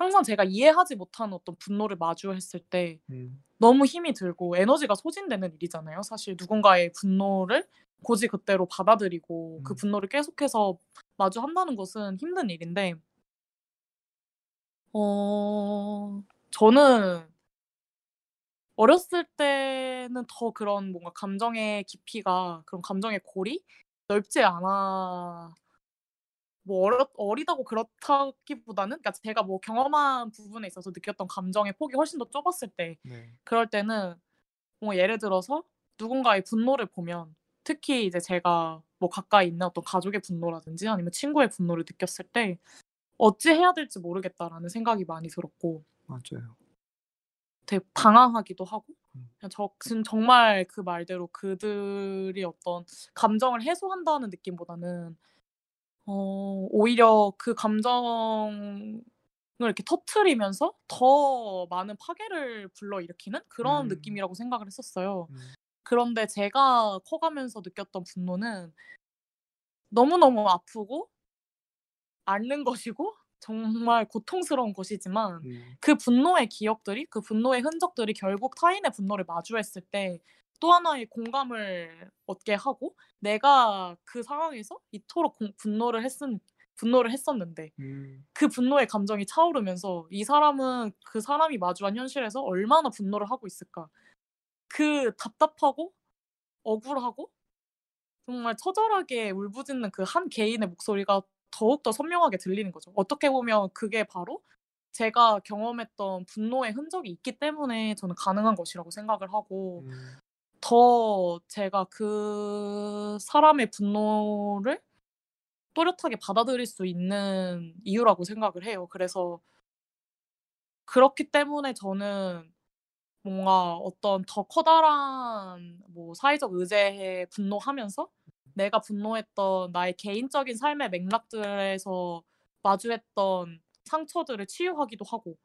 항상 제가 이해하지 못하는 어떤 분노를 마주했을 때 음. 너무 힘이 들고 에너지가 소진되는 일이잖아요. 사실 누군가의 분노를 고지 그대로 받아들이고 그 음. 분노를 계속해서 마주한다는 것은 힘든 일인데 어 저는 어렸을 때는 더 그런 뭔가 감정의 깊이가 그런 감정의 골이 넓지 않아 뭐 어렸 어리다고 그렇다기보다는 그러니까 제가 뭐 경험한 부분에 있어서 느꼈던 감정의 폭이 훨씬 더 좁았을 때 네. 그럴 때는 뭐 예를 들어서 누군가의 분노를 보면 특히 이제 제가 뭐 가까이 있는 어떤 가족의 분노라든지 아니면 친구의 분노를 느꼈을 때 '어찌 해야 될지 모르겠다.'라는 생각이 많이 들었고 맞아요. 되게 방황하기도 하고 음. 그냥 저진 정말 그 말대로 그들이 어떤 감정을 해소한다는 느낌보다는 어 오히려 그 감정을 이렇게 터트리면서 더 많은 파괴를 불러일으키는 그런 음. 느낌이라고 생각을 했었어요. 음. 그런데 제가 커가면서 느꼈던 분노는 너무너무 아프고 앓는 것이고 정말 고통스러운 것이지만 음. 그 분노의 기억들이 그 분노의 흔적들이 결국 타인의 분노를 마주했을 때 또 하나의 공감을 얻게 하고 내가 그 상황에서 이토록 공 분노를 했은 분노를 했었는데 음. 그 분노의 감정이 차오르면서 '이 사람은 그 사람이 마주한 현실에서 얼마나 분노를 하고 있을까.' 그 답답하고 억울하고 정말 처절하게 울부짖는 그 한 개인의 목소리가 더욱더 선명하게 들리는 거죠. 어떻게 보면 그게 바로 제가 경험했던 분노의 흔적이 있기 때문에 저는 가능한 것이라고 생각을 하고 음. 더 제가 그 사람의 분노를 또렷하게 받아들일 수 있는 이유라고 생각을 해요. 그래서 그렇기 때문에 저는 뭔가 어떤 더 커다란 뭐 사회적 의제에 분노하면서 내가 분노했던 나의 개인적인 삶의 맥락들에서 마주했던 상처들을 치유하기도 하고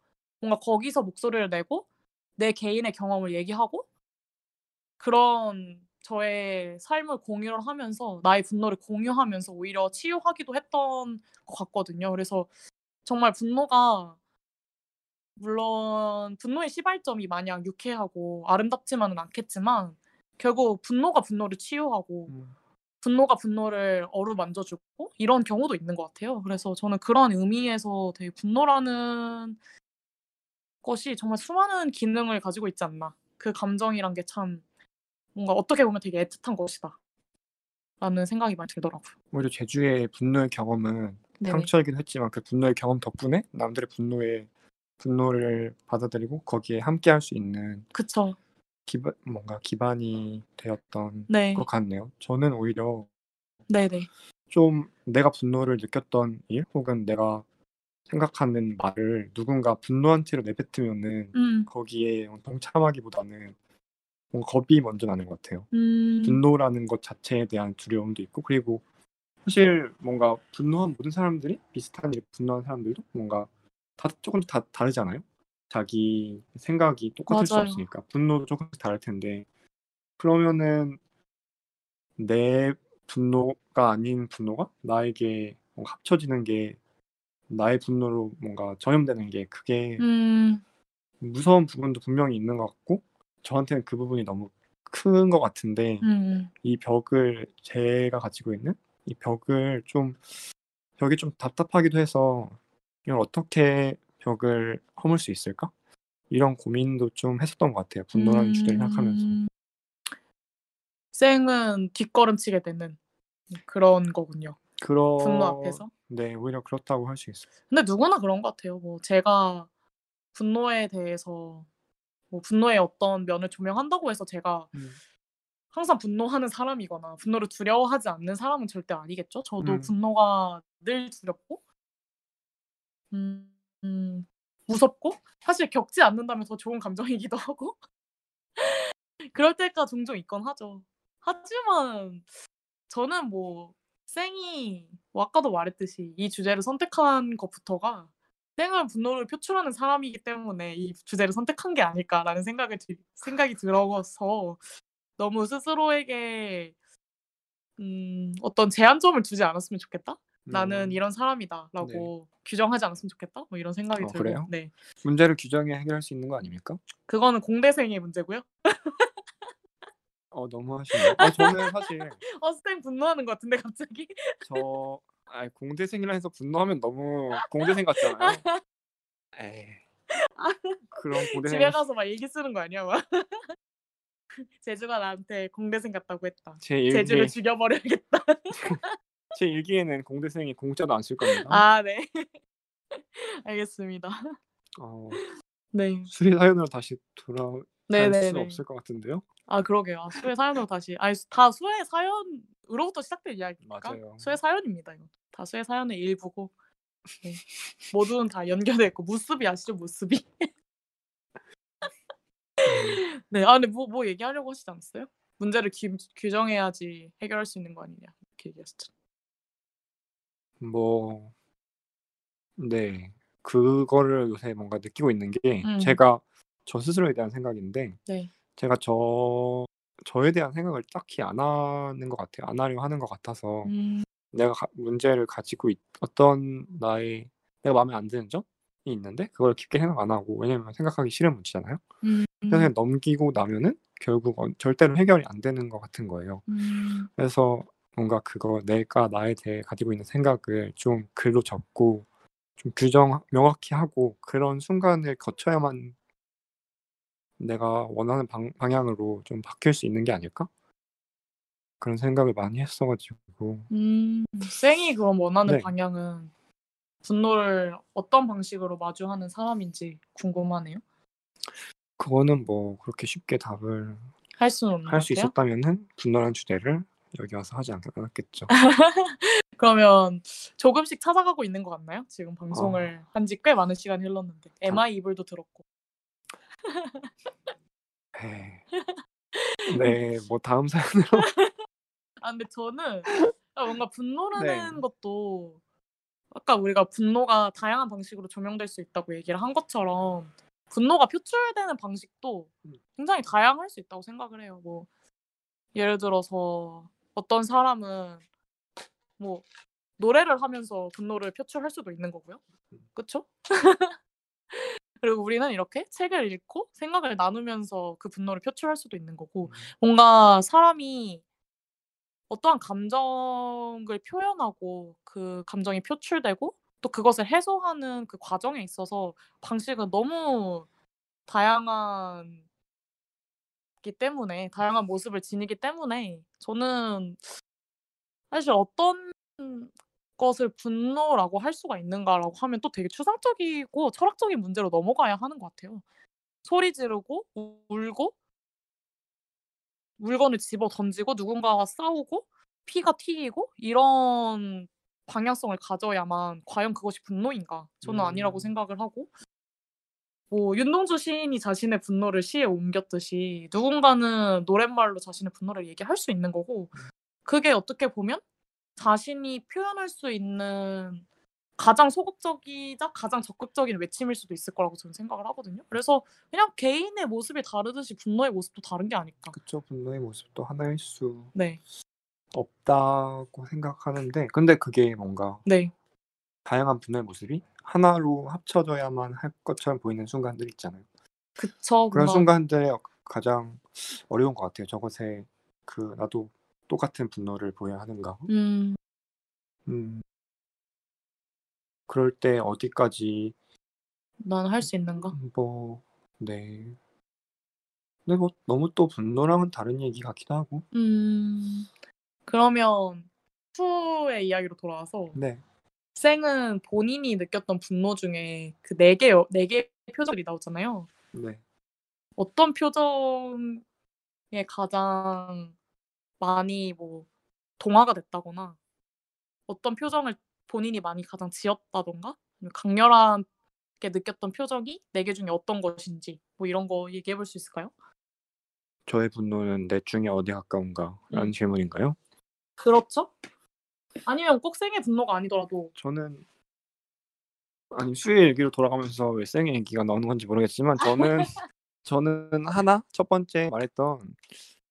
뭔가 거기서 목소리를 내고 내 개인의 경험을 얘기하고 그런 저의 삶을 공유를 하면서 나의 분노를 공유하면서 오히려 치유하기도 했던 것 같거든요. 그래서 정말 분노가 물론 분노의 시발점이 마냥 유쾌하고 아름답지만은 않겠지만 결국 분노가 분노를 치유하고 음. 분노가 분노를 어루만져 주고 이런 경우도 있는 것 같아요. 그래서 저는 그런 의미에서 되게 분노라는 것이 정말 수많은 기능을 가지고 있지 않나. 그 감정이란 게 참 뭔가 어떻게 보면 되게 애틋한 것이다. 라는 생각이 많이 들더라고요. 오히려 제주의 분노의 경험은 네네. 상처이긴 했지만 그 분노의 경험 덕분에 남들의 분노에 분노를 받아들이고 거기에 함께할 수 있는 그쵸. 기반 뭔가 기반이 되었던 네. 것 같네요. 저는 오히려 네네. 좀 내가 분노를 느꼈던 일 혹은 내가 생각하는 말을 누군가 분노한 채로 내뱉으면은 음. 거기에 동참하기보다는 뭔가 겁이 먼저 나는 것 같아요. 음. 분노라는 것 자체에 대한 두려움도 있고 그리고 사실 뭔가 분노한 모든 사람들이 비슷한 일에 분노한 사람들도 뭔가 다 조금씩 다 다르잖아요. 자기 생각이 똑같을 수 맞아요. 없으니까 분노도 조금씩 다를 텐데 그러면은 내 분노가 아닌 분노가 나에게 합쳐지는 게 나의 분노로 뭔가 전염되는 게 그게 음. 무서운 부분도 분명히 있는 것 같고 저한테는 그 부분이 너무 큰 것 같은데 음. 이 벽을 제가 가지고 있는 이 벽을 좀 벽이 좀 답답하기도 해서 이걸 어떻게 벽을 허물 수 있을까? 이런 고민도 좀 했었던 것 같아요. 분노라는 주제를 생각하면서. 음. 쌩은 뒷걸음치게 되는 그런 거군요. 그러 분노 앞에서. 네, 오히려 그렇다고 할 수 있어요. 근데 누구나 그런 것 같아요. 뭐 제가 분노에 대해서 뭐 분노의 어떤 면을 조명한다고 해서 제가 음. 항상 분노하는 사람이거나 분노를 두려워하지 않는 사람은 절대 아니겠죠. 저도 음. 분노가 늘 두렵고 음. 음. 무섭고 사실 겪지 않는다면 더 좋은 감정이기도 하고 그럴 때가 종종 있건 하죠. 하지만 저는 뭐 쌩이 뭐 아까도 말했듯이 이 주제를 선택한 것부터가 쌩은 분노를 표출하는 사람이기 때문에 '이 주제를 선택한 게 아닐까.'라는 생각을 들 생각이 들어서 너무 스스로에게 음 '어떤 제한점을 두지 않았으면 좋겠다. 나는 음. 이런 네. 사람이다.'라고 규정하지 않았으면 좋겠다. 뭐 이런 생각이 어 들고 그래요? 네. 문제를 규정해 해결할 수 있는 거 아닙니까? 그거는 공대생의 문제고요. 어 너무하시네요. 아 저는 사실 어쌩 분노하는 것 같은데 갑자기. 저 아 공대생이라 해서 분노하면 너무 공대생 같잖아요. 에이. 그런 공대생 집에 가서 막 일기 쓰는 거 아니야? 막. 제주가 나한테 공대생 같다고 했다. 제 일기 제주를 죽여버려야겠다. 제 일기에는 공대생이 공짜도 안 쓸 겁니다. 아 네. 알겠습니다. 어, 네. 수리 사연으로 다시 돌아갈 수 네네네. 없을 것 같은데요. 아 그러게요. 아, 수혜 사연으로 다시. 아니 수- 다 수혜 사연으로부터 시작된 이야기니까. 맞아요. 수혜 사연입니다. 이거 다 수혜 사연의 일부고. 네. 모두는 다 연결돼 있고 무습이 아시죠? 무습이. 음, 네. 아 근데 뭐뭐 얘기하려고 하시지 않았어요? 문제를 규, 규정해야지 해결할 수 있는 거 아니냐 이렇게 얘기하셨죠. 뭐 네. 그거를 요새 뭔가 느끼고 있는 게 음. 제가 저 스스로에 대한 생각인데 네. 제가 저 저에 대한 생각을 딱히 안 하는 것 같아요. 안 하려고 하는 것 같아서 음, 내가 가- 문제를 가지고 있, 어떤 나의 내가 마음에 안 드는 점이 있는데 그걸 깊게 생각 안 하고 왜냐면 생각하기 싫은 문제잖아요. 음, 그래서 그냥 넘기고 나면은 결국 어- 절대로 해결이 안 되는 것 같은 거예요. 음, 그래서 뭔가 그거 내가 나에 대해 가지고 있는 생각을 좀 글로 적고 좀 규정 명확히 하고 그런 순간을 거쳐야만 내가 원하는 방, 방향으로 좀 바뀔 수 있는 게 아닐까? 그런 생각을 많이 했어가지고 음. 쌩이 그럼 원하는 네. 방향은 분노를 어떤 방식으로 마주하는 사람인지 궁금하네요. 그거는 뭐 그렇게 쉽게 답을 할 수는 없는 할것수 같아요. 있었다면은 분노란 주제를 여기 와서 하지 않- 않았겠죠. 그러면 조금씩 찾아가고 있는 것 같나요? 지금 어. 방송을 한 지 꽤 많은 시간이 흘렀는데 MI 이불도 들었고 에이. 네, 뭐 다음 사연으로 아 근데 저는 아, 뭔가 분노라는 네. 것도 아까 우리가 분노가 다양한 방식으로 조명될 수 있다고 얘기를 한 것처럼 분노가 표출되는 방식도 음. 굉장히 다양할 수 있다고 생각을 해요. 뭐 예를 들어서 어떤 사람은 뭐 노래를 하면서 분노를 표출할 수도 있는 거고요. 음. 그쵸? 그리고 우리는 이렇게 책을 읽고 생각을 나누면서 그 분노를 표출할 수도 있는 거고 음. 뭔가 사람이 어떠한 감정을 표현하고 그 감정이 표출되고 또 그것을 해소하는 그 과정에 있어서 방식은 너무 다양한 기 때문에 다양한 모습을 지니기 때문에 저는 사실 어떤 것을 분노라고 할 수가 있는가라고 하면 또 되게 추상적이고 철학적인 문제로 넘어가야 하는 것 같아요. 소리 지르고 울고 물건을 집어 던지고 누군가와 싸우고 피가 튀기고 이런 방향성을 가져야만 과연 그것이 분노인가? 저는 아니라고 음. 생각을 하고 뭐 윤동주 시인이 자신의 분노를 시에 옮겼듯이 누군가는 노랫말로 자신의 분노를 얘기할 수 있는 거고 그게 어떻게 보면 자신이 표현할 수 있는 가장 소극적이자 가장 적극적인 외침일 수도 있을 거라고 저는 생각을 하거든요. 그래서 그냥 개인의 모습이 다르듯이 분노의 모습도 다른 게 아닐까. 그쵸 분노의 모습도 하나일 수 네, 없다고 생각하는데 근데 그게 뭔가 네, 다양한 분노의 모습이 하나로 합쳐져야만 할 것처럼 보이는 순간들 있잖아요. 그쵸. 그런 뭔가 순간들에 가장 어려운 것 같아요. 저것에 그 나도 똑같은 분노를 보여야 하는가. 음, 음, 그럴 때 어디까지 난 할 수 있는가? 뭐 네. 근데 뭐 너무 또 분노랑은 다른 얘기 같기도 하고. 음, 그러면 후의 이야기로 돌아와서 네. 쌩은 본인이 느꼈던 분노 중에 그 네 개, 네 개의 표정이 나오잖아요. 네. 어떤 표정에 가장 많이 뭐 동화가 됐다거나 어떤 표정을 본인이 많이 가장 지었다던가 강렬하게 느꼈던 표정이 네 개 중에 어떤 것인지 뭐 이런 거 얘기해 볼 수 있을까요? 저의 분노는 넷 중에 어디 가까운가라는 음. 질문인가요? 그렇죠? 아니면 꼭 쌩의 분노가 아니더라도 저는 아니 수의 얘기로 돌아가면서 왜 쌩의 얘기가 나오는 건지 모르겠지만 저는 저는 하나 첫 번째 말했던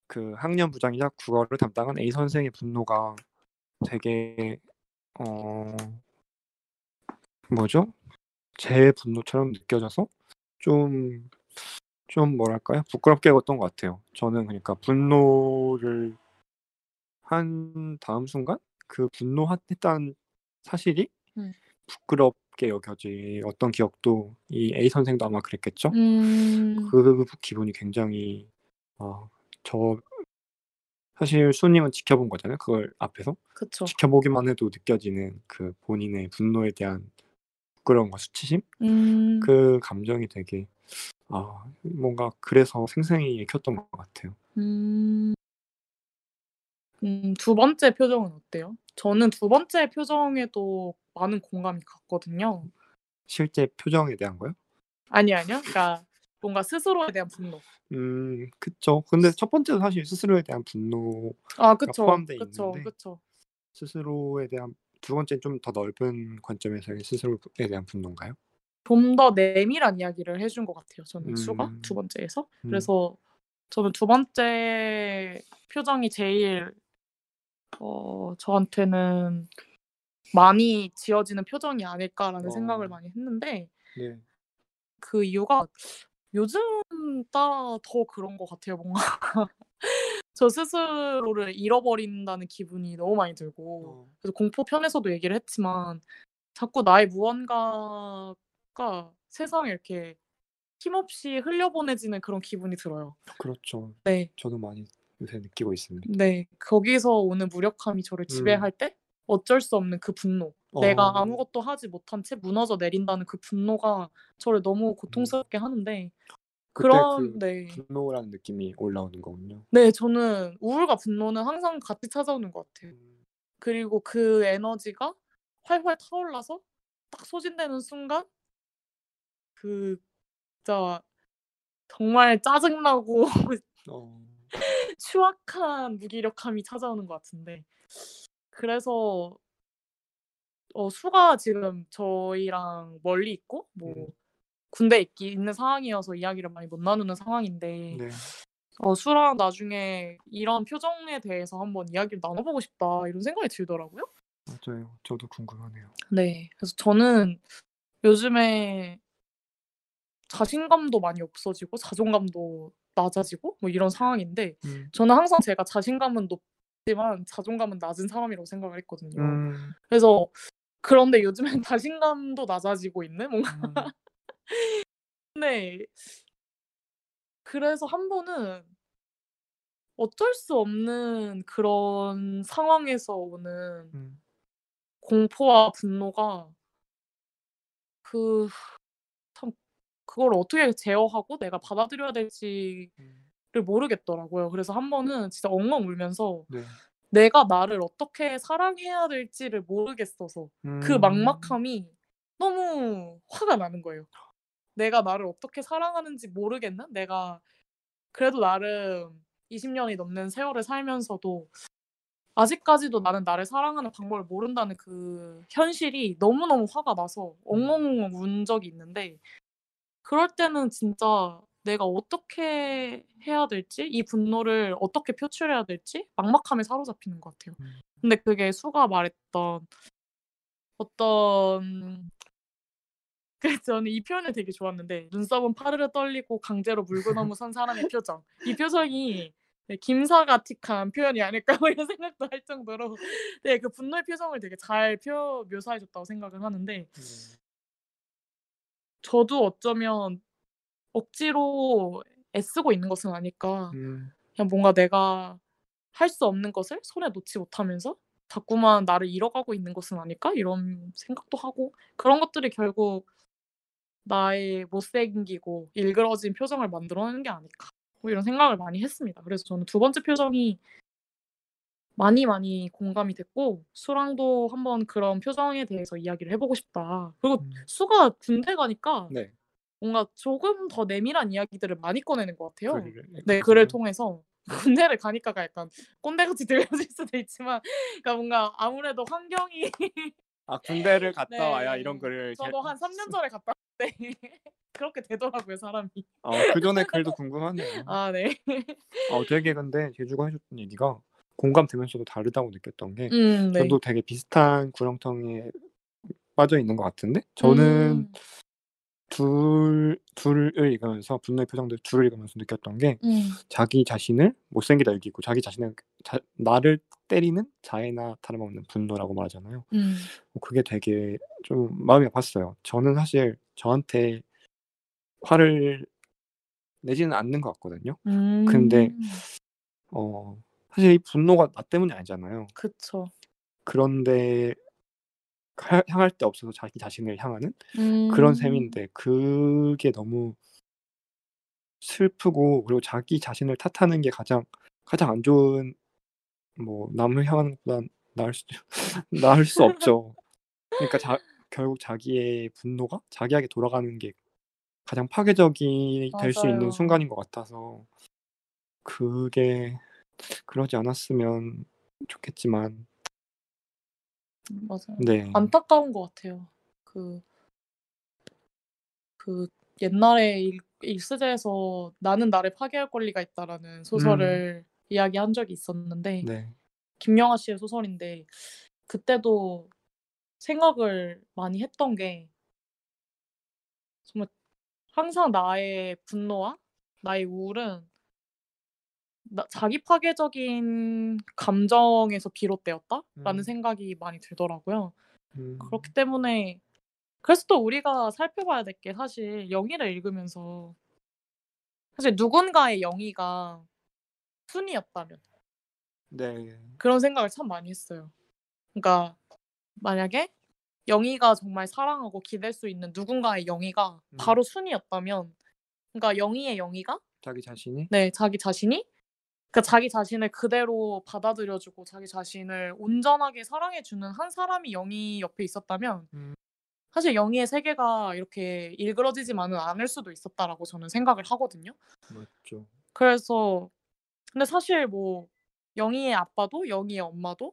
그 학년 부장이자 국어를 담당한 A 선생의 분노가 되게 어 뭐죠? 제 분노처럼 느껴져서 좀 좀 뭐랄까요? 부끄럽게 였던 것 같아요. 저는 그러니까 분노를 한 다음 순간 그 분노했다는 사실이 음. 부끄럽게 여겨지 어떤 기억도 이 A 선생도 아마 그랬겠죠. 음. 그 기분이 굉장히 어, 저 사실 수님은 지켜본 거잖아요. 그걸 앞에서 그쵸. 지켜보기만 해도 느껴지는 그 본인의 분노에 대한 부끄러움과 수치심 음. 그 감정이 되게 아 뭔가 그래서 생생히 읽혔던 것 같아요. 음. 음, 두 번째 표정은 어때요? 저는 두 번째 표정에도 많은 공감이 갔거든요. 실제 표정에 대한 거요? 아니요, 아니요. 그러니까 뭔가 스스로에 대한 분노. 음, 그쵸. 근데 첫 번째는 사실 스스로에 대한 분노, 아, 그쵸. 포함돼 그쵸. 있는데. 그쵸. 스스로에 대한 두 번째는 좀 더 넓은 관점에서의 스스로에 대한 분노인가요? 좀 더 내밀한 이야기를 해준 것 같아요. 저는 수가 음. 두 번째에서. 음. 그래서 저는 두 번째 표정이 제일 어, 저한테는 많이 지어지는 표정이 아닐까라는 어. 생각을 많이 했는데 네. 그 이유가 요즘 따라 더 그런 것 같아요. 뭔가 저 스스로를 잃어버린다는 기분이 너무 많이 들고 어, 그래서 공포 편에서도 얘기를 했지만 자꾸 나의 무언가가 세상에 이렇게 힘없이 흘려보내지는 그런 기분이 들어요. 그렇죠. 네, 저도 많이 요새 느끼고 있습니다. 네. 거기서 오는 무력함이 저를 지배할 때 어쩔 수 없는 그 분노. 내가 어, 아무것도 하지 못한 채 무너져 내린다는 그 분노가 저를 너무 고통스럽게 하는데 그때 그런 그 네. 분노라는 느낌이 올라오는 거군요. 네, 저는 우울과 분노는 항상 같이 찾아오는 것 같아요. 음, 그리고 그 에너지가 활활 타올라서 딱 소진되는 순간 그 진짜 정말 짜증나고 어, 추악한 무기력함이 찾아오는 것 같은데 그래서 어, 수가 지금 저희랑 멀리 있고 뭐 음. 군대 있기 있는 상황이어서 이야기를 많이 못 나누는 상황인데 네. 어, 수랑 나중에 이런 표정에 대해서 한번 이야기를 나눠보고 싶다 이런 생각이 들더라고요. 맞아요. 저도 궁금하네요. 네. 그래서 저는 요즘에 자신감도 많이 없어지고 자존감도 낮아지고 뭐 이런 상황인데 음, 저는 항상 제가 자신감은 높 지만 자존감은 낮은 사람이라고 생각을 했거든요. 음, 그래서 그런데 요즘엔 자신감도 낮아지고 있는 뭔가. 음, 네. 그래서 한 번은 어쩔 수 없는 그런 상황에서 오는 음, 공포와 분노가 그 참 그걸 어떻게 제어하고 내가 받아들여야 될지를 음, 모르겠더라고요. 그래서 한 번은 진짜 엉엉 울면서 네. 내가 나를 어떻게 사랑해야 될지를 모르겠어서 그 음, 막막함이 너무 화가 나는 거예요. 내가 나를 어떻게 사랑하는지 모르겠는? 내가 그래도 나름 20 년이 넘는 세월을 살면서도 아직까지도 나는 나를 사랑하는 방법을 모른다는 그 현실이 너무너무 화가 나서 엉엉 운 적이 있는데 그럴 때는 진짜 내가 어떻게 해야 될지 이 분노를 어떻게 표출해야 될지 막막함에 사로잡히는 것 같아요. 음. 근데 그게 수가 말했던 어떤 그래서 저는 이 표현을 되게 좋았는데 눈썹은 파르르 떨리고 강제로 물구나무 선 사람의 표정. 이 표정이 네, 김사가틱한 표현이 아닐까 뭐 이런 생각도 할 정도로 네, 그 분노의 표정을 되게 잘 표 묘사해 줬다고 생각을 하는데 네. 저도 어쩌면 억지로 애쓰고 있는 것은 아닐까. 음, 그냥 뭔가 내가 할 수 없는 것을 손에 놓지 못하면서 자꾸만 나를 잃어가고 있는 것은 아닐까? 이런 생각도 하고 그런 것들이 결국 나의 못생기고 일그러진 표정을 만들어내는 게 아닐까? 뭐 이런 생각을 많이 했습니다. 그래서 저는 두 번째 표정이 많이 많이 공감이 됐고 수랑도 한번 그런 표정에 대해서 이야기를 해 보고 싶다. 그리고 음, 수가 군대 가니까 네. 뭔가 조금 더 내밀한 이야기들을 많이 꺼내는 것 같아요. 글을 네, 글을 통해서 군대를 가니까가 약간 꼰대같이 들려질 수도 있지만 그러니까 뭔가 아무래도 환경이 아 군대를 갔다 네. 와야 이런 글을 저도 한 3년 전에 갔다 왔는데 그렇게 되더라고요, 사람이. 어, 그 전에 글도 궁금하네요. 아, 네. 어, 되게 근데 제주가 해줬던 얘기가 공감되면서도 다르다고 느꼈던 게 음, 네. 저도 되게 비슷한 구렁텅이에 빠져 있는 것 같은데 저는 음, 둘 둘을 읽으면서 분노의 표정들 둘을 읽으면서 느꼈던 게 음, 자기 자신을 못생기다 여기고 자기 자신을 자, 나를 때리는 자애나 다름없는 분노라고 말하잖아요. 음. 어 그게 되게 좀 마음이 아팠어요. 저는 사실 저한테 화를 내지는 않는 것 같거든요. 근데 음. 어 사실 이 분노가 나 때문이 아니잖아요. 그쵸. 그런데 하 향할 데 없어서 자기 자신을 향하는 음. 그런 셈인데 그게 너무 슬프고 그리고 자기 자신을 탓하는 게 가장 가장 안 좋은 뭐 남을 향하는 것보단 나을 수도 나을 수 없죠. 그러니까 자 결국 자기의 분노가 자기에게 돌아가는 게 가장 파괴적이 될 수 있는 맞아요. 순간인 것 같아서 그게 그러지 않았으면 좋겠지만 음 맞아요. 네. 안타까운 것 같아요. 그 그 옛날에 일 일스제에서 "나는 나를 파괴할 권리가 있다."라는 음. 소설을 이야기한 적이 있었는데 네. 김영하 씨의 소설인데 그때도 생각을 많이 했던 게 정말 항상 나의 분노와 나의 우울은 나 '자기 파괴적인 감정에서 비롯되었다.'라는 음. 생각이 많이 들더라고요. 음. 그렇기 때문에 그래서 또 우리가 살펴봐야 될 게 사실 영희를 읽으면서 사실 누군가의 영희가 순이었다면 네. 그런 생각을 참 많이 했어요. 그러니까 만약에 영희가 정말 사랑하고 기댈 수 있는 누군가의 영희가 음. 바로 순이었다면 그러니까 영희의 영희가 자기 자신이 네 자기 자신이 그러니까 자기 자신을 그대로 받아들여 주고 자기 자신을 온전하게 사랑해 주는 한 사람이 영희 옆에 있었다면 음. 사실 영희의 세계가 이렇게 일그러지지만은 않을 수도 있었다라고 저는 생각을 하거든요. 맞죠. 그래서 근데 사실 뭐 영희의 아빠도 영희의 엄마도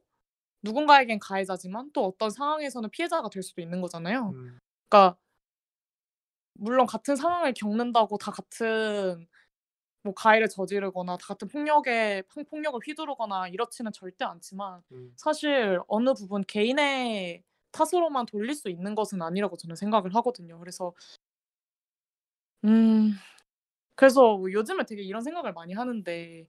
누군가에겐 가해자지만 또 어떤 상황에서는 피해자가 될 수도 있는 거잖아요. 음. 그러니까 물론 같은 상황을 겪는다고 다 같은 뭐 가해를 저지르거나 다 같은 폭력에 폭 폭력을 휘두르거나 이렇지는 절대 않지만 음. 사실 어느 부분 개인의 탓으로만 돌릴 수 있는 것은 아니라고 저는 생각을 하거든요. 그래서 음 그래서 뭐 요즘에 되게 이런 생각을 많이 하는데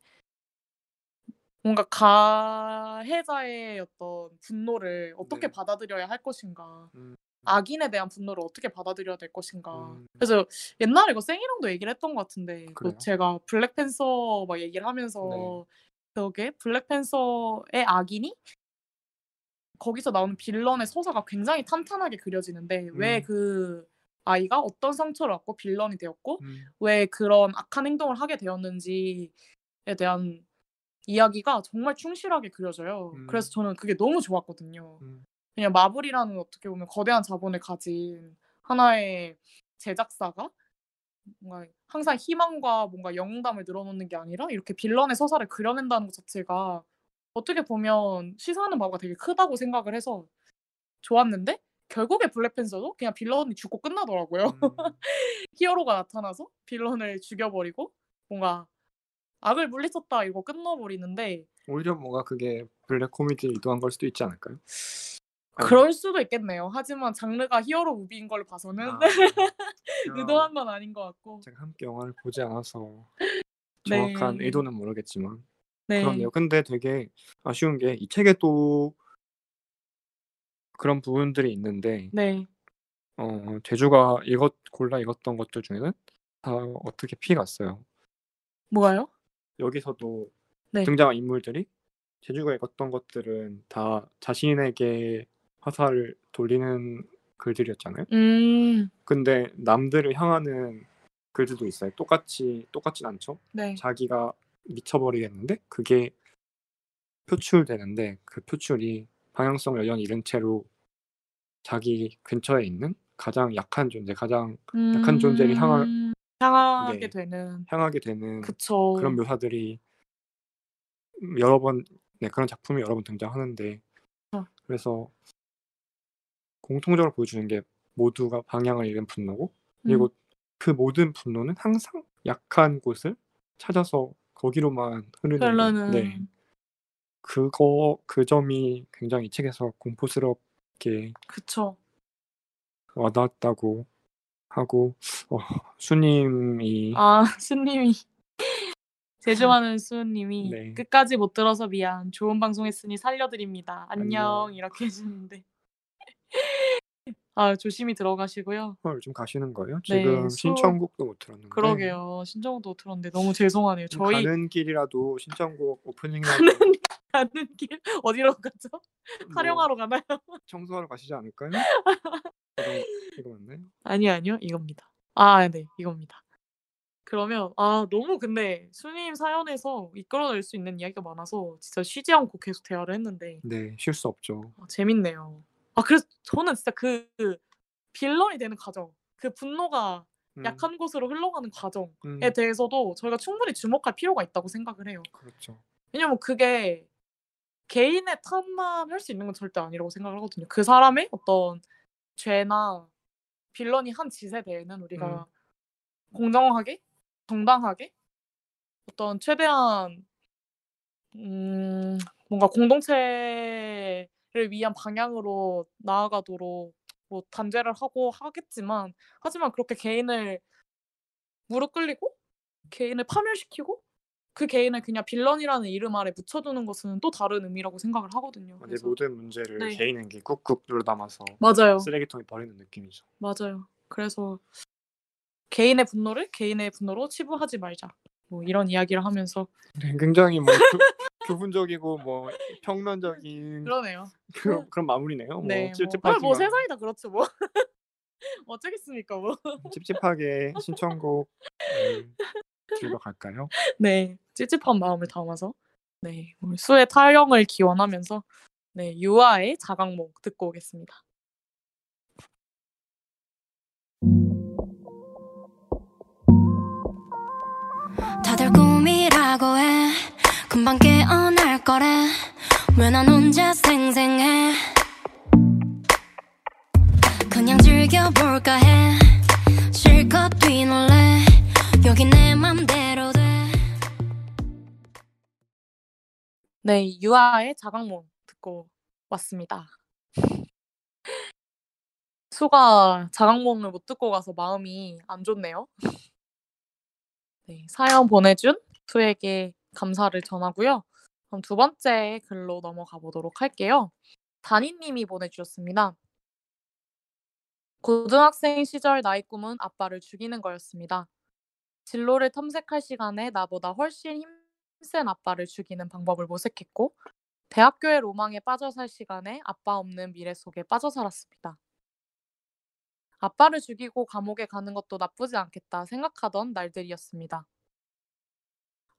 뭔가 가해자의 어떤 분노를 어떻게 네. 받아들여야 할 것인가. 음. 악인에 대한 분노를 어떻게 받아들여야 될 것인가. 음. 그래서 옛날에 이거 쌩이랑도 얘기를 했던 것 같은데 뭐 그래요? 제가 블랙팬서 막 얘기를 네. 하면서 그게 블랙팬서의 악인이 거기서 나오는 빌런의 서사가 굉장히 탄탄하게 그려지는데 왜 음. 그 아이가 어떤 상처를 받고 빌런이 되었고 음. 왜 그런 악한 행동을 하게 되었는지에 대한 이야기가 정말 충실하게 그려져요. 그래서 음. 저는 그게 너무 좋았거든요. 음. 그냥 마블이라는 어떻게 보면 거대한 자본을 가진 하나의 제작사가 뭔가 항상 희망과 뭔가 영웅담을 늘어놓는 게 아니라 이렇게 빌런의 서사를 그려낸다는 것 자체가 어떻게 보면 시사하는 바가 되게 크다고 생각을 해서 좋았는데 결국에 블랙팬서도 그냥 빌런이 죽고 끝나더라고요. 음. 히어로가 나타나서 빌런을 죽여버리고 뭔가 '악을 물리쳤다.' 이러고 끝나버리는데 오히려 뭔가 그게 블랙 코미디에 이동한 걸 수도 있지 않을까요? 아니. 그럴 수도 있겠네요. 하지만 장르가 히어로 무비인 걸 봐서는 아. 의도한 건 아닌 것 같고. 제가 함께 영화를 보지 않아서 정확한 네. 의도는 모르겠지만 네. 그렇네요. 근데 되게 아쉬운 게 이 책에도 그런 부분들이 있는데 네. 어 제주가 읽었 골라 읽었던 것들 중에는 다 어떻게 피해갔어요. 뭐가요? 여기서도 네. 등장한 인물들이 제주가 읽었던 것들은 다 자신에게 화살을 돌리는 글들이었잖아요. 음. 근데 남들을 향하는 글들도 있어요. 똑같이 똑같진 않죠. 네. 자기가 미쳐버리겠는데 그게 표출되는데 그 표출이 방향성을 여전히 잃은 채로 자기 근처에 있는 가장 약한 존재, 가장 약한 존재를 향할 음. 향하게 네. 되는. 향하게 되는 그쵸. 그런 묘사들이 음 여러 번 네 그런 작품이 여러 번 등장하는데 어. 그래서 공통적으로 보여주는 게 모두가 방향을 잃은 분노고 그리고 음. 그 모든 분노는 항상 약한 곳을 찾아서 거기로만 흐르는. 네. 그거 그 점이 굉장히 이 책에서 공포스럽게 그쵸. 와닿았다고 하고 어 수님이 아 스님이 제주 많은 수은님이 네. 끝까지 못 들어서 미안. 좋은 방송했으니 살려드립니다. 안녕. 안녕. 이렇게 해주는데. 아 조심히 들어가시고요. 헐, 좀 가시는 거예요? 네, 지금 수- 신청곡도 못 들었는데. 그러게요. 신청도 들었는데 너무 죄송하네요. 좀 저희 가는 길이라도 신청곡 오프닝이라도 가는 길 어디로 가죠? 뭐 타령하러 가나요? 청소하러 가시지 않을까요? 이거, 이거 맞나요? 아니 아니요 이겁니다. 아 네 이겁니다. 그러면 아 너무 근데 수님 사연에서 이끌어낼 수 있는 이야기가 많아서 진짜 쉬지 않고 계속 대화를 했는데 네, 쉴 수 없죠. 아, 재밌네요. 아 그래서 저는 진짜 그, 그 빌런이 되는 과정, 그 분노가 음, 약한 곳으로 흘러가는 과정에 음, 대해서도 저희가 충분히 주목할 필요가 있다고 생각을 해요. 그렇죠. 왜냐면 그게 개인의 탓만 할 수 있는 건 절대 아니라고 생각을 하거든요. 그 사람의 어떤 죄나 빌런이 한 짓에 대해는 우리가 공정하게, 정당하게 어떤 최대한 음, 뭔가 공동체를 위한 방향으로 나아가도록 뭐 단죄를 하고 하겠지만 하지만 그렇게 개인을 무릎 꿇리고 개인을 파멸시키고 그 개인을 그냥 빌런이라는 이름 아래 묻혀두는 것은 또 다른 의미라고 생각을 하거든요. 내 모든 문제를 네. 개인에게 꾹꾹 눌러 담아서 맞아요. 쓰레기통에 버리는 느낌이죠. 맞아요. 그래서 개인의 분노를 개인의 분노로 치부하지 말자. 뭐 이런 이야기를 하면서 네, 굉장히 뭐 교, 교훈적이고 뭐 평면적인 그러네요. 그런 그런 마무리네요. 뭐 네, 뭐, 아, 찝찝하지만 뭐 세상이 다 그렇죠 뭐. 어쩌겠습니까 뭐. 찝찝하게 신청곡 음, 들러 갈까요? 네, 찝찝한 마음을 담아서 네 수의 탈영을 기원하면서 네 유아의 자각몽 듣고 오겠습니다. 다들 꿈이라고 해 금방 깨어날 거래. 왜 난 혼자 생생해? 그냥 즐겨볼까 해. 실컷 뛰놀래. 여기 내 맘대로 돼. 네, 유아의 자각몽 듣고 왔습니다. 수가 자각몽을 못 듣고 가서 마음이 안 좋네요. 네, 사연 보내준 수에게 감사를 전하고요. 그럼 두 번째 글로 넘어가 보도록 할게요. 다니님이 보내주셨습니다. 고등학생 시절 나의 꿈은 아빠를 죽이는 거였습니다. 진로를 탐색할 시간에 나보다 훨씬 힘센 아빠를 죽이는 방법을 모색했고 대학교의 로망에 빠져 살 시간에 아빠 없는 미래 속에 빠져 살았습니다. 아빠를 죽이고 감옥에 가는 것도 나쁘지 않겠다 생각하던 날들이었습니다.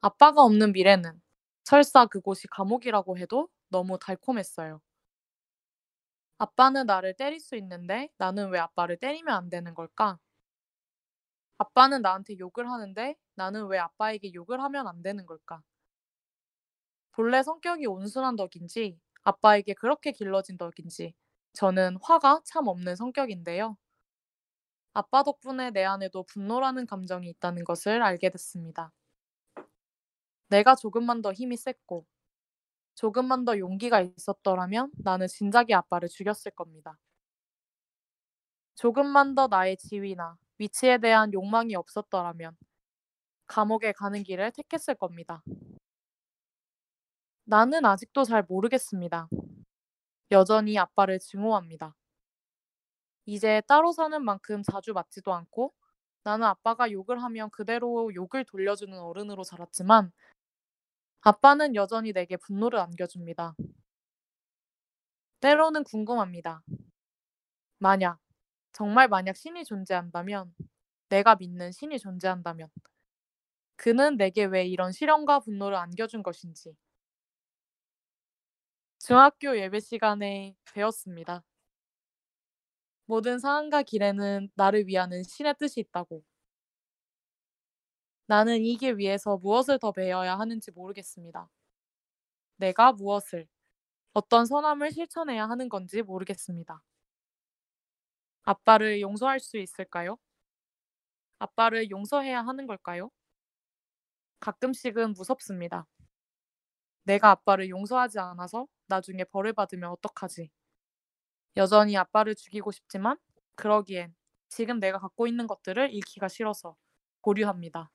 아빠가 없는 미래는 설사 그곳이 감옥이라고 해도 너무 달콤했어요. 아빠는 나를 때릴 수 있는데 나는 왜 아빠를 때리면 안 되는 걸까? 아빠는 나한테 욕을 하는데 나는 왜 아빠에게 욕을 하면 안 되는 걸까? 본래 성격이 온순한 덕인지 아빠에게 그렇게 길러진 덕인지 저는 화가 참 없는 성격인데요. 아빠 덕분에 내 안에도 분노라는 감정이 있다는 것을 알게 됐습니다. 내가 조금만 더 힘이 셌고 조금만 더 용기가 있었더라면 나는 진작에 아빠를 죽였을 겁니다. 조금만 더 나의 지위나 위치에 대한 욕망이 없었더라면 감옥에 가는 길을 택했을 겁니다. 나는 아직도 잘 모르겠습니다. 여전히 아빠를 증오합니다. 이제 따로 사는 만큼 자주 맞지도 않고 나는 아빠가 욕을 하면 그대로 욕을 돌려주는 어른으로 자랐지만 아빠는 여전히 내게 분노를 안겨줍니다. 때로는 궁금합니다. 만약, 정말 만약 신이 존재한다면, 내가 믿는 신이 존재한다면, 그는 내게 왜 이런 시련과 분노를 안겨준 것인지. 중학교 예배 시간에 배웠습니다. 모든 상황과 길에는 나를 위하는 신의 뜻이 있다고. 나는 이 길 위해서 무엇을 더 배워야 하는지 모르겠습니다. 내가 무엇을, 어떤 선함을 실천해야 하는 건지 모르겠습니다. 아빠를 용서할 수 있을까요? 아빠를 용서해야 하는 걸까요? 가끔씩은 무섭습니다. 내가 아빠를 용서하지 않아서 나중에 벌을 받으면 어떡하지? 여전히 아빠를 죽이고 싶지만 그러기엔 지금 내가 갖고 있는 것들을 잃기가 싫어서 고류합니다.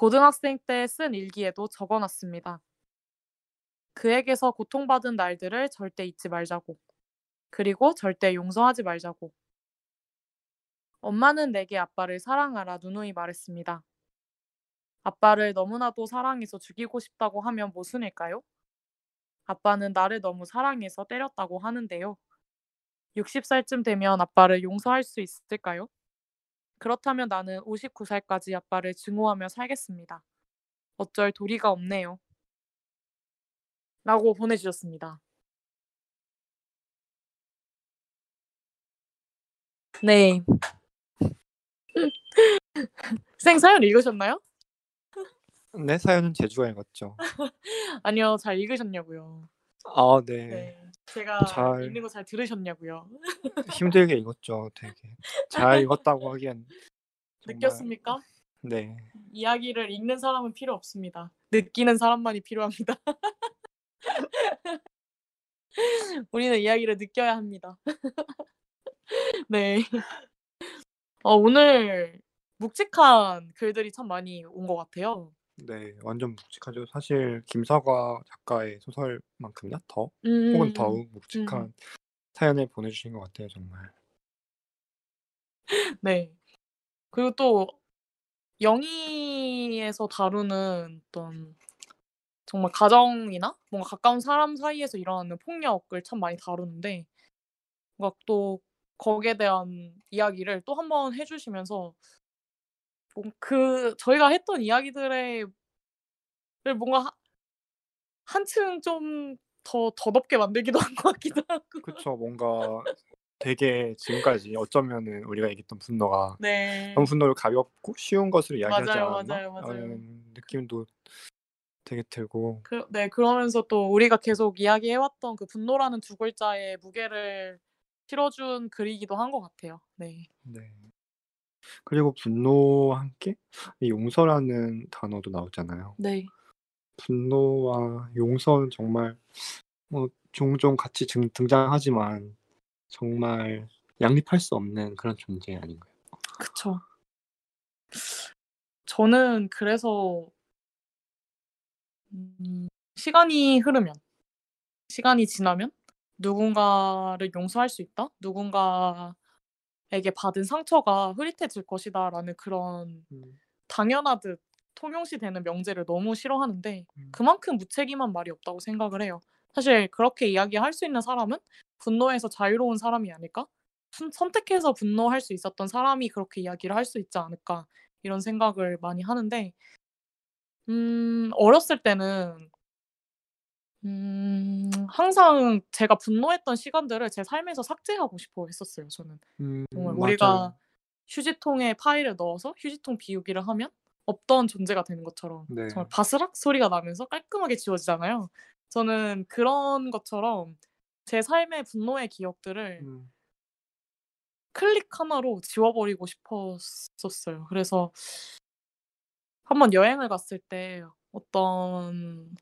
고등학생 때 쓴 일기에도 적어놨습니다. 그에게서 고통받은 날들을 절대 잊지 말자고. 그리고 절대 용서하지 말자고. 엄마는 내게 아빠를 사랑하라 누누이 말했습니다. 아빠를 너무나도 사랑해서 죽이고 싶다고 하면 모순일까요? 아빠는 나를 너무 사랑해서 때렸다고 하는데요. 60살쯤 되면 아빠를 용서할 수 있을까요? 그렇다면 나는 59살까지 아빠를 증오하며 살겠습니다. 어쩔 도리가 없네요. 라고 보내주셨습니다. 네. 생 사연 읽으셨나요? 내 사연은 제주가 읽었죠. 아니요, 잘 읽으셨냐고요. 아, 네. 네. 제가 잘- 읽는 거 잘 들으셨냐고요. 힘들게 읽었죠, 되게. 잘 읽었다고 하기엔 정말 느꼈습니까? 네. 이야기를 읽는 사람은 필요 없습니다. 느끼는 사람만이 필요합니다. 우리는 이야기를 느껴야 합니다. 네. 어, 오늘 묵직한 글들이 참 많이 온 것 같아요. 네, 완전 묵직하죠. 사실 김사과 작가의 소설만큼이나 더 음, 혹은 더욱 묵직한 사연을 보내주신 것 같아요, 정말. 네. 그리고 또 영희에서 다루는 어떤 정말 가정이나 뭔가 가까운 사람 사이에서 일어나는 폭력을 참 많이 다루는데 뭔가 또 거기에 대한 이야기를 또 한 번 해주시면서 뭔- 그 저희가 했던 이야기들의 를 뭔가 하- 한층 좀 더 더덥게 만들기도 한 것 같기도 하고. 그쵸, 뭔가 되게 지금까지 어쩌면은 우리가 얘기했던 분노가 네. 너무 분노를 가볍고 쉬운 것으로 이야기하지 맞아요, 않았나? 맞아요, 맞아요. 라는 느낌도 되게 들고 그, 네, 그러면서 또 우리가 계속 이야기해왔던 그 분노라는 두 글자의 무게를 실어준 글이기도 한 것 같아요. 네. 네. 그리고 분노와 함께 이 용서라는 단어도 나오잖아요. 네. 분노와 용서는 정말 뭐 종종 같이 등, 등장하지만 정말 양립할 수 없는 그런 존재 아닌가요? 그쵸. 저는 그래서, 음, 시간이 흐르면, 시간이 지나면 누군가를 용서할 수 있다? 누군가 에게 받은 상처가 흐릿해질 것이다라는 그런 음, 당연하듯 통용시 되는 명제를 너무 싫어하는데 음. 그만큼 무책임한 말이 없다고 생각을 해요. 사실 그렇게 이야기할 수 있는 사람은 분노에서 자유로운 사람이 아닐까? 선- 선택해서 분노할 수 있었던 사람이 그렇게 이야기를 할 수 있지 않을까? 이런 생각을 많이 하는데 음, 어렸을 때는 음, 항상 제가 분노했던 시간들을 제 삶에서 삭제하고 싶어 했었어요, 저는. 음, 정말 맞아요. 우리가 휴지통에 파일을 넣어서 휴지통 비우기를 하면 없던 존재가 되는 것처럼 네. 정말 바스락 소리가 나면서 깔끔하게 지워지잖아요. 저는 그런 것처럼 제 삶의 분노의 기억들을 음, 클릭 하나로 지워버리고 싶었었어요. 그래서 한번 여행을 갔을 때 어떤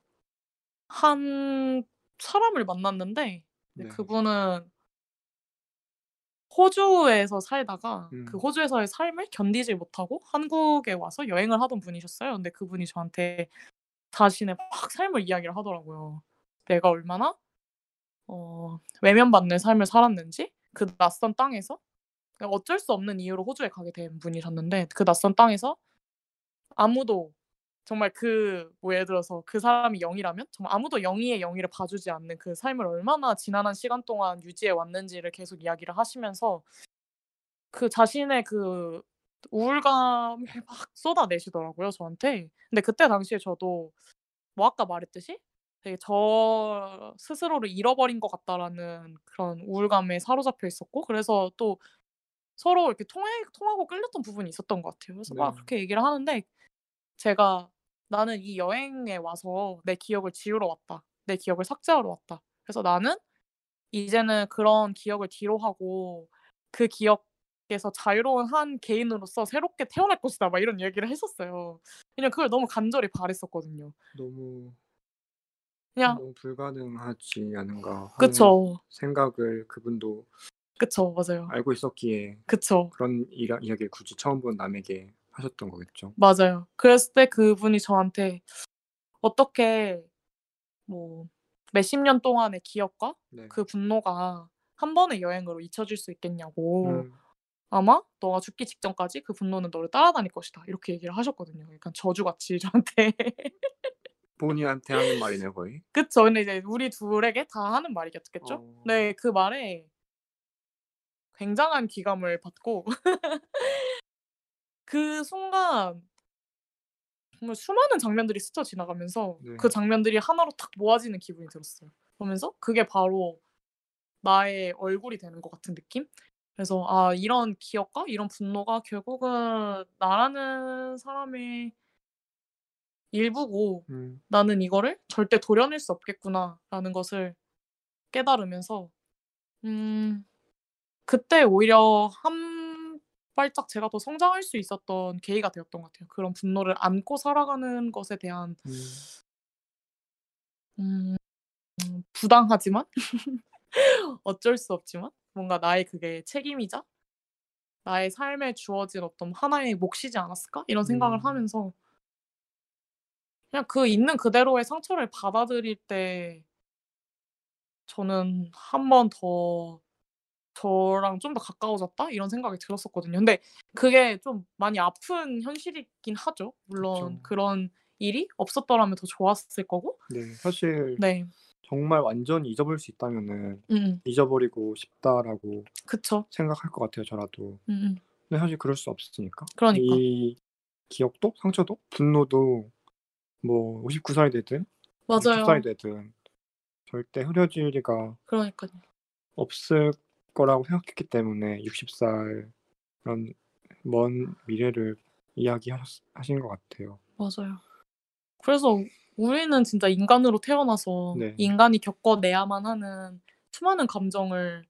한 사람을 만났는데 네, 네. 그분은 호주에서 살다가 음. 그 호주에서의 삶을 견디질 못하고 한국에 와서 여행을 하던 분이셨어요. 근데 그분이 저한테 자신의 막 삶을 이야기를 하더라고요. 내가 얼마나 어, 외면받는 삶을 살았는지 그 낯선 땅에서 그냥 어쩔 수 없는 이유로 호주에 가게 된 분이셨는데 그 낯선 땅에서 아무도 정말 그 뭐 예를 들어서 그 사람이 영이라면 정말 아무도 영이의 영이를 봐주지 않는 그 삶을 얼마나 지난한 시간 동안 유지해 왔는지를 계속 이야기를 하시면서 그 자신의 그 우울감을 막 쏟아내시더라고요 저한테. 근데 그때 당시에 저도 뭐 아까 말했듯이 되게 저 스스로를 잃어버린 것 같다라는 그런 우울감에 사로잡혀 있었고 그래서 또 서로 이렇게 통해 통하고 끌렸던 부분이 있었던 것 같아요. 그래서 막 네. 그렇게 얘기를 하는데 제가 " 나는 이 여행에 와서 내 기억을 지우러 왔다. 내 기억을 삭제하러 왔다. 그래서 나는 이제는 그런 기억을 뒤로 하고 그 기억에서 자유로운 한 개인으로서 새롭게 태어날 것이다." 막 이런 얘기를 했었어요. 왜냐면 그걸 너무 간절히 바랐었거든요. 너무 그냥 너무 불가능하지 않은가 하는 그쵸. 생각을 그분도 그쵸. 맞아요. 알고 있었기에 그쵸. 그런 이라, 이야기를 굳이 처음 본 남에게 하셨던 거겠죠. 맞아요. 그랬을 때 그분이 저한테 어떻게 뭐 몇십 년 동안의 기억과 네. 그 분노가 한 번의 여행으로 잊혀질 수 있겠냐고. 음, 아마 너가 죽기 직전까지 그 분노는 너를 따라다닐 것이다. 이렇게 얘기를 하셨거든요. 약간 저주같이 저한테. 본인한테 하는 말이네 거의. 그쵸. 근데 이제 우리 둘에게 다 하는 말이겠죠. 어. 네, 그 말에 굉장한 기감을 받고 그 순간 정말 수많은 장면들이 스쳐 지나가면서 네. 그 장면들이 하나로 탁 모아지는 기분이 들었어요. 그러면서 그게 바로 나의 얼굴이 되는 것 같은 느낌? 그래서 아 이런 기억과 이런 분노가 결국은 나라는 사람의 일부고 음, 나는 이거를 절대 도려낼 수 없겠구나라는 것을 깨달으면서 음 그때 오히려 한 발짝 제가 더 성장할 수 있었던 계기가 되었던 것 같아요. 그런 분노를 안고 살아가는 것에 대한 음, 음 부당하지만 어쩔 수 없지만 뭔가 나의 그게 책임이자 나의 삶에 주어진 어떤 하나의 몫이지 않았을까? 이런 생각을 음. 하면서 그냥 그 있는 그대로의 상처를 받아들일 때 저는 한 번 더 저랑 좀 더 가까워졌다 이런 생각이 들었었거든요. 근데 그게 좀 많이 아픈 현실이긴 하죠. 물론 그쵸. 그런 일이 없었더라면 더 좋았을 거고. 네, 사실 네. 정말 완전히 잊어버릴 수 있다면은 음. 잊어버리고 싶다라고 그쵸. 생각할 것 같아요, 저라도. 음음. 근데 사실 그럴 수 없으니까. 그러니까. 이 기억도 상처도 분노도 뭐 59살이 되든 맞아요. 60살이 되든 절대 흐려질 리가 그러니까요. 없을 거라고 생각했기 때문에 60살 그런 먼 미래를 이야기하신 것 같아요. 맞아요. 그래서 우리는 진짜 인간으로 태어나서 네. 인간이 겪어내야만 하는 수많은 감정을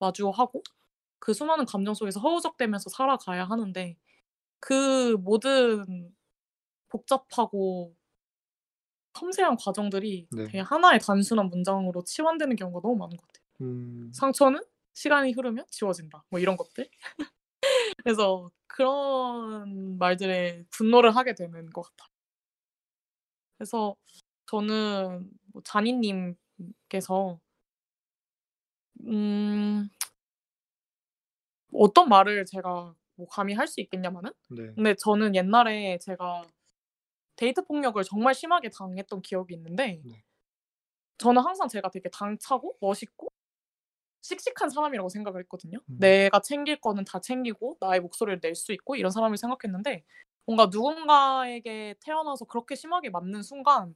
마주하고 그 수많은 감정 속에서 허우적대면서 살아가야 하는데 그 모든 복잡하고 섬세한 과정들이 네. 되게 하나의 단순한 문장으로 치환되는 경우가 너무 많은 것 같아요. 음, 상처는 시간이 흐르면 지워진다. 뭐 이런 것들. 그래서 그런 말들에 분노를 하게 되는 것 같아요. 그래서 저는 뭐 잔이님께서 음 어떤 말을 제가 뭐 감히 할 수 있겠냐마는 네. 근데 저는 옛날에 제가 데이트 폭력을 정말 심하게 당했던 기억이 있는데 네. 저는 항상 제가 되게 당차고 멋있고 씩씩한 사람이라고 생각을 했거든요. 음. 내가 챙길 거는 다 챙기고 나의 목소리를 낼 수 있고 이런 사람을 생각했는데 뭔가 누군가에게 태어나서 그렇게 심하게 맞는 순간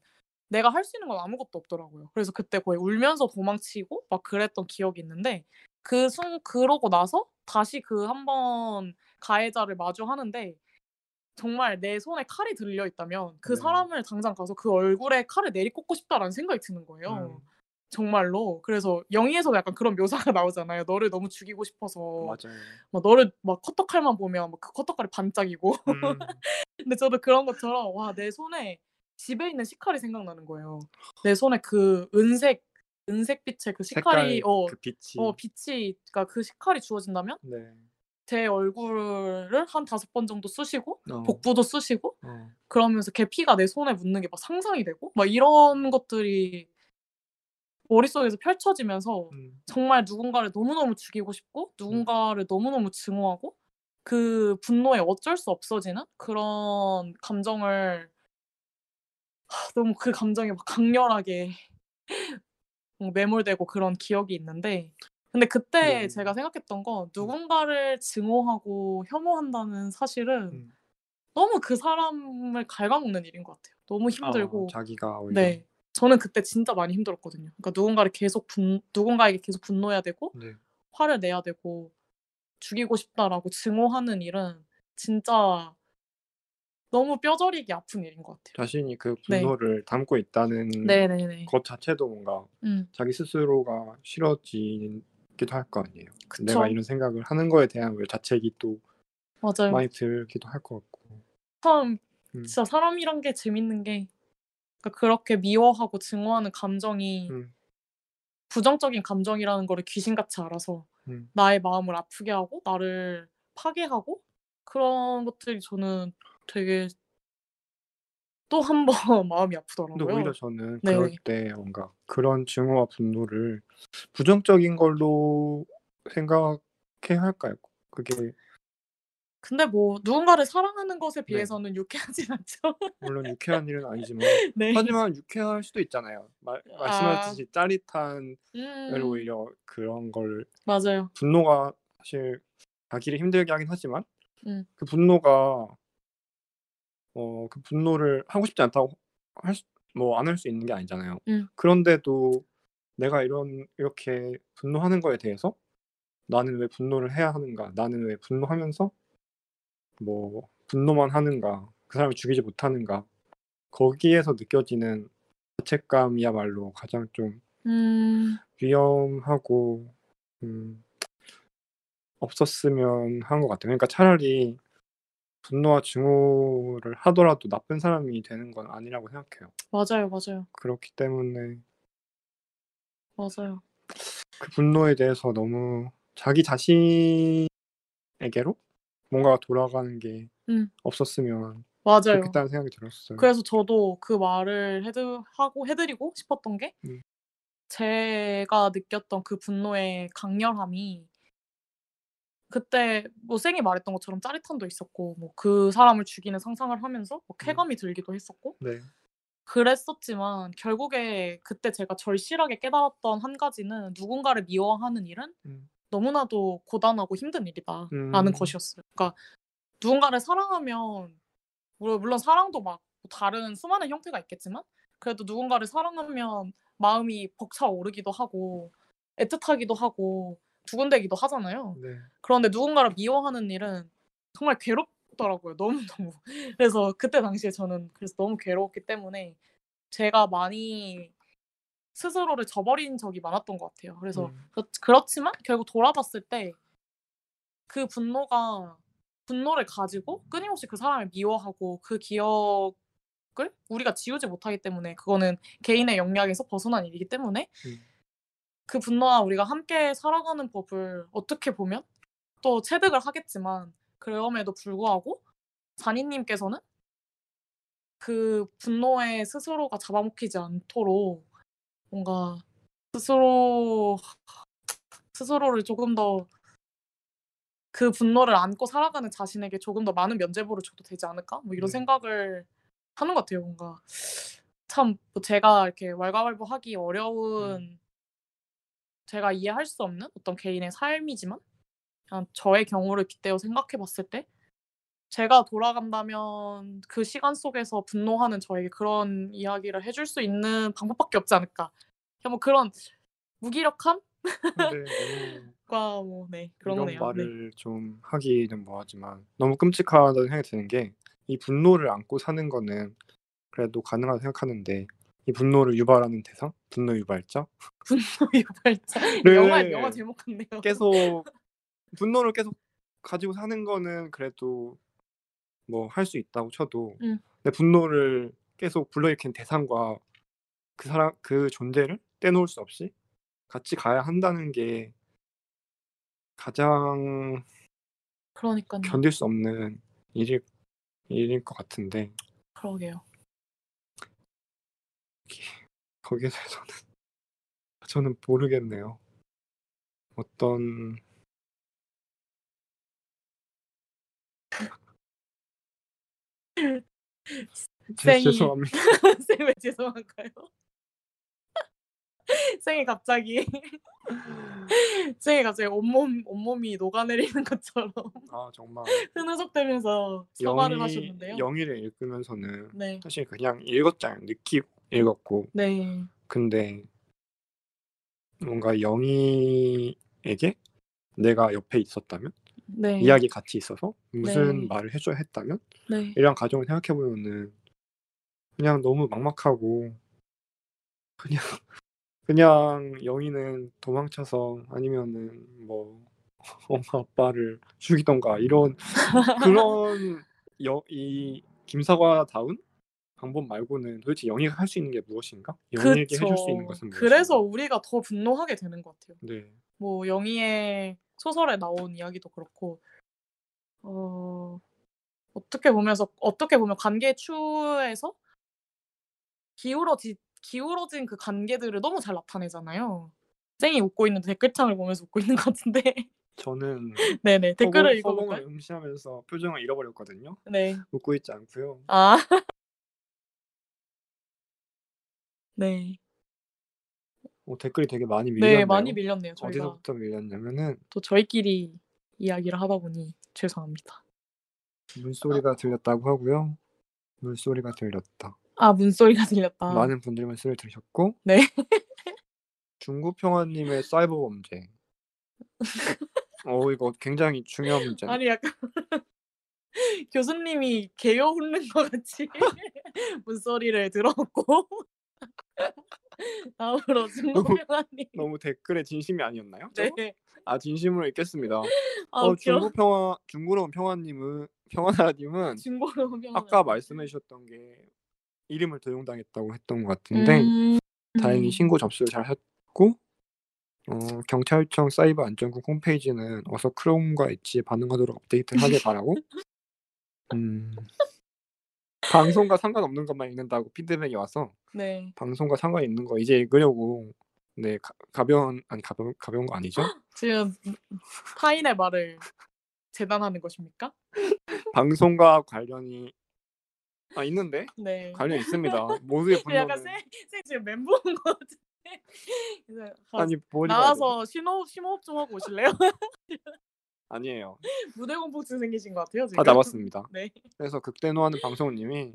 내가 할 수 있는 건 아무것도 없더라고요. 그래서 그때 거의 울면서 도망치고 막 그랬던 기억이 있는데 그 순 그러고 나서 다시 그 한 번 가해자를 마주하는데 정말 내 손에 칼이 들려 있다면 그 네. 사람을 당장 가서 그 얼굴에 칼을 내리꽂고 싶다라는 생각이 드는 거예요. 음, 정말로. 그래서 영희에서도 약간 그런 묘사가 나오잖아요. 너를 너무 죽이고 싶어서 맞아요. 막 너를 막 커터칼만 보면 막 그 커터칼이 반짝이고. 음, 근데 저도 그런 것처럼 와 내 손에 집에 있는 식칼이 생각나는 거예요. 내 손에 그 은색 은색 빛의 그 식칼이 색깔 어, 그 빛이 어 빛이 그러니까 그 식칼이 주어진다면 네. 제 얼굴을 한 다섯 번 정도 쑤시고 어, 복부도 쑤시고 어, 그러면서 걔 피가 내 손에 묻는 게 막 상상이 되고 막 이런 것들이 머릿속에서 펼쳐지면서 음, 정말 누군가를 너무너무 죽이고 싶고 누군가를 너무너무 증오하고 그 분노에 어쩔 수 없어지는 그런 감정을 하, 너무 그 감정이 막 강렬하게 어, 매몰되고 그런 기억이 있는데 근데 그때 네. 제가 생각했던 건 누군가를 증오하고 혐오한다는 사실은 음. 너무 그 사람을 갉아먹는 일인 것 같아요. 너무 힘들고 아, 자기가 오히려 네. 저는 그때 진짜 많이 힘들었거든요. 그러니까 누군가를 계속 분 누군가에게 계속 분노해야 되고 네. 화를 내야 되고 죽이고 싶다라고 증오하는 일은 진짜 너무 뼈저리게 아픈 일인 것 같아요. 자신이 그 네. 분노를 담고 있다는 네네네. 것 자체도 뭔가 음, 자기 스스로가 싫어지기도 할 거 아니에요. 그쵸. 내가 이런 생각을 하는 거에 대한 왜 자책이 또 맞아요. 많이 들기도 할 것 같고. 참 음. 진짜 사람이란 게 재밌는 게 그러니까 그렇게 미워하고 증오하는 감정이 음, 부정적인 감정이라는 거를 귀신같이 알아서 음, 나의 마음을 아프게 하고 나를 파괴하고 그런 것들이 저는 되게 또 한 번 마음이 근데 아프더라고요. 오히려 저는 네. 그럴 때 뭔가 그런 증오와 분노를 부정적인 걸로 생각해야 할까요? 그게 근데 뭐 누군가를 사랑하는 것에 네. 비해서는 유쾌하진 않죠. 물론 유쾌한 일은 아니지만 네. 하지만 유쾌할 수도 있잖아요. 말, 아. 말씀하셨듯이 짜릿한 음, 을 오히려 그런 걸 맞아요. 분노가 사실 자기를 힘들게 하긴 하지만 음. 그 분노가 어 그 분노를 하고 싶지 않다고 할 뭐 안 할 수 있는 게 아니잖아요. 음. 그런데도 내가 이런 이렇게 분노하는 거에 대해서 나는 왜 분노를 해야 하는가? 나는 왜 분노하면서 뭐 분노만 하는가? 그 사람을 죽이지 못하는가? 거기에서 느껴지는 자책감이야말로 가장 좀 음, 위험하고 음, 없었으면 한 것 같아요. 그러니까 차라리 분노와 증오를 하더라도 나쁜 사람이 되는 건 아니라고 생각해요. 맞아요, 맞아요, 그렇기 때문에 맞아요. 그 분노에 대해서 너무 자기 자신에게로 뭔가 돌아가는 게 음. 없었으면 맞아요. 좋겠다는 생각이 들었어요. 그래서 저도 그 말을 해드, 하고 해드리고 싶었던 게 음. 제가 느꼈던 그 분노의 강렬함이 그때 뭐 쌩이 말했던 것처럼 짜릿함도 있었고 뭐 그 사람을 죽이는 상상을 하면서 뭐 쾌감이 들기도 했었고 네, 그랬었지만 결국에 그때 제가 절실하게 깨달았던 한 가지는 누군가를 미워하는 일은 음, 너무나도 고단하고 힘든 일이다라는 음. 것이었어요. 그러니까 누군가를 사랑하면 물론, 사랑도 막뭐 다른 수많은 형태가 있겠지만 그래도 누군가를 사랑하면 마음이 벅차 오르기도 하고 애틋하기도 하고 두근대기도 하잖아요. 네, 그런데 누군가를 미워하는 일은 정말 괴롭더라고요. 너무 너무. 그래서 그때 당시에 저는 그래서 너무 괴로웠기 때문에 제가 많이 스스로를 저버린 적이 많았던 것 같아요. 그래서 음, 그렇, 그렇지만 결국 돌아봤을 때 그 분노가 분노를 가지고 끊임없이 그 사람을 미워하고 그 기억을 우리가 지우지 못하기 때문에 그거는 개인의 영역에서 벗어난 일이기 때문에 음. 그 분노와 우리가 함께 살아가는 법을 어떻게 보면 또 체득을 하겠지만 그럼에도 불구하고 잔이님께서는 그 분노에 스스로가 잡아먹히지 않도록 뭔가 스스로 스스로를 조금 더 그 분노를 안고 살아가는 자신에게 조금 더 많은 면죄부를 줘도 되지 않을까? 뭐 이런 네. 생각을 하는 것 같아요. 뭔가 참 뭐 제가 이렇게 왈가왈부하기 어려운 제가 이해할 수 없는 어떤 개인의 삶이지만 그냥 저의 경우를 빗대어 생각해 봤을 때 제가 돌아간다면 그 시간 속에서 분노하는 저에게 그런 이야기를 해줄 수 있는 방법밖에 없지 않을까. 그냥 뭐 그런 무기력함과 근데 너무 뭐네 그런 이런 거네요. 네. 말을 좀 하기는 뭐하지만 너무 끔찍하다는 생각이 드는 게 이 분노를 안고 사는 거는 그래도 가능하다고 생각하는데 이 분노를 유발하는 대상, 분노 유발자 유발자 네. 영화 영화 제목 같네요. 계속 분노를 계속 가지고 사는 거는 그래도 뭐 할 수 있다고 쳐도 음. 근데 분노를 계속 불러일으키는 대상과 그 사람 그 존재를 떼놓을 수 없이 같이 가야 한다는 게 가장 그러니까요. 견딜 수 없는 일일 일일 것 같은데 그러게요. 거기에 대해서는 저는 모르겠네요. 어떤 제, 죄송합니다. 쌩왜 죄송한가요? 쌩이 갑자기. 쌩이 갑자기 온몸 온몸이 녹아내리는 것처럼. 아 정말. 흐느적대면서 사과를 하셨는데요. 영희를 읽으면서는 네, 사실 그냥 읽었잖아요. 느끼고 읽었고. 네, 근데 뭔가 영희에게 내가 옆에 있었다면? 네, 이야기 같이 있어서? 무슨 네. 말을 해줘야 했다면? 네, 이런 가정을 생각해 보면은 그냥 너무 막막하고 그냥 그냥 영희는 도망쳐서 아니면은 뭐 엄마 아빠를 죽이던가 이런 그런 여, 이 김사과다운 방법 말고는 도대체 영희가 할 수 있는 게 무엇인가? 영희에게 해줄 수 있는 것은 무엇인가? 그래서 우리가 더 분노하게 되는 것 같아요. 네, 뭐 영희의 소설에 나온 이야기도 그렇고 어 어떻게 보면서 어떻게 보면 관계 추에서 기울어지 기울어진 그 관계들을 너무 잘 나타내잖아요. 쌩이 웃고 있는데 댓글창을 보면서 웃고 있는 것 같은데. 저는 네네. 댓글을 허공, 읽어볼까요? 허공을 응시하면서 표정을 잃어버렸거든요. 네. 웃고 있지 않고요. 아. 네. 어, 댓글이 되게 많이 밀렸네요. 네, 많이 밀렸네요. 저희가 어디서부터 밀렸냐면은 또 저희끼리 이야기를 하다 보니 죄송합니다. 물소리가 들렸다고 하고요. 물소리가 들렸다. 아, 문소리가 들렸다. 많은 분들이 물소리를 들으셨고 네. 중구평화님의 사이버 범죄. 어 이거 굉장히 중요한 문제. 아니 약간 교수님이 개요 훑는 것 같이 문소리를 들었고 다음으로 중구평화님 너무 댓글에 진심이 아니었나요? 저거? 네. 아 진심으로 읽겠습니다. 아, 어 웃겨. 중구평화 중구로운 평화님은 평화나님은 중고로 평화. 아까 말씀해 주셨던 게 이름을 도용당했다고 했던 것 같은데 음. 다행히 신고 접수를 잘 했고 어, 경찰청 사이버 안전국 홈페이지는 어서 크롬과 엣지에 반응하도록 업데이트를 하길 바라고 음, 방송과 상관없는 것만 읽는다고 피드백이 와서 네. 방송과 상관 있는 거 이제 읽으려고 네 가, 가벼운 아니 가벼운 가벼운 거 아니죠? 지금 타인의 말을 재단하는 것입니까? 방송과 관련이 아 있는데 네. 관련 있습니다. 모두의 약간 분노는 쌤, 쌤 지금 멘붕 온것 같은데. 그래서 가- 아니 나와서 심호흡 심호흡 좀 하고 오실래요? 아니에요. 무대 공포증 생기신 것 같아요 지금. 다 잡았습니다. 네. 그래서 극대노하는 방송님이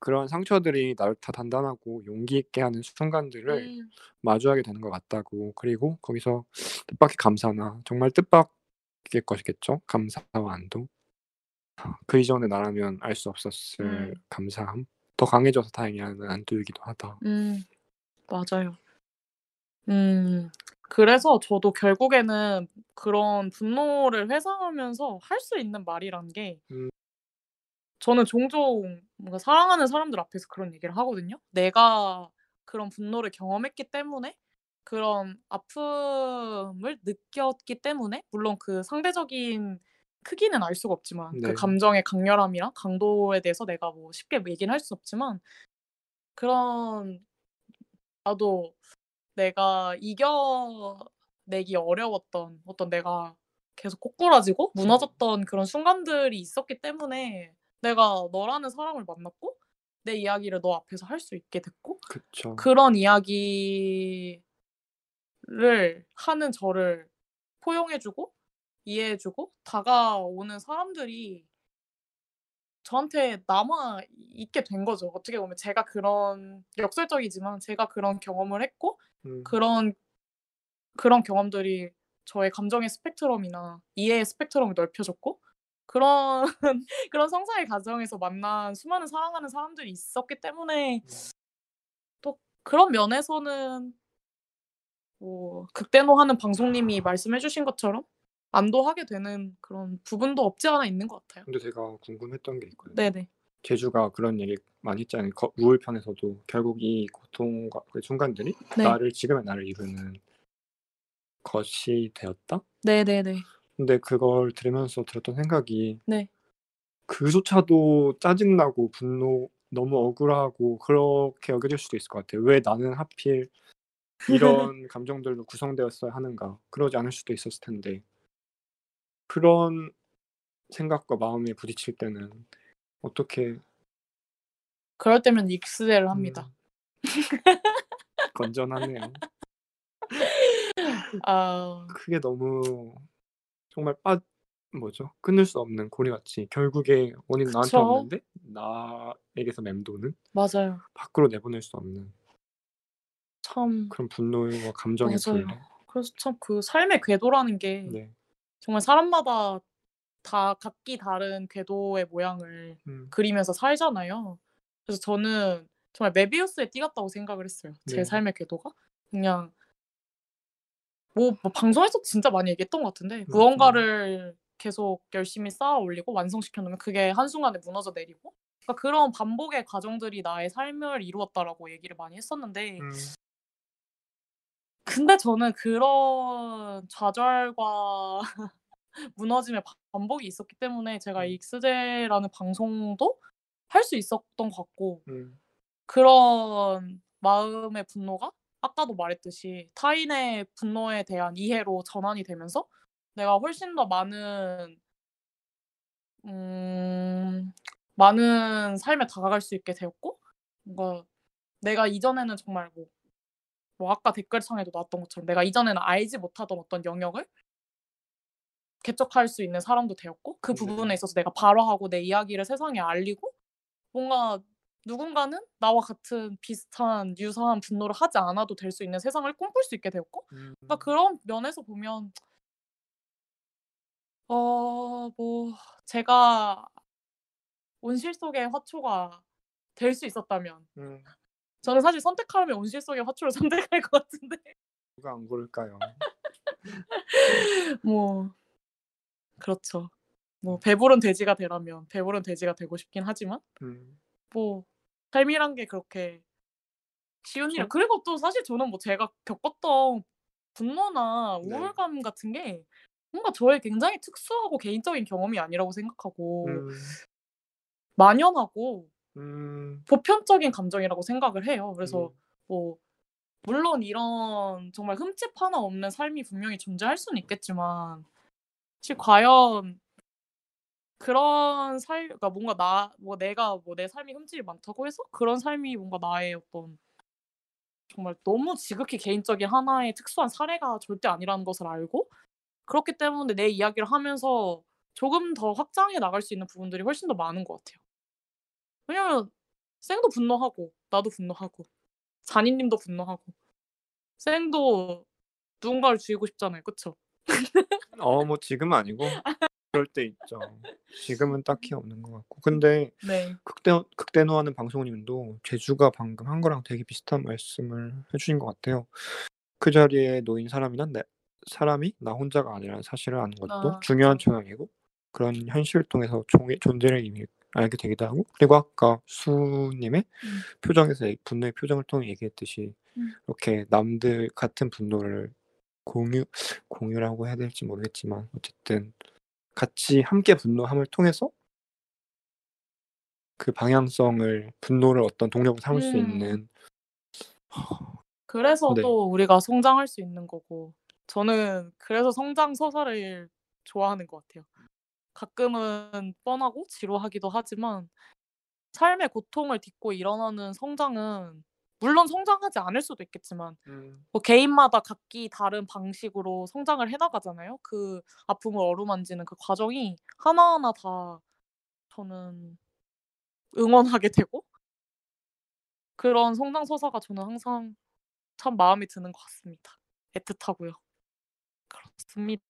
그런 상처들이 나를 다 단단하고 용기 있게 하는 순간들을 음, 마주하게 되는 것 같다고 그리고 거기서 뜻밖의 감사나 정말 뜻밖의 것이겠죠 감사와 안도 그 이전에 나라면 알 수 없었을 음. 감사함 더 강해져서 다행이라는 안도이기도 하다 음, 맞아요. 음, 그래서 저도 결국에는 그런 분노를 회상하면서 할 수 있는 말이란 게 음. 저는 종종 뭔가 사랑하는 사람들 앞에서 그런 얘기를 하거든요. 내가 그런 분노를 경험했기 때문에 그런 아픔을 느꼈기 때문에 물론 그 상대적인 크기는 알 수가 없지만 네. 그 감정의 강렬함이랑 강도에 대해서 내가 뭐 쉽게 얘기는 할 수 없지만 그런 나도 내가 이겨내기 어려웠던 어떤 내가 계속 꼬꾸라지고 무너졌던 그런 순간들이 있었기 때문에 내가 너라는 사람을 만났고 내 이야기를 너 앞에서 할 수 있게 됐고 그쵸 그런 이야기를 하는 저를 포용해주고 이해해주고 다가오는 사람들이 저한테 남아 있게 된 거죠. 어떻게 보면 제가 그런 역설적이지만 제가 그런 경험을 했고 음, 그런 그런 경험들이 저의 감정의 스펙트럼이나 이해의 스펙트럼을 넓혀줬고 그런 그런 성사의 과정에서 만난 수많은 사랑하는 사람들이 있었기 때문에 또 그런 면에서는 뭐 극대노하는 방송님이 말씀해주신 것처럼 안도하게 되는 그런 부분도 없지 않아 있는 것 같아요. 근데 제가 궁금했던 게 있거든요 네네. 제주가 그런 얘기 많이 했잖아요 거- 우울편에서도 결국 이 고통과 그 순간들이 네. 나를 지금의 나를 이루는 것이 되었다 네네네. 근데 그걸 들으면서 들었던 생각이 네. 그조차도 짜증나고 분노 너무 억울하고 그렇게 여겨질 수도 있을 것 같아요. 왜 나는 하필 이런 감정들로 구성되었어야 하는가? 그러지 않을 수도 있었을 텐데 그런 생각과 마음에 부딪힐 때는 어떻게 그럴 때면 익스를 합니다. 음, 건전하네요. 아 그게 너무 정말 빠 뭐죠? 끊을 수 없는 고리같이 결국에 원인 나한테 그쵸. 없는데 나에게서 맴도는 맞아요. 밖으로 내보낼 수 없는 참 그런 분노와 감정의 맞아요. 분노. 그래서 참 그 삶의 궤도라는 게 네. 정말 사람마다 다 각기 다른 궤도의 모양을 음, 그리면서 살잖아요. 그래서 저는 정말 메비우스에 띠 같다고 생각을 했어요. 제 네. 삶의 궤도가 그냥 뭐, 뭐 방송에서 진짜 많이 얘기했던 것 같은데 맞아요. 무언가를 계속 열심히 쌓아 올리고 완성시켜 놓으면 그게 한순간에 무너져 내리고 그러니까 그런 반복의 과정들이 나의 삶을 이루었다라고 얘기를 많이 했었는데 음, 근데 저는 그런 좌절과 무너짐의 반복이 있었기 때문에 제가 음. 익스제라는 방송도 할 수 있었던 것 같고 음. 그런 마음의 분노가 아까도 말했듯이 타인의 분노에 대한 이해로 전환이 되면서 내가 훨씬 더 많은 음, 많은 삶에 다가갈 수 있게 되었고 뭔가 내가 이전에는 정말 뭐, 뭐 아까 댓글창에도 나왔던 것처럼 내가 이전에는 알지 못하던 어떤 영역을 개척할 수 있는 사람도 되었고 그 네. 부분에 있어서 내가 발화하고 내 이야기를 세상에 알리고 뭔가 누군가는 나와 같은 비슷한 유사한 분노를 하지 않아도 될 수 있는 세상을 꿈꿀 수 있게 되었고 음. 그러니까 그런 면에서 보면 어 뭐 제가 온실 속의 화초가 될 수 있었다면 음. 저는 사실 선택하면 온실 속의 화초를 선택할 것 같은데 누가 안 고를까요? 뭐 그렇죠. 뭐 배부른 돼지가 되라면 배부른 돼지가 되고 싶긴 하지만 음. 뭐 삶이란 게 그렇게 쉬운 일이 그쵸. 그리고 또 사실 저는 뭐 제가 겪었던 분노나 네. 우울감 같은 게 뭔가 저의 굉장히 특수하고 개인적인 경험이 아니라고 생각하고 음. 만연하고 음. 보편적인 감정이라고 생각을 해요. 그래서 음. 뭐 물론 이런 정말 흠집 하나 없는 삶이 분명히 존재할 수는 있겠지만 사실 과연 그런 삶 그러니까 뭔가 나 뭐 내가 뭐 내 삶이 흠집이 많다고 해서 그런 삶이 뭔가 나의 어떤 정말 너무 지극히 개인적인 하나의 특수한 사례가 절대 아니라는 것을 알고 그렇기 때문에 내 이야기를 하면서 조금 더 확장해 나갈 수 있는 부분들이 훨씬 더 많은 것 같아요. 왜냐면 쌩도 분노하고 나도 분노하고 잔이님도 분노하고 쌩도 누군가를 죽이고 싶잖아요. 그쵸? 어뭐 지금은 아니고 그럴 때 있죠. 지금은 딱히 없는 것 같고. 근데 네. 극대 극대노하는 방송님도 제주가 방금 한 거랑 되게 비슷한 말씀을 해 주신 것 같아요. 그 자리에 놓인 사람이나 내 사람이 나 혼자가 아니라는 사실을 아는 것도 아 중요한. 경향이고 그런 현실을 통해서 종의 존재를 이미 알게 되기도 하고 그리고 아까 수님의 음. 표정에서 얘 분노의 표정을 통해 얘기했듯이 음. 이렇게 남들 같은 분노를 공유 공유라고 해야 될지 모르겠지만 어쨌든 같이 함께 분노함을 통해서 그 방향성을 분노를 어떤 동력으로 삼을 수 음. 있는 그래서 네. 또 우리가 성장할 수 있는 거고 저는 그래서 성장 서사를 좋아하는 것 같아요. 가끔은 뻔하고 지루하기도 하지만 삶의 고통을 딛고 일어나는 성장은 물론 성장하지 않을 수도 있겠지만 음. 뭐 개인마다 각기 다른 방식으로 성장을 해 나가잖아요. 그 아픔을 어루만지는 그 과정이 하나하나 다 저는 응원하게 되고 그런 성장 서사가 저는 항상 참 마음에 드는 것 같습니다. 애틋하고요. 그렇습니다.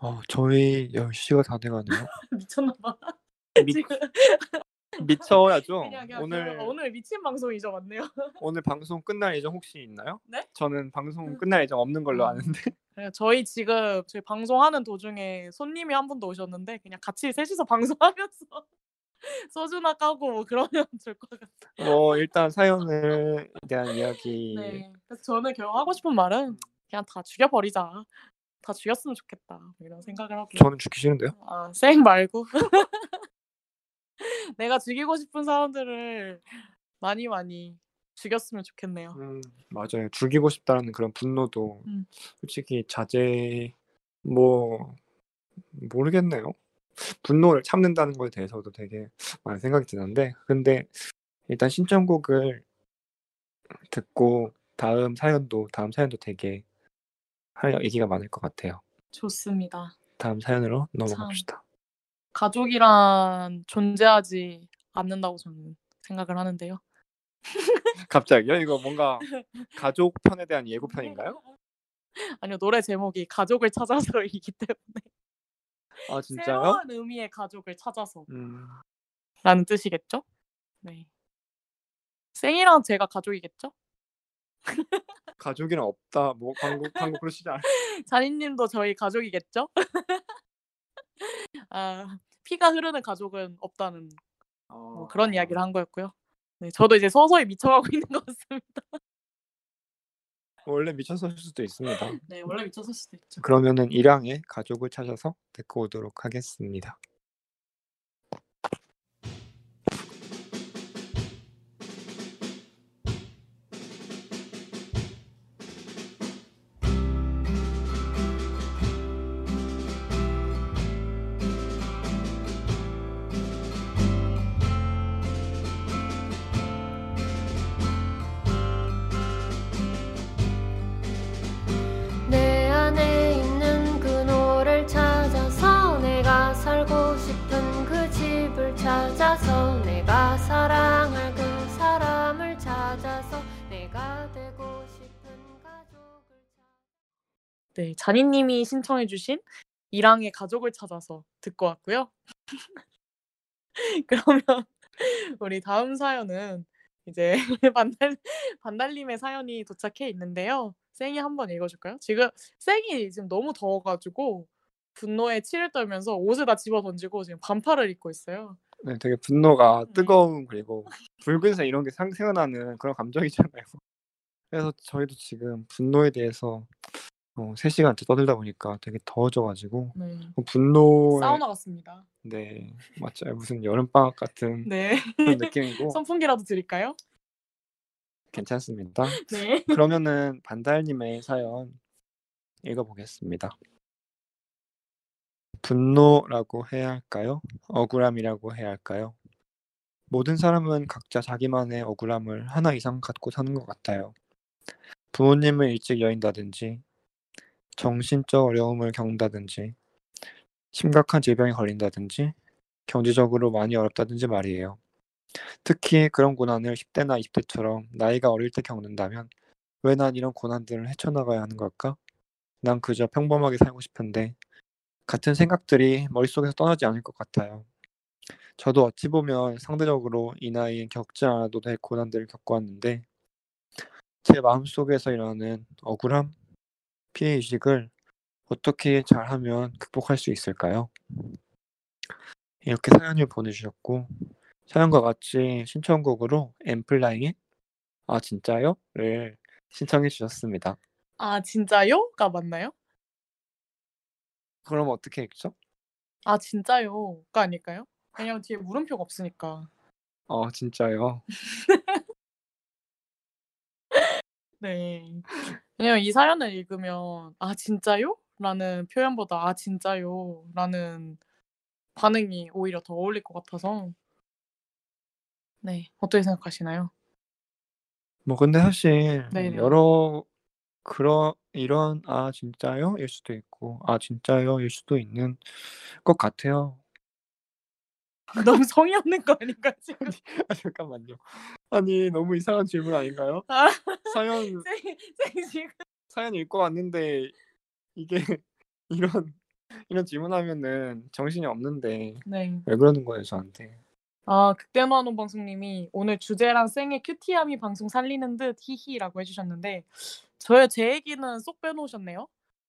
어 저희 10 시가 다 돼 가네요. 미쳤나 봐. 미 지금 미쳐야죠. 그냥 그냥 오늘 오늘 오늘 미친 방송이죠, 맞네요. 오늘 방송 끝날 예정 혹시 있나요? 네? 저는 방송 끝날 예정 없는 걸로 음. 아는데. 네, 저희 지금 저희 방송하는 도중에 손님이 한 분도 오셨는데 그냥 같이 셋이서 방송하면서 소주나 까고 뭐 그러면 좋을 것 같아요. 뭐 일단 사연을 대한 이야기 네. 그래서 저는 결국 하고 싶은 말은 그냥 다 죽여 버리자. 다 죽였으면 좋겠다. 뭐 이런 생각을 하고. 저는 죽기 싫은데요. 아, 쌩 말고. 내가 죽이고 싶은 사람들을 많이 많이 죽였으면 좋겠네요. 음 맞아요. 죽이고 싶다는 그런 분노도 음. 솔직히 자제 뭐 모르겠네요. 분노를 참는다는 거에 대해서도 되게 많은 생각이 드는데 근데 일단 신청곡을 듣고 다음 사연도 다음 사연도 되게 할 얘기가 많을 것 같아요. 좋습니다. 다음 사연으로 참 넘어갑시다. 가족이란 존재하지 않는다고 저는 생각을 하는데요. 갑자기요? 이거 뭔가 가족 편에 대한 예고편인가요? 아니요. 노래 제목이 가족을 찾아서이기 때문에. 아 진짜요? 새로운 의미의 가족을 찾아서. 음. 라는 뜻이겠죠? 네. 쌩이랑 제가 가족이겠죠? 가족이란 없다. 뭐 광고 광고 그러시지 않아요? 잔이님도 저희 가족이겠죠? 아, 피가 흐르는 가족은 없다는 뭐 그런 이야기를 아. 한 거였고요. 네, 저도 이제 서서히 미쳐가고 있는 것 같습니다. 원래 미쳤을 수도 있습니다. 네, 원래 미쳤을 수도 있죠. 그러면은 일양의 가족을 찾아서 듣고 오도록 하겠습니다. 네, 자니님이 신청해주신 이랑의 가족을 찾아서 듣고 왔고요. 그러면 우리 다음 사연은 이제 반달 반달님의 사연이 도착해 있는데요. 쌩이 한번 읽어줄까요? 지금 쌩이 지금 너무 더워가지고 분노에 치를 떨면서 옷을 다 집어 던지고 지금 반팔을 입고 있어요. 네, 되게 분노가 네. 뜨거움 그리고 붉은색 이런 게 상- 생각나는 그런 감정이잖아요. 그래서 저희도 지금 분노에 대해서 어, 3 시간째 떠들다 보니까 되게 더워져 가지고 네. 분노에 사우나 같습니다. 네 맞아요 무슨 여름방학 같은 네. 그런 느낌이고 선풍기라도 드릴까요? 괜찮습니다. 네. 그러면은 반달 님의 사연 읽어 보겠습니다. 분노라고 해야 할까요? 억울함이라고 해야 할까요? 모든 사람은 각자 자기만의 억울함을 하나 이상 갖고 사는 것 같아요. 부모님을 일찍 여인다든지, 정신적 어려움을 겪는다든지, 심각한 질병에 걸린다든지, 경제적으로 많이 어렵다든지 말이에요. 특히 그런 고난을 10대나 20대처럼 나이가 어릴 때 겪는다면 왜 난 이런 고난들을 헤쳐나가야 하는 걸까? 난 그저 평범하게 살고 싶은데 같은 생각들이 머릿속에서 떠나지 않을 것 같아요. 저도 어찌 보면 상대적으로 이 나이엔 겪지 않아도 될 고난들을 겪어왔는데 제 마음속에서 일어나는 억울함, 피해 의식을 어떻게 잘하면 극복할 수 있을까요? 이렇게 사연을 보내주셨고 사연과 같이 신청곡으로 엠플라잉의 아 진짜요? 를 신청해 주셨습니다. 아 진짜요?가 맞나요? 그럼 어떻게 읽죠? 아 진짜요?가 아닐까요? 왜냐면 뒤에 물음표가 없으니까. 어 진짜요? 네. 왜냐면 이 사연을 읽으면 "아 진짜요?" 라는 표현보다 "아 진짜요?" 라는 반응이 오히려 더 어울릴 것 같아서 네. 어떻게 생각하시나요? 뭐 근데 사실 네네. 여러 그런 이런 "아 진짜요?" 일 수도 있고 "아 진짜요?" 일 수도 있는 것 같아요. 너무 성의 없는 거 아닌가요 지금? 아 잠깐만요. 아니 너무 이상한 질문 아닌가요? 아 사연 쌩쌩 지금 사연 읽고 왔는데 이게 이런 이런 질문하면은 정신이 없는데 네. 왜 그러는 거예요 저한테? 아 극대노한원 방송님이 "오늘 주제랑 쌩의 큐티함이 방송 살리는 듯 히히."라고 해 주셨는데 저의 제 얘기는 쏙 빼놓으셨네요.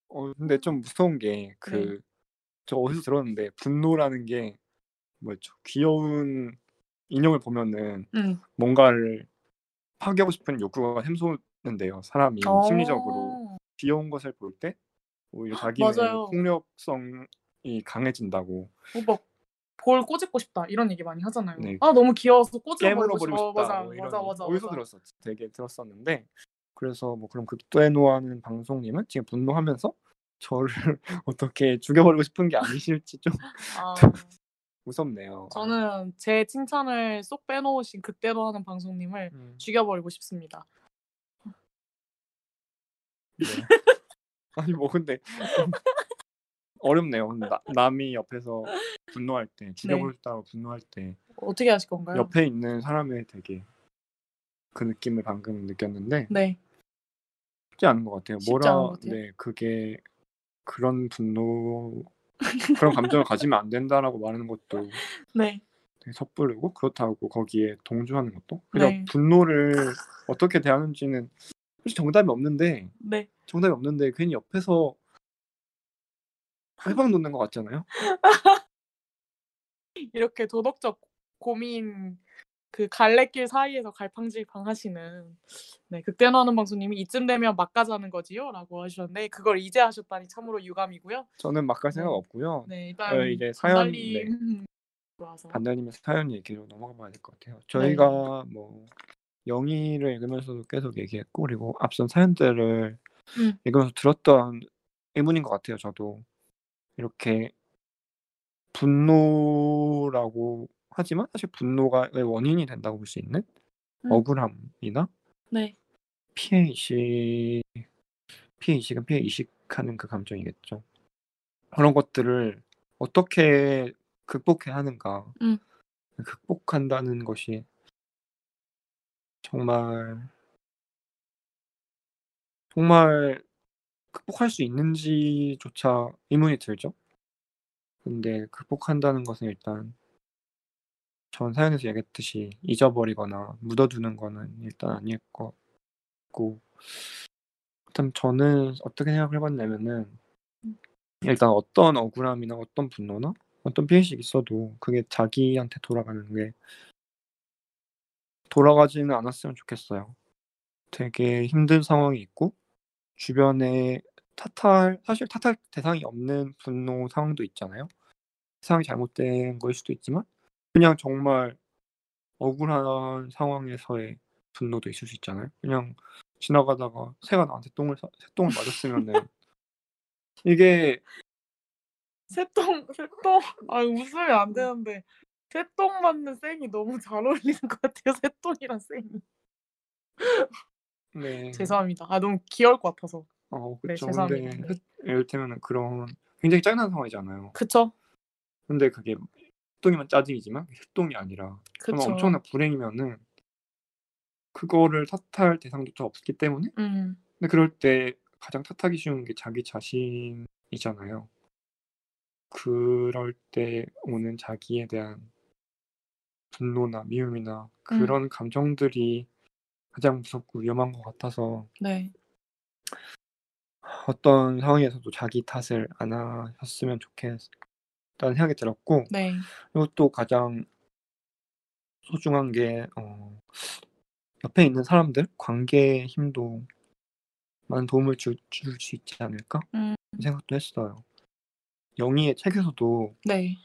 어 근데 좀 무서운 게 네. 그저 어디서 들었는데 분노라는 게 뭐였죠? 귀여운 인형을 보면은 음. 뭔가를 파괴하고 싶은 욕구가 샘솟는대요 사람이 심리적으로. 어. 귀여운 것을 볼 때 오히려 자기는 맞아요. 폭력성이 강해진다고. 어막 "볼 꼬집고 싶다." 이런 얘기 많이 하잖아요. 네. "아 너무 귀여워서 꼬집어 깨물어 버리고 버리고 싶어." 싶다. 맞아. 뭐 이런 맞아, 맞아, 어디서. 들었었지? 되게 들었었는데 그래서 뭐 그럼 극대노하는 방송님은 지금 분노하면서 저를 어떻게 죽여버리고 싶은 게 아니실지 좀 아. 무섭네요. 아. 저는 제 칭찬을 쏙 빼놓으신 극대노하는 방송님을 음. 죽여버리고 싶습니다. 네. 아니 뭐 근데 좀 어렵네요. 근데 나 남이 옆에서 분노할 때 네. 죽여버리고 싶다고 분노할 때 어떻게 하실 건가요? 옆에 있는 사람의 되게 그 느낌을 방금 느꼈는데 네. 쉽지 않은 것 같아요. 쉽지 뭐라 않은 것 같아요? 네 그게 그런 분노 그런 감정을 가지면 안 된다라고 말하는 것도 네. 되게 섣부르고 그렇다고 거기에 동조하는 것도 그래서 네. 분노를 어떻게 대하는지는 솔직히 정답이 없는데 네. 정답이 없는데 괜히 옆에서 해방 놓는 것 같잖아요. 이렇게 도덕적 고민 그 갈래길 사이에서 갈팡질팡 하시는 네 극대노하는 방송님이 이쯤 되면 막 가자는 거지요 라고 하셨는데 그걸 이제 하셨다니 참으로 유감이고요. 저는 막갈 생각 네. 없고요. 네 일단 어, 이제 사연, 네. 반달님 반달님의 사연 얘기로 넘어가 봐야 될것 네. 같아요. 저희가 뭐 영희를 읽으면서도 계속 얘기했고 그리고 앞선 사연들을 음. 읽으면서 들었던 의문인 것 같아요. 저도 이렇게 분노라고 하지만 사실 분노가 왜 원인이 된다고 볼 수 있는 음. 억울함이나 네 피해 의식, 피해 의식은 피해 의식하는 그 감정이겠죠. 그런 것들을 어떻게 극복해야 하는가. 음. 극복한다는 것이 정말 정말 극복할 수 있는지조차 의문이 들죠. 근데 극복한다는 것은 일단 전 사연에서 얘기했듯이 잊어버리거나 묻어두는 거는 일단 아닐 것 같고 일단 저는 어떻게 생각을 해봤냐면은 일단 어떤 억울함이나 어떤 분노나 어떤 피해식이 있어도 그게 자기한테 돌아가는 게 돌아가지는 않았으면 좋겠어요. 되게 힘든 상황이 있고 주변에 탓할 사실 탓할 대상이 없는 분노 상황도 있잖아요. 세상이 잘못된 거일 수도 있지만 그냥 정말 억울한 상황에서의 분노도 있을 수 있잖아요. 그냥 지나가다가 새가 나한테 똥을 사- 새똥을 맞았으면은 이게 새똥 새똥 아 웃으면 안 되는데 새똥 맞는 쌩이 너무 잘 어울리는 것 같아요. 새똥이랑 쌩이. 네. 죄송합니다. 아 너무 귀여울 것 같아서. 어, 네, 그쵸. 죄송합니다. 근데 네. 흑- 이를테면은 그런 굉장히 짜증난 상황이잖아요. 그쵸? 근데 그게 흑동이면 짜증이지만 흑동이 아니라 정말 그쵸. 엄청난 불행이면은 그거를 탓할 대상조차 없기 때문에 음 근데 그럴 때 가장 탓하기 쉬운 게 자기 자신이잖아요. 그럴 때 오는 자기에 대한 분노나 미움이나 음. 그런 감정들이 가장 무섭고 위험한 것 같아서 네. 어떤 상황에서도 자기 탓을 안 하셨으면 좋겠 다는 생각이 들었고 네. 그리고 또 가장 소중한 게 어, 옆에 있는 사람들 관계의 힘도 많은 도움을 줄 수 있지 않을까 음 생각도 했어요. 영희의 책에서도 네.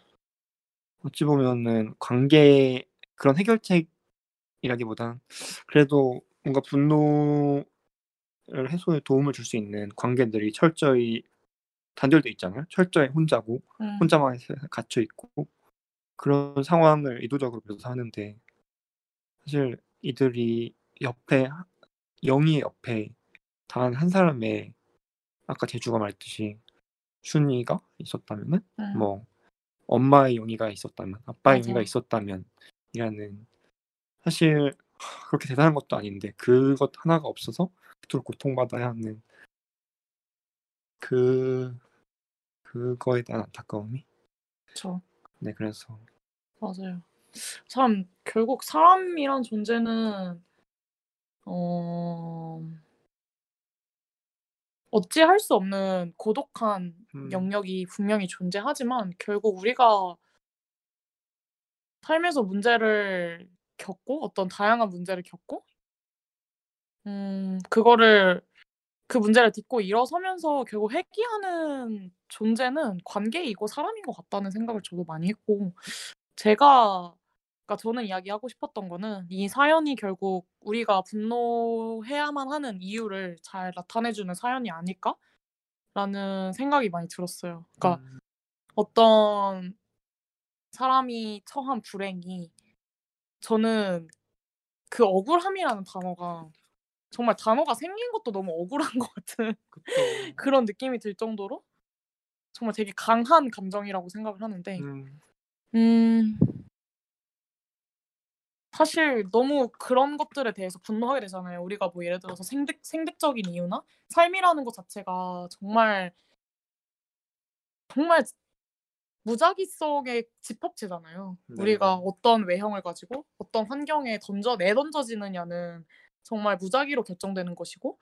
어찌 보면은 관계 그런 해결책이라기보단 그래도 뭔가 분노를 해소에 도움을 줄 수 있는 관계들이 철저히 단절돼 있잖아요. 철저히 혼자고 음 혼자만 갇혀 있고 그런 상황을 의도적으로 묘사하는데 사실 이들이 옆에 영희의 옆에 단 한 사람의 아까 제주가 말했듯이 춘이가 있었다면은 음. 뭐 엄마의 용의가 있었다면 아빠의 맞아. 용의가 있었다면 이라는 사실 그렇게 대단한 것도 아닌데 그것 하나가 없어서 그토록 고통받아야 하는 그 그거에 대한 안타까움이 그쵸. 네 그래서 맞아요. 참 결국 사람이란 존재는 어 어찌할 수 없는 고독한 음. 영역이 분명히 존재하지만 결국 우리가 삶에서 문제를 겪고 어떤 다양한 문제를 겪고 음 그거를 그 문제를 딛고 일어서면서 결국 회귀하는 존재는 관계이고 사람인 것 같다는 생각을 저도 많이 했고 제가 그러니까 저는 이야기하고 싶었던 거는 이 사연이 결국 우리가 분노해야만 하는 이유를 잘 나타내 주는 사연이 아닐까라는 생각이 많이 들었어요. 그러니까 음, 어떤 사람이 처한 불행이 저는 그 억울함이라는 단어가 정말 단어가 생긴 것도 너무 억울한 것 같은. 그런 느낌이 들 정도로 정말 되게 강한 감정이라고 생각을 하는데 음, 음 사실 너무 그런 것들에 대해서 분노하게 되잖아요. 우리가 뭐 예를 들어서 생득 생득적인 이유나 삶이라는 것 자체가 정말 정말 무작위성의 집합체잖아요. 네. 우리가 어떤 외형을 가지고 어떤 환경에 던져 내던져지느냐는 정말 무작위로 결정되는 것이고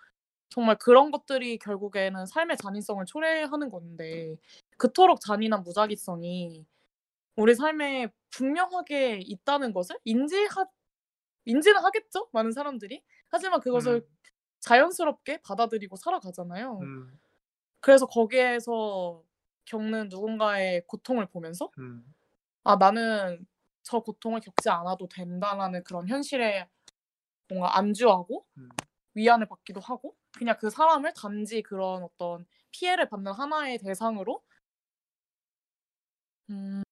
정말 그런 것들이 결국에는 삶의 잔인성을 초래하는 건데 그토록 잔인한 무작위성이 우리 삶에 분명하게 있다는 것을 인지하 인지는 하겠죠 많은 사람들이 하지만 그것을 음. 자연스럽게 받아들이고 살아가잖아요. 음. 그래서 거기에서 겪는 누군가의 고통을 보면서 음. 아 나는 저 고통을 겪지 않아도 된다라는 그런 현실에 뭔가 안주하고 음. 위안을 받기도 하고 그냥 그 사람을 단지 그런 어떤 피해를 받는 하나의 대상으로 음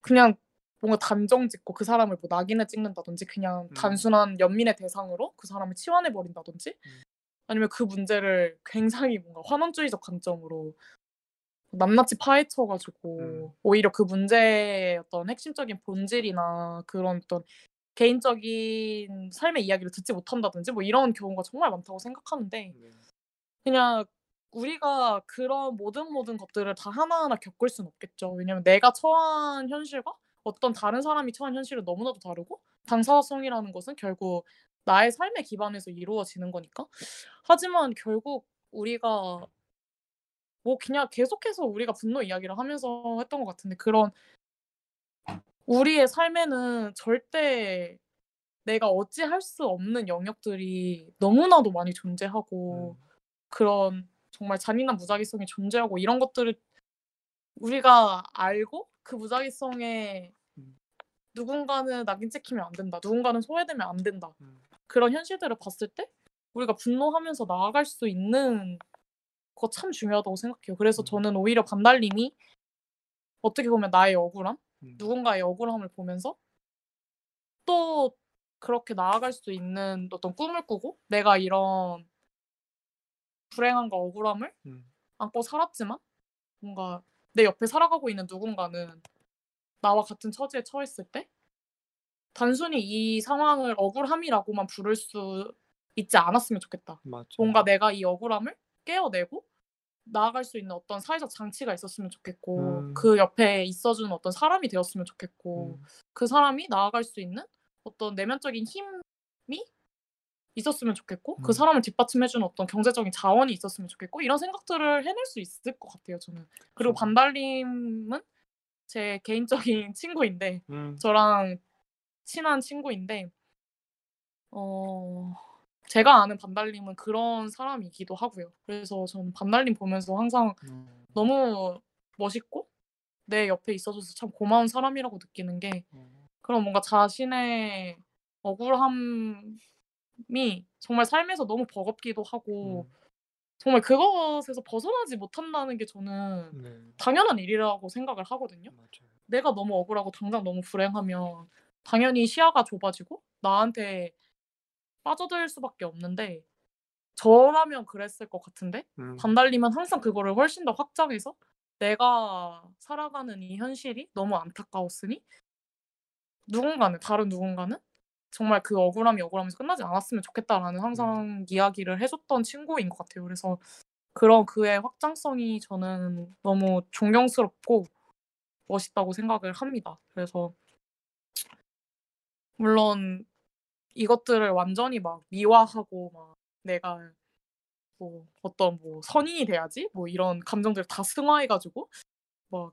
그냥 뭔가 단정 짓고 그 사람을 뭐 낙인을 찍는다든지 그냥 음. 단순한 연민의 대상으로 그 사람을 치환해 버린다든지 음. 아니면 그 문제를 굉장히 뭔가 환원주의적 관점으로 낱낱이 파헤쳐 가지고 음. 오히려 그 문제의 어떤 핵심적인 본질이나 그런 어떤 개인적인 삶의 이야기를 듣지 못한다든지 뭐 이런 경우가 정말 많다고 생각하는데 네. 그냥 우리가 그런 모든 모든 것들을 다 하나하나 겪을 수는 없겠죠. 왜냐면 내가 처한 현실과 어떤 다른 사람이 처한 현실은 너무나도 다르고 당사자성이라는 것은 결국 나의 삶에 기반해서 이루어지는 거니까. 하지만 결국 우리가 뭐 그냥 계속해서 우리가 분노 이야기를 하면서 했던 것 같은데 그런 우리의 삶에는 절대 내가 어찌할 수 없는 영역들이 너무나도 많이 존재하고 음. 그런 정말 잔인한 무작위성이 존재하고 이런 것들을 우리가 알고 그 무작위성에 음. 누군가는 낙인 찍히면 안 된다. 누군가는 소외되면 안 된다. 음. 그런 현실들을 봤을 때 우리가 분노하면서 나아갈 수 있는 거 참 중요하다고 생각해요. 그래서 음. 저는 오히려 반달님이 어떻게 보면 나의 억울함, 음. 누군가의 억울함을 보면서 또 그렇게 나아갈 수 있는 어떤 꿈을 꾸고 내가 이런 불행함과 억울함을 음. 안고 살았지만 뭔가 내 옆에 살아가고 있는 누군가는 나와 같은 처지에 처했을 때 단순히 이 상황을 억울함이라고만 부를 수 있지 않았으면 좋겠다. 맞아. 뭔가 내가 이 억울함을 깨어내고 나아갈 수 있는 어떤 사회적 장치가 있었으면 좋겠고 음. 그 옆에 있어주는 어떤 사람이 되었으면 좋겠고 음. 그 사람이 나아갈 수 있는 어떤 내면적인 힘이 있었으면 좋겠고 그 음. 사람을 뒷받침해주는 어떤 경제적인 자원이 있었으면 좋겠고 이런 생각들을 해낼 수 있을 것 같아요 저는 그리고. 반달님은 제 개인적인 친구인데 음. 저랑 친한 친구인데 어 제가 아는 반달님은 그런 사람이기도 하고요. 그래서 저는 반달님 보면서 항상 음. 너무 멋있고 내 옆에 있어줘서 참 고마운 사람이라고 느끼는 게 음. 그런 뭔가 자신의 억울함이 정말 삶에서 너무 버겁기도 하고 음. 정말 그것에서 벗어나지 못한다는 게 저는 네. 당연한 일이라고 생각을 하거든요. 맞아요. 내가 너무 억울하고 당장 너무 불행하면 당연히 시야가 좁아지고 나한테 빠져들 수밖에 없는데 저라면 그랬을 것 같은데 음. 반달님은 항상 그거를 훨씬 더 확장해서 내가 살아가는 이 현실이 너무 안타까웠으니 누군가는 다른 누군가는 정말 그 억울함이 억울하면서 끝나지 않았으면 좋겠다라는 항상 이야기를 해줬던 친구인 것 같아요. 그래서 그런 그의 확장성이 저는 너무 존경스럽고 멋있다고 생각을 합니다. 그래서 물론 이것들을 완전히 막 미화하고 막 내가 뭐 어떤 뭐 선인이 돼야지 뭐 이런 감정들을 다 승화해가지고 막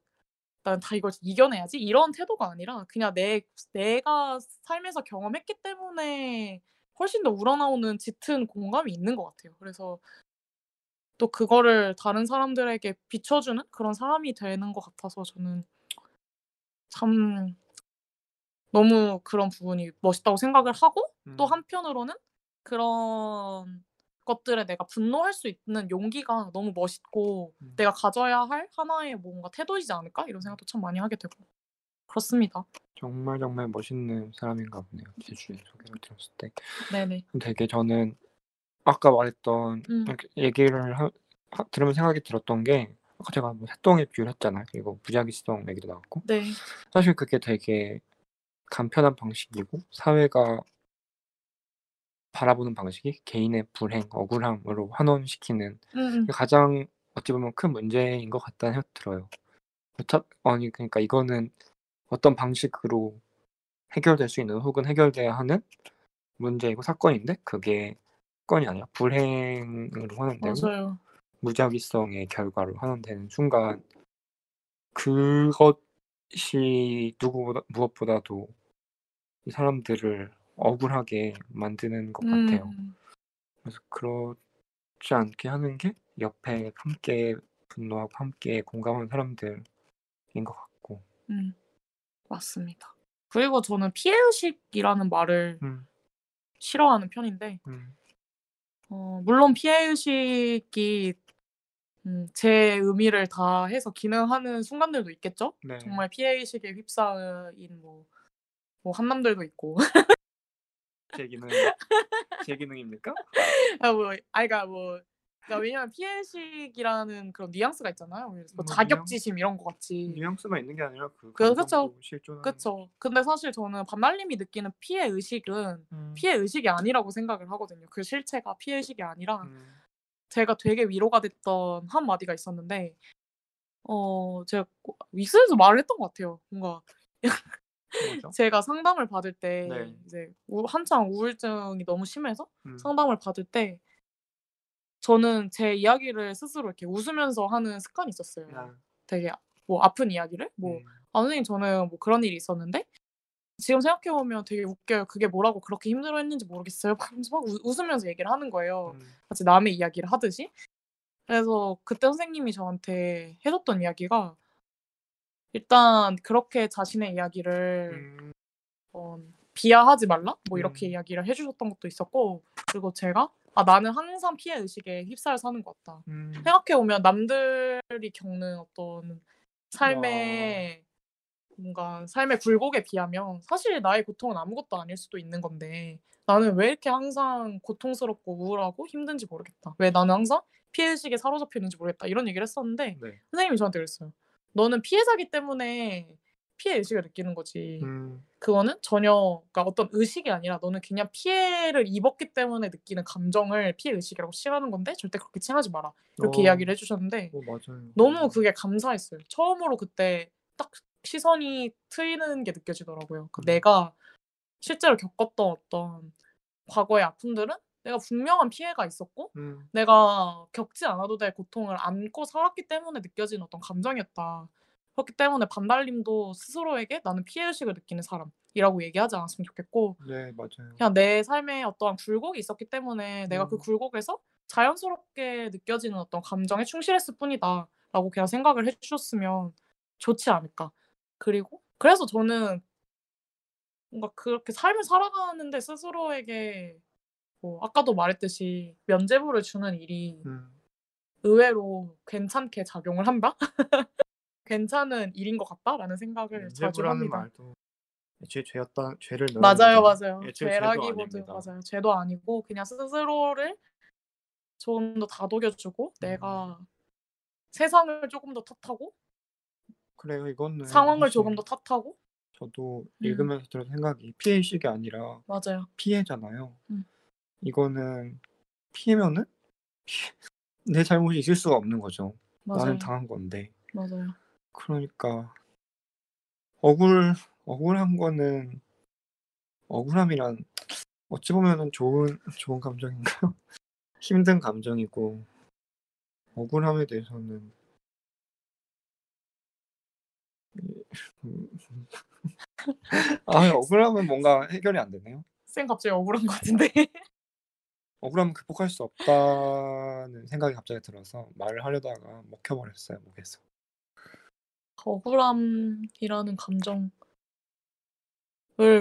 난 다 이걸 이겨내야지 이런 태도가 아니라 그냥 내 내가 삶에서 경험했기 때문에 훨씬 더 우러나오는 짙은 공감이 있는 것 같아요. 그래서 또 그거를 다른 사람들에게 비춰주는 그런 사람이 되는 것 같아서 저는 참 너무 그런 부분이 멋있다고 생각을 하고 또 음. 한편으로는 그런 것들에 내가 분노할 수 있는 용기가 너무 멋있고 음. 내가 가져야 할 하나의 뭔가 태도이지 않을까 이런 생각도 참 많이 하게 되고 그렇습니다. 정말 정말 멋있는 사람인가 보네요. 제주의 소개를 들었을 때. 네네. 되게 저는 아까 말했던 음. 얘기를 하, 하- 들으면 생각이 들었던 게 아까 제가 뭐 새똥의 비유를 했잖아요. 그리고 부작위성 얘기도 나왔고 네. 사실 그게 되게 간편한 방식이고 사회가 바라보는 방식이 개인의 불행, 억울함으로 환원시키는 음, 가장 어찌 보면 큰 문제인 것 같다는 생각 들어요. 어차, 아니 그러니까 이거는 어떤 방식으로 해결될 수 있는 혹은 해결돼야 하는 문제이고 사건인데 그게 사건이 아니라 불행으로 환원되고 맞아요. 무작위성의 결과로 환원되는 순간 그것 이 누구보다 무엇보다도 이 사람들을 억울하게 만드는 것 같아요. 음, 그래서 그렇지 않게 하는 게 옆에 함께 분노하고 함께 공감하는 사람들인 것 같고. 음, 맞습니다. 그리고 저는 피해 의식이라는 말을 음, 싫어하는 편인데, 음, 어, 물론 피해 의식이 음, 제 의미를 다 해서 기능하는 순간들도 있겠죠? 네. 정말 피해의식에 휩싸인 뭐, 뭐 한남들도 있고. 제 기능 제 기능입니까? 아, 뭐, 아이가 뭐, 그러니까 왜냐면 피해의식이라는 그런 뉘앙스가 있잖아요. 그래서 뭐뭐 자격지심 이런 거 같이. 뉘앙스가 있는 게 아니라 그 그, 그쵸. 실존하는 그쵸. 근데 사실 저는 반날님이 느끼는 피해 의식은 음, 피해 의식이 아니라고 생각을 하거든요. 그 실체가 피해 의식이 아니라 음, 제가 되게 위로가 됐던 한마디가 있었는데, 어, 제가 꼭 윗선에서 말을 했던 것 같아요. 뭔가? 제가 상담을 받을 때 네. 이제 우- 한창 우울증이 너무 심해서 음, 상담을 받을 때 저는 제 이야기를 스스로 이렇게 웃으면서 하는 습관이 있었어요. 아, 되게 뭐 아픈 이야기를 뭐 음, 아 선생님 저는 뭐 그런 일이 있었는데 지금 생각해 보면 되게 웃겨요. 그게 뭐라고 그렇게 힘들어했는지 모르겠어요. 막 웃으면서 얘기를 하는 거예요. 음, 마치 남의 이야기를 하듯이. 그래서 그때 선생님이 저한테 해줬던 이야기가 일단 그렇게 자신의 이야기를 음, 어, 비하하지 말라 뭐 이렇게 음. 이야기를 해주셨던 것도 있었고 그리고 제가 아 나는 항상 피해 의식에 휩싸여 사는 것 같다. 음, 생각해 보면 남들이 겪는 어떤 삶의 뭔가 삶의 굴곡에 비하면 사실 나의 고통은 아무것도 아닐 수도 있는 건데 나는 왜 이렇게 항상 고통스럽고 우울하고 힘든지 모르겠다. 왜 나는 항상 피해의식에 사로잡혀 있는지 모르겠다. 이런 얘기를 했었는데 네. 선생님이 저한테 그랬어요. 너는 피해자기 때문에 피해 의식을 느끼는 거지. 음, 그거는 전혀 그러니까 어떤 의식이 아니라 너는 그냥 피해를 입었기 때문에 느끼는 감정을 피해 의식이라고 칭하는 건데 절대 그렇게 칭하지 마라. 이렇게 어. 이야기를 해주셨는데 어. 너무 그게 감사했어요. 처음으로 그때 딱 시선이 트이는 게 느껴지더라고요. 그 음. 내가 실제로 겪었던 어떤 과거의 아픔들은 내가 분명한 피해가 있었고 음, 내가 겪지 않아도 될 고통을 안고 살았기 때문에 느껴지는 어떤 감정이었다. 그렇기 때문에 반달님도 스스로에게 나는 피해의식을 느끼는 사람이라고 얘기하지 않았으면 좋겠고 네, 맞아요. 그냥 내 삶에 어떠한 굴곡이 있었기 때문에 내가 그 음. 굴곡에서 자연스럽게 느껴지는 어떤 감정에 충실했을 뿐이다 라고 그냥 생각을 해주셨으면 좋지 않을까 그리고 그래서 저는 뭔가 그렇게 삶을 살아가는데 스스로에게 뭐 아까도 말했듯이 면죄부를 주는 일이 음, 의외로 괜찮게 작용을 한다? 괜찮은 일인 것 같다라는 생각을 자주 합니다. 말도 애초에 죄였다 죄를 맞아요. 맞아요. 죄도 죄라기보다. 맞아요. 죄도 아니고 그냥 스스로를 조금 더 다독여주고 음. 내가 세상을 조금 더 탓하고 그래요. 이거는 상황을 사실 조금 더 탓하고 저도 음. 읽으면서 들은 생각이 피해의식이 아니라 맞아요. 피해잖아요. 음. 이거는 피해면은 내 잘못이 있을 수가 없는 거죠. 맞아요. 나는 당한 건데. 맞아요. 그러니까 억울 억울한 거는 억울함이란 어찌 보면은 좋은 좋은 감정인가요? 힘든 감정이고 억울함에 대해서는 음, 아 억울함은 뭔가 해결이 안 되네요. 쌤 갑자기 억울한 것 같은데. 억울함은 극복할 수 없다는 생각이 갑자기 들어서 말을 하려다가 먹혀버렸어요 목에서. 억울함이라는 감정을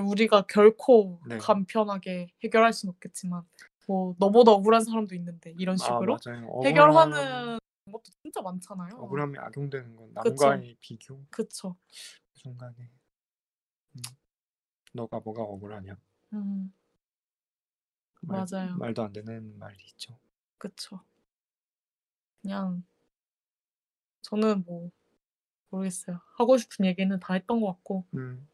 우리가 결코 네. 간편하게 해결할 수는 없겠지만 뭐 너보다 억울한 사람도 있는데 이런 식으로 아. 해결하는 것도 진짜 많잖아요. 억울함이 악용되는 건. 남과의 비교 그쵸. 그 순간에 음, 너가 뭐가 억울하냐 음, 말, 맞아요. 말도 안 되는 말이 있죠. 그쵸. 그냥 저는 뭐 모르겠어요. 하고 싶은 얘기는 다 했던 것 같고 음,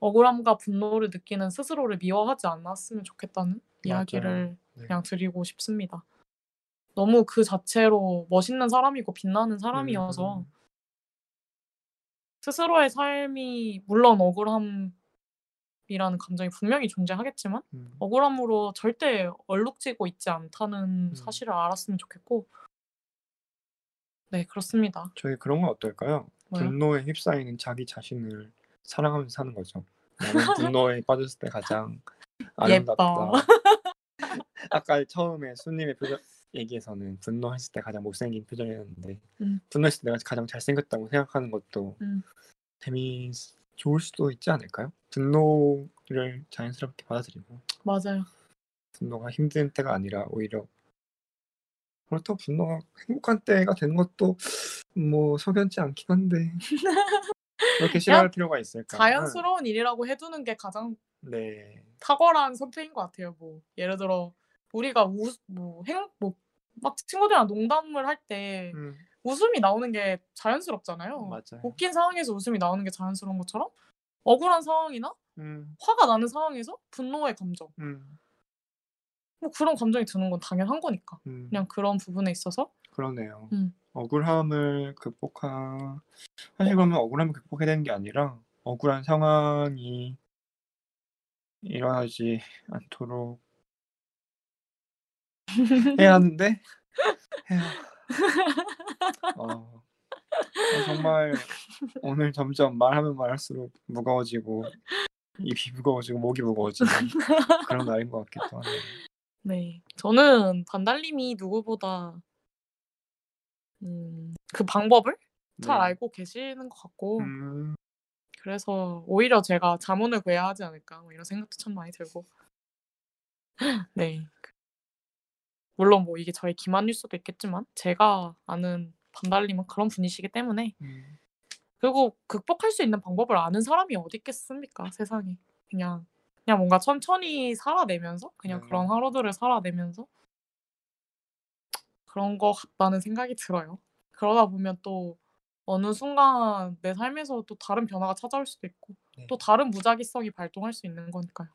억울함과 분노를 느끼는 스스로를 미워하지 않았으면 좋겠다는 이야기를 네. 그냥 드리고 싶습니다. 너무 그 자체로 멋있는 사람이고 빛나는 사람이어서 음, 스스로의 삶이 물론 억울함이라는 감정이 분명히 존재하겠지만 음, 억울함으로 절대 얼룩지고 있지 않다는 음. 사실을 알았으면 좋겠고 네 그렇습니다. 저희 그런 건 어떨까요? 뭐요? 분노에 휩싸이는 자기 자신을 사랑하면서 사는 거죠. 나는 분노에 빠졌을 때 가장. 아름답다. 아까 처음에 수님의 표정 얘기에서는 분노했을 때 가장 못생긴 표정이었는데 음. 분노했을 때 내가 가장 잘생겼다고 생각하는 것도 음. 재미 좋을 수도 있지 않을까요? 분노를 자연스럽게 받아들이고 맞아요. 분노가 힘든 때가 아니라 오히려 그렇다고 분노가 행복한 때가 되는 것도 뭐 석연치 않긴 한데 그렇게 싫어할 필요가 있을까? 자연스러운 일이라고 해두는 게 가장 네. 탁월한 선택인 것 같아요. 뭐 예를 들어 우리가 우 뭐 행 뭐 막 친구들이랑 농담을 할때 음, 웃음이 나오는 게 자연스럽잖아요. 맞아요. 웃긴 상황에서 웃음이 나오는 게 자연스러운 것처럼 억울한 상황이나 음, 화가 나는 상황에서 분노의 감정 음, 뭐 그런 감정이 드는 건 당연한 거니까 음. 그냥 그런 부분에 있어서 그러네요. 음. 억울함을 극복하 사실 그러면 억울함을 극복해야 되는 게 아니라 억울한 상황이 일어나지 않도록 해야 하는데 해야 어, 어, 정말 오늘 점점 말하면 말할수록 무거워지고 입이 무거워지고 목이 무거워지는 그런 날인 것 같기도 하네요. 네 저는 반달님이 누구보다 음, 그 방법을 잘 네. 알고 계시는 것 같고 음, 그래서 오히려 제가 자문을 구해야 하지 않을까 뭐 이런 생각도 참 많이 들고 네 물론 뭐 이게 저의 기만일 수도 있겠지만 제가 아는 반달님은 그런 분이시기 때문에 음, 그리고 극복할 수 있는 방법을 아는 사람이 어디 있겠습니까? 세상에. 그냥 그냥 뭔가 천천히 살아내면서 그냥 네. 그런 하루들을 살아내면서 그런 거 같다는 생각이 들어요. 그러다 보면 또 어느 순간 내 삶에서 또 다른 변화가 찾아올 수도 있고 네. 또 다른 무작위성이 발동할 수 있는 거니까요.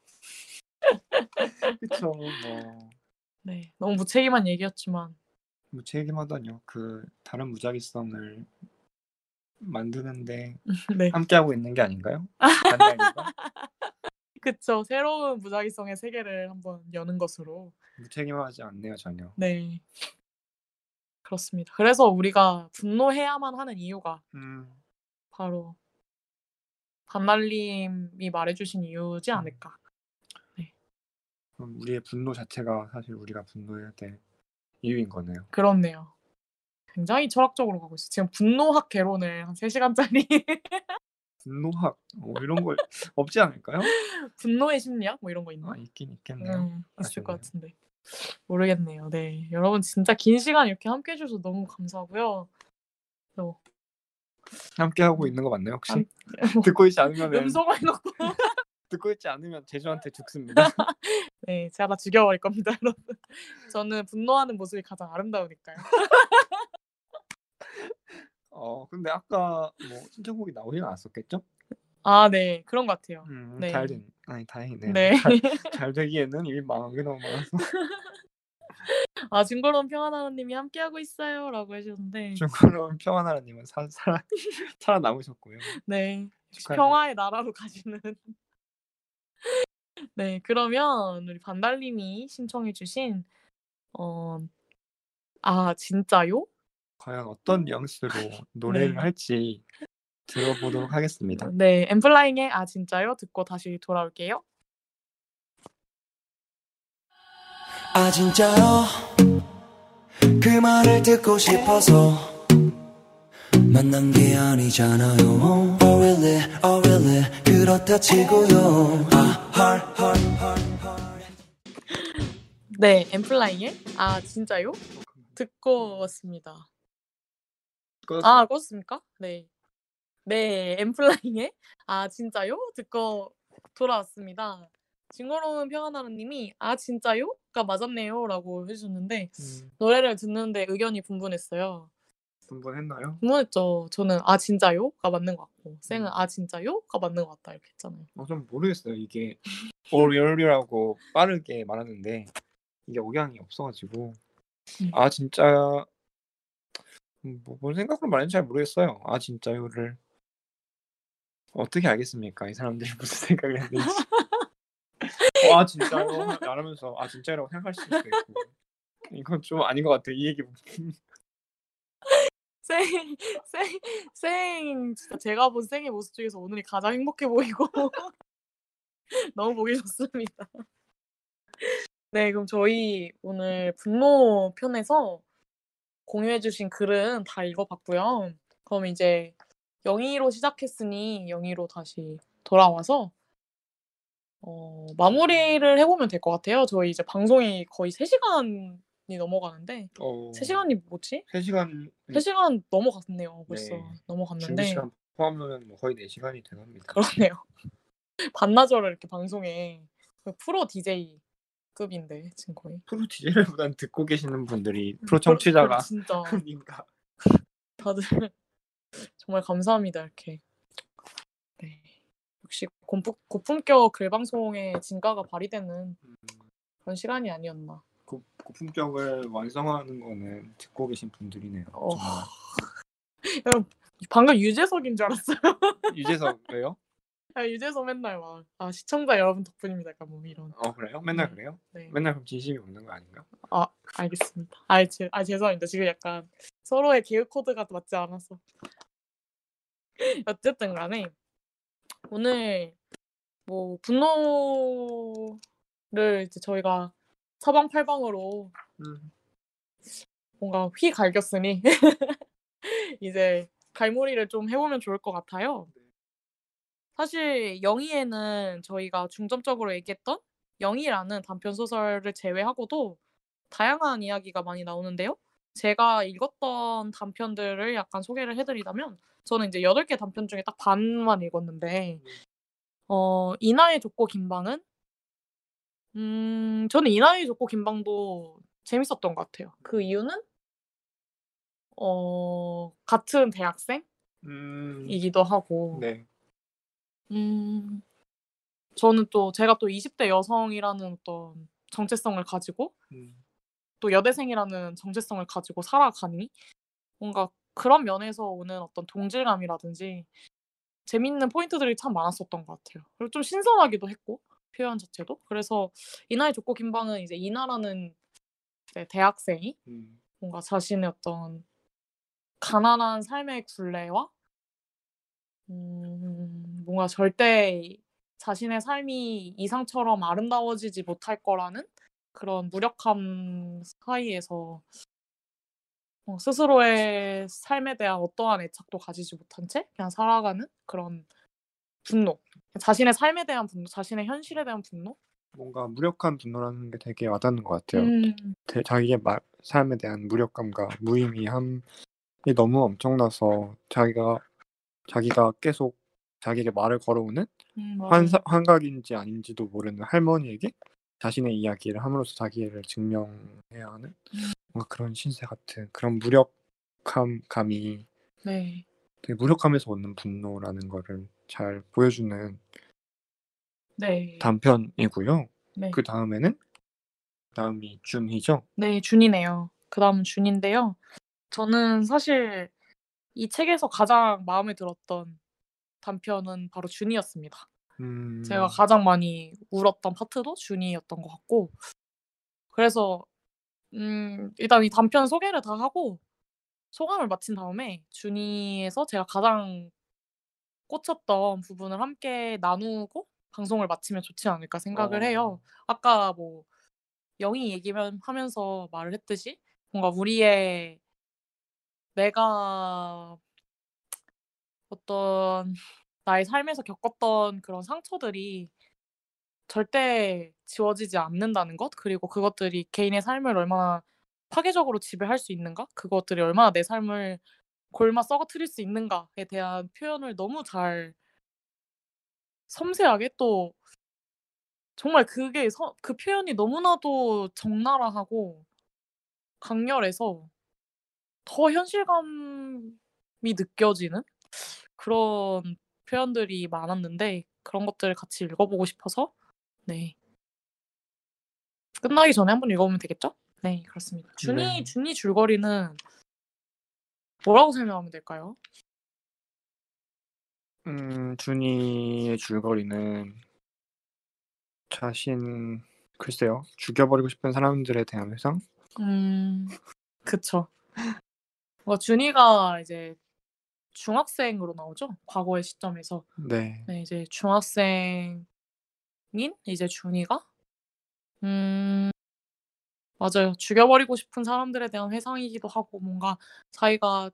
그쵸 뭐 네 너무 무책임한 얘기였지만 무책임하다뇨. 그 다른 무작위성을 만드는데 네 함께하고 있는 게 아닌가요? 그쵸 새로운 무작위성의 세계를 한번 여는 것으로 무책임하지 않네요 전혀. 네. 그렇습니다. 그래서 우리가 분노해야만 하는 이유가 음, 바로 반달님이 말해주신 이유지 음. 않을까. 그럼 우리의 분노 자체가 사실 우리가 분노해야 될 이유인 거네요. 그렇네요. 굉장히 철학적으로 가고 있어요. 지금 분노학 개론을 한 3시간짜리 분노학 뭐 이런 거 없지 않을까요? 분노의 심리학 뭐 이런 거 있나? 아 있긴 있겠네요. 음, 있을 것. 같은데. 모르겠네요. 네. 여러분 진짜 긴 시간 이렇게 함께 해 주셔서 너무 감사하고요. 또 함께 하고 있는 거 맞나요 혹시? 안- 듣고 있지 않으면 음성을 해놓고 듣고 있지 않으면 제주한테 죽습니다. 네, 제가 다 죽여버릴 겁니다, 여러분. 저는 분노하는 모습이 가장 아름다우니까요. 어 근데 아까 뭐 신청곡이 나오진 않았었겠죠? 아, 네, 그런 것 같아요. 음, 네. 잘 된, 아니 다행이네요. 네. 잘, 잘 되기에는 이미 망한 게 너무 많아서 아, 징그러운 평안하나님이 함께하고 있어요라고 해주셨는데, 중국으로는 평안하라님은 사, 살아 살아남으셨고요. 네, 축하해요. 평화의 나라로 가시는. 네, 그러면 우리 반달님이 신청해 주신 어, 아 진짜요? 과연 어떤 뉘앙스로 노래를 네. 할지 들어보도록 하겠습니다. 네, 엠플라잉의 아 진짜요? 듣고 다시 돌아올게요. 아 진짜요 그 말을 듣고 싶어서 만난 게 아니잖아요 Oh really oh really 그렇다 치고요 아 heart heart heart heart 네, 엠플라잉의 아 진짜요? 듣고 왔습니다. 아, 껐습니까? 네. 네, 엠플라잉의 아 진짜요? 듣고 돌아왔습니다. 징그러운 평안하나님이 아 진짜요?가 맞았네요라고 해주셨는데 음, 노래를 듣는데 의견이 분분했어요. 분분했나요? 분분했죠. 저는 아 진짜요?가 맞는 것 같고 쌩은 음. 아 진짜요?가 맞는 것 같다 이렇게 했잖아요. 어, 좀 모르겠어요. 이게 오리얼리라고 빠르게 말하는데 이게 억양이 없어가지고 음. 아 진짜 음, 뭐, 뭔 생각으로 말했는지 잘 모르겠어요. 아 진짜요를 어떻게 알겠습니까? 이 사람들이 무슨 생각을 했는지. 어, 아 진짜요? 말하면서 아 진짜라고 생각할 수도 있고 이건 좀 아닌 것 같아. 이 얘기 쌩, 쌩, 쌩 진짜 제가 본 쌩의 모습 중에서 오늘이 가장 행복해 보이고 너무 보기 좋습니다. 네, 그럼 저희 오늘 분노 편에서 공유해주신 글은 다 읽어봤고요. 그럼 이제 영희로 시작했으니 영희로 다시 돌아와서 어, 마무리를 해보면 될 것 같아요. 저희 이제 방송이 거의 3시간 이 넘어가는데 어, 3시간이 뭐지? 3시간 3시간 넘어갔네요. 벌써 네. 넘어갔는데 시간 포함하면 뭐 거의 4시간이 돼갑니다. 그러네요. 반나절을 이렇게 방송에 그 프로 DJ 급인데 지금 거의 프로 DJ보단 듣고 계시는 분들이 프로 청취자가 진짜 아닌가. 다들 정말 감사합니다 이렇게 네 역시 고품, 고품격 글방송의 진가가 발휘되는 음, 그런 시간이 아니었나 고, 고품격을 완성하는 거는 듣고 계신 분들이네요. 어. 정말. 여러분 방금 유재석인 줄 알았어요 유재석 왜요? 아, 유재석 맨날 막 아 시청자 여러분 덕분입니다 약간 뭐 이런 어 그래요? 맨날 네. 그래요? 네 맨날 그럼 진심이 없는 거 아닌가? 아 알겠습니다 아, 제, 아 죄송합니다 지금 약간 서로의 계획 코드가 맞지 않아서 어쨌든 간에 오늘 뭐 분노를 이제 저희가 사방팔방으로 음. 뭔가 휘 갈겼으니 이제 갈무리를 좀 해보면 좋을 것 같아요. 사실 영희에는 저희가 중점적으로 얘기했던 영희라는 단편 소설을 제외하고도 다양한 이야기가 많이 나오는데요. 제가 읽었던 단편들을 약간 소개를 해드리자면 저는 이제 8개 단편 중에 딱 반만 읽었는데 어 이나의 좁고 긴 방은 음 저는 이나의 좁고 긴방도 재밌었던 것 같아요. 그 이유는 어 같은 대학생이기도 음. 하고 네. 음 저는 또 제가 또 20대 여성이라는 어떤 정체성을 가지고 음. 또 여대생이라는 정체성을 가지고 살아가니 뭔가 그런 면에서 오는 어떤 동질감이라든지 재밌는 포인트들이 참 많았었던 것 같아요. 그리고 좀 신선하기도 했고 표현 자체도 그래서 이나의 좁고 긴방은 이제 이나라는 이제 대학생이 음. 뭔가 자신의 어떤 가난한 삶의 굴레와 음, 뭔가 절대 자신의 삶이 이상처럼 아름다워지지 못할 거라는 그런 무력함 사이에서 어, 스스로의 삶에 대한 어떠한 애착도 가지지 못한 채 그냥 살아가는 그런 분노. 자신의 삶에 대한 분노, 자신의 현실에 대한 분노. 뭔가 무력한 분노라는 게 되게 와닿는 것 같아요. 음, 대- 자기의 말, 삶에 대한 무력감과 무의미함이 너무 엄청나서 자기가 자기가 계속 자기에게 말을 걸어오는 음. 환사, 환각인지 아닌지도 모르는 할머니에게 자신의 이야기를 함으로써 자기를 증명해야 하는 뭔가 그런 신세 같은 그런 무력함 감이 네, 되게 무력함에서 오는 분노라는 거를 잘 보여주는 네, 단편이고요. 네. 그 다음에는 다음이 준희죠. 네, 준이네요. 그 다음은 준인데요. 저는 사실 이 책에서 가장 마음에 들었던 단편은 바로 준이었습니다. 음, 제가 가장 많이 울었던 파트도 준이였던 것 같고 그래서 음, 일단 이 단편 소개를 다 하고 소감을 마친 다음에 준이에서 제가 가장 꽂혔던 부분을 함께 나누고 방송을 마치면 좋지 않을까 생각을 어. 해요. 아까 뭐 영희 얘기만 하면서 말을 했듯이 뭔가 우리의 내가 어떤 나의 삶에서 겪었던 그런 상처들이 절대 지워지지 않는다는 것 그리고 그것들이 개인의 삶을 얼마나 파괴적으로 지배할 수 있는가 그것들이 얼마나 내 삶을 골마 썩어트릴 수 있는가에 대한 표현을 너무 잘 섬세하게 또 정말 그게 서, 그 표현이 너무나도 적나라하고 강렬해서 더 현실감이 느껴지는 그런 표현들이 많았는데 그런 것들을 같이 읽어보고 싶어서 네 끝나기 전에 한번 읽어보면 되겠죠? 네 그렇습니다. 준이 네. 준이 줄거리는 뭐라고 설명하면 될까요? 음, 준이의 줄거리는 자신 글쎄요 죽여버리고 싶은 사람들에 대한 회상 음 그쵸. 뭐 준이가 이제 중학생으로 나오죠. 과거의 시점에서 네 네, 이제 중학생 이제 준이가 음 맞아요. 죽여버리고 싶은 사람들에 대한 회상이기도 하고 뭔가 자기가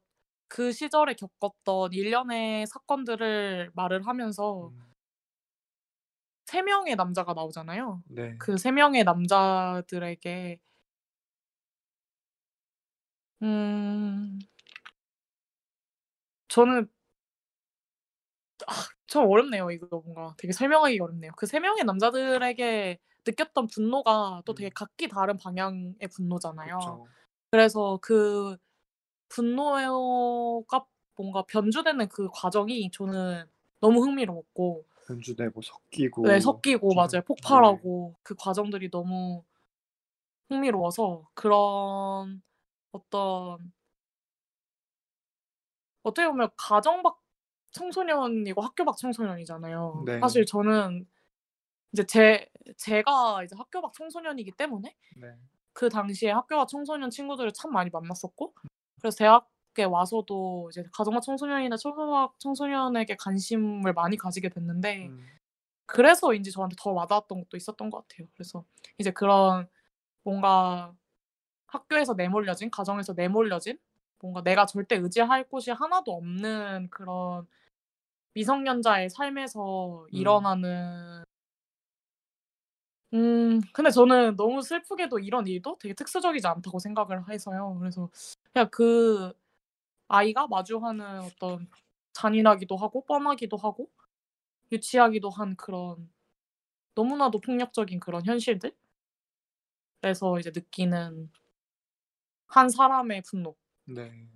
그 시절에 겪었던 일련의 사건들을 말을 하면서 음. 3 명의 남자가 나오잖아요. 네. 그3 명의 남자들에게 음. 저는 아 참 어렵네요. 이거 뭔가 되게 설명하기가 어렵네요. 그3 명의 남자들에게 느꼈던 분노가 또 되게 음. 각기 다른 방향의 분노잖아요. 그쵸. 그래서 그 분노가 뭔가 변주되는 그 과정이 저는 너무 흥미로웠고 변주되고 섞이고 네 섞이고 좀 맞아요. 네. 폭발하고 그 과정들이 너무 흥미로워서 그런 어떤 어떻게 보면 가정 밖 청소년이고 학교 밖 청소년이잖아요. 네. 사실 저는 이제 제 제가 이제 학교 밖 청소년이기 때문에 네. 그 당시에 학교 밖 청소년 친구들을 참 많이 만났었고 그래서 대학에 와서도 이제 가정 밖 청소년이나 밖 청소년에게 관심을 많이 가지게 됐는데 음. 그래서인지 저한테 더 와닿았던 것도 있었던 것 같아요. 그래서 이제 그런 뭔가 학교에서 내몰려진 가정에서 내몰려진 뭔가 내가 절대 의지할 곳이 하나도 없는 그런 미성년자의 삶에서 음. 일어나는 음 근데 저는 너무 슬프게도 이런 일도 되게 특수적이지 않다고 생각을 해서요. 그래서 그냥 그 아이가 마주하는 어떤 잔인하기도 하고 뻔하기도 하고 유치하기도 한 그런 너무나도 폭력적인 그런 현실들 에서 이제 느끼는 한 사람의 분노. 네.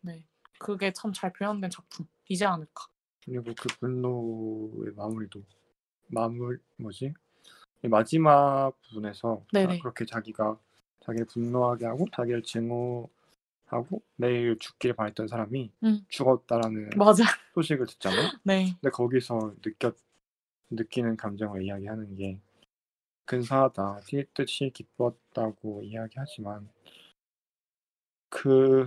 네. 그게 참 잘 표현된 작품이지 않을까. 그리고 그 분노의 마무리도 마물 뭐지? 이 마지막 부분에서 자 네네. 그렇게 자기가 자기를 분노하게 하고 자기를 증오하고 내일 죽길 바랬던 사람이 음. 죽었다라는 맞아. 소식을 듣잖아요. 네. 근데 거기서 느꼈 느끼는 감정을 이야기하는 게 근사하다. 뛸 듯이 기뻤다고 이야기하지만 그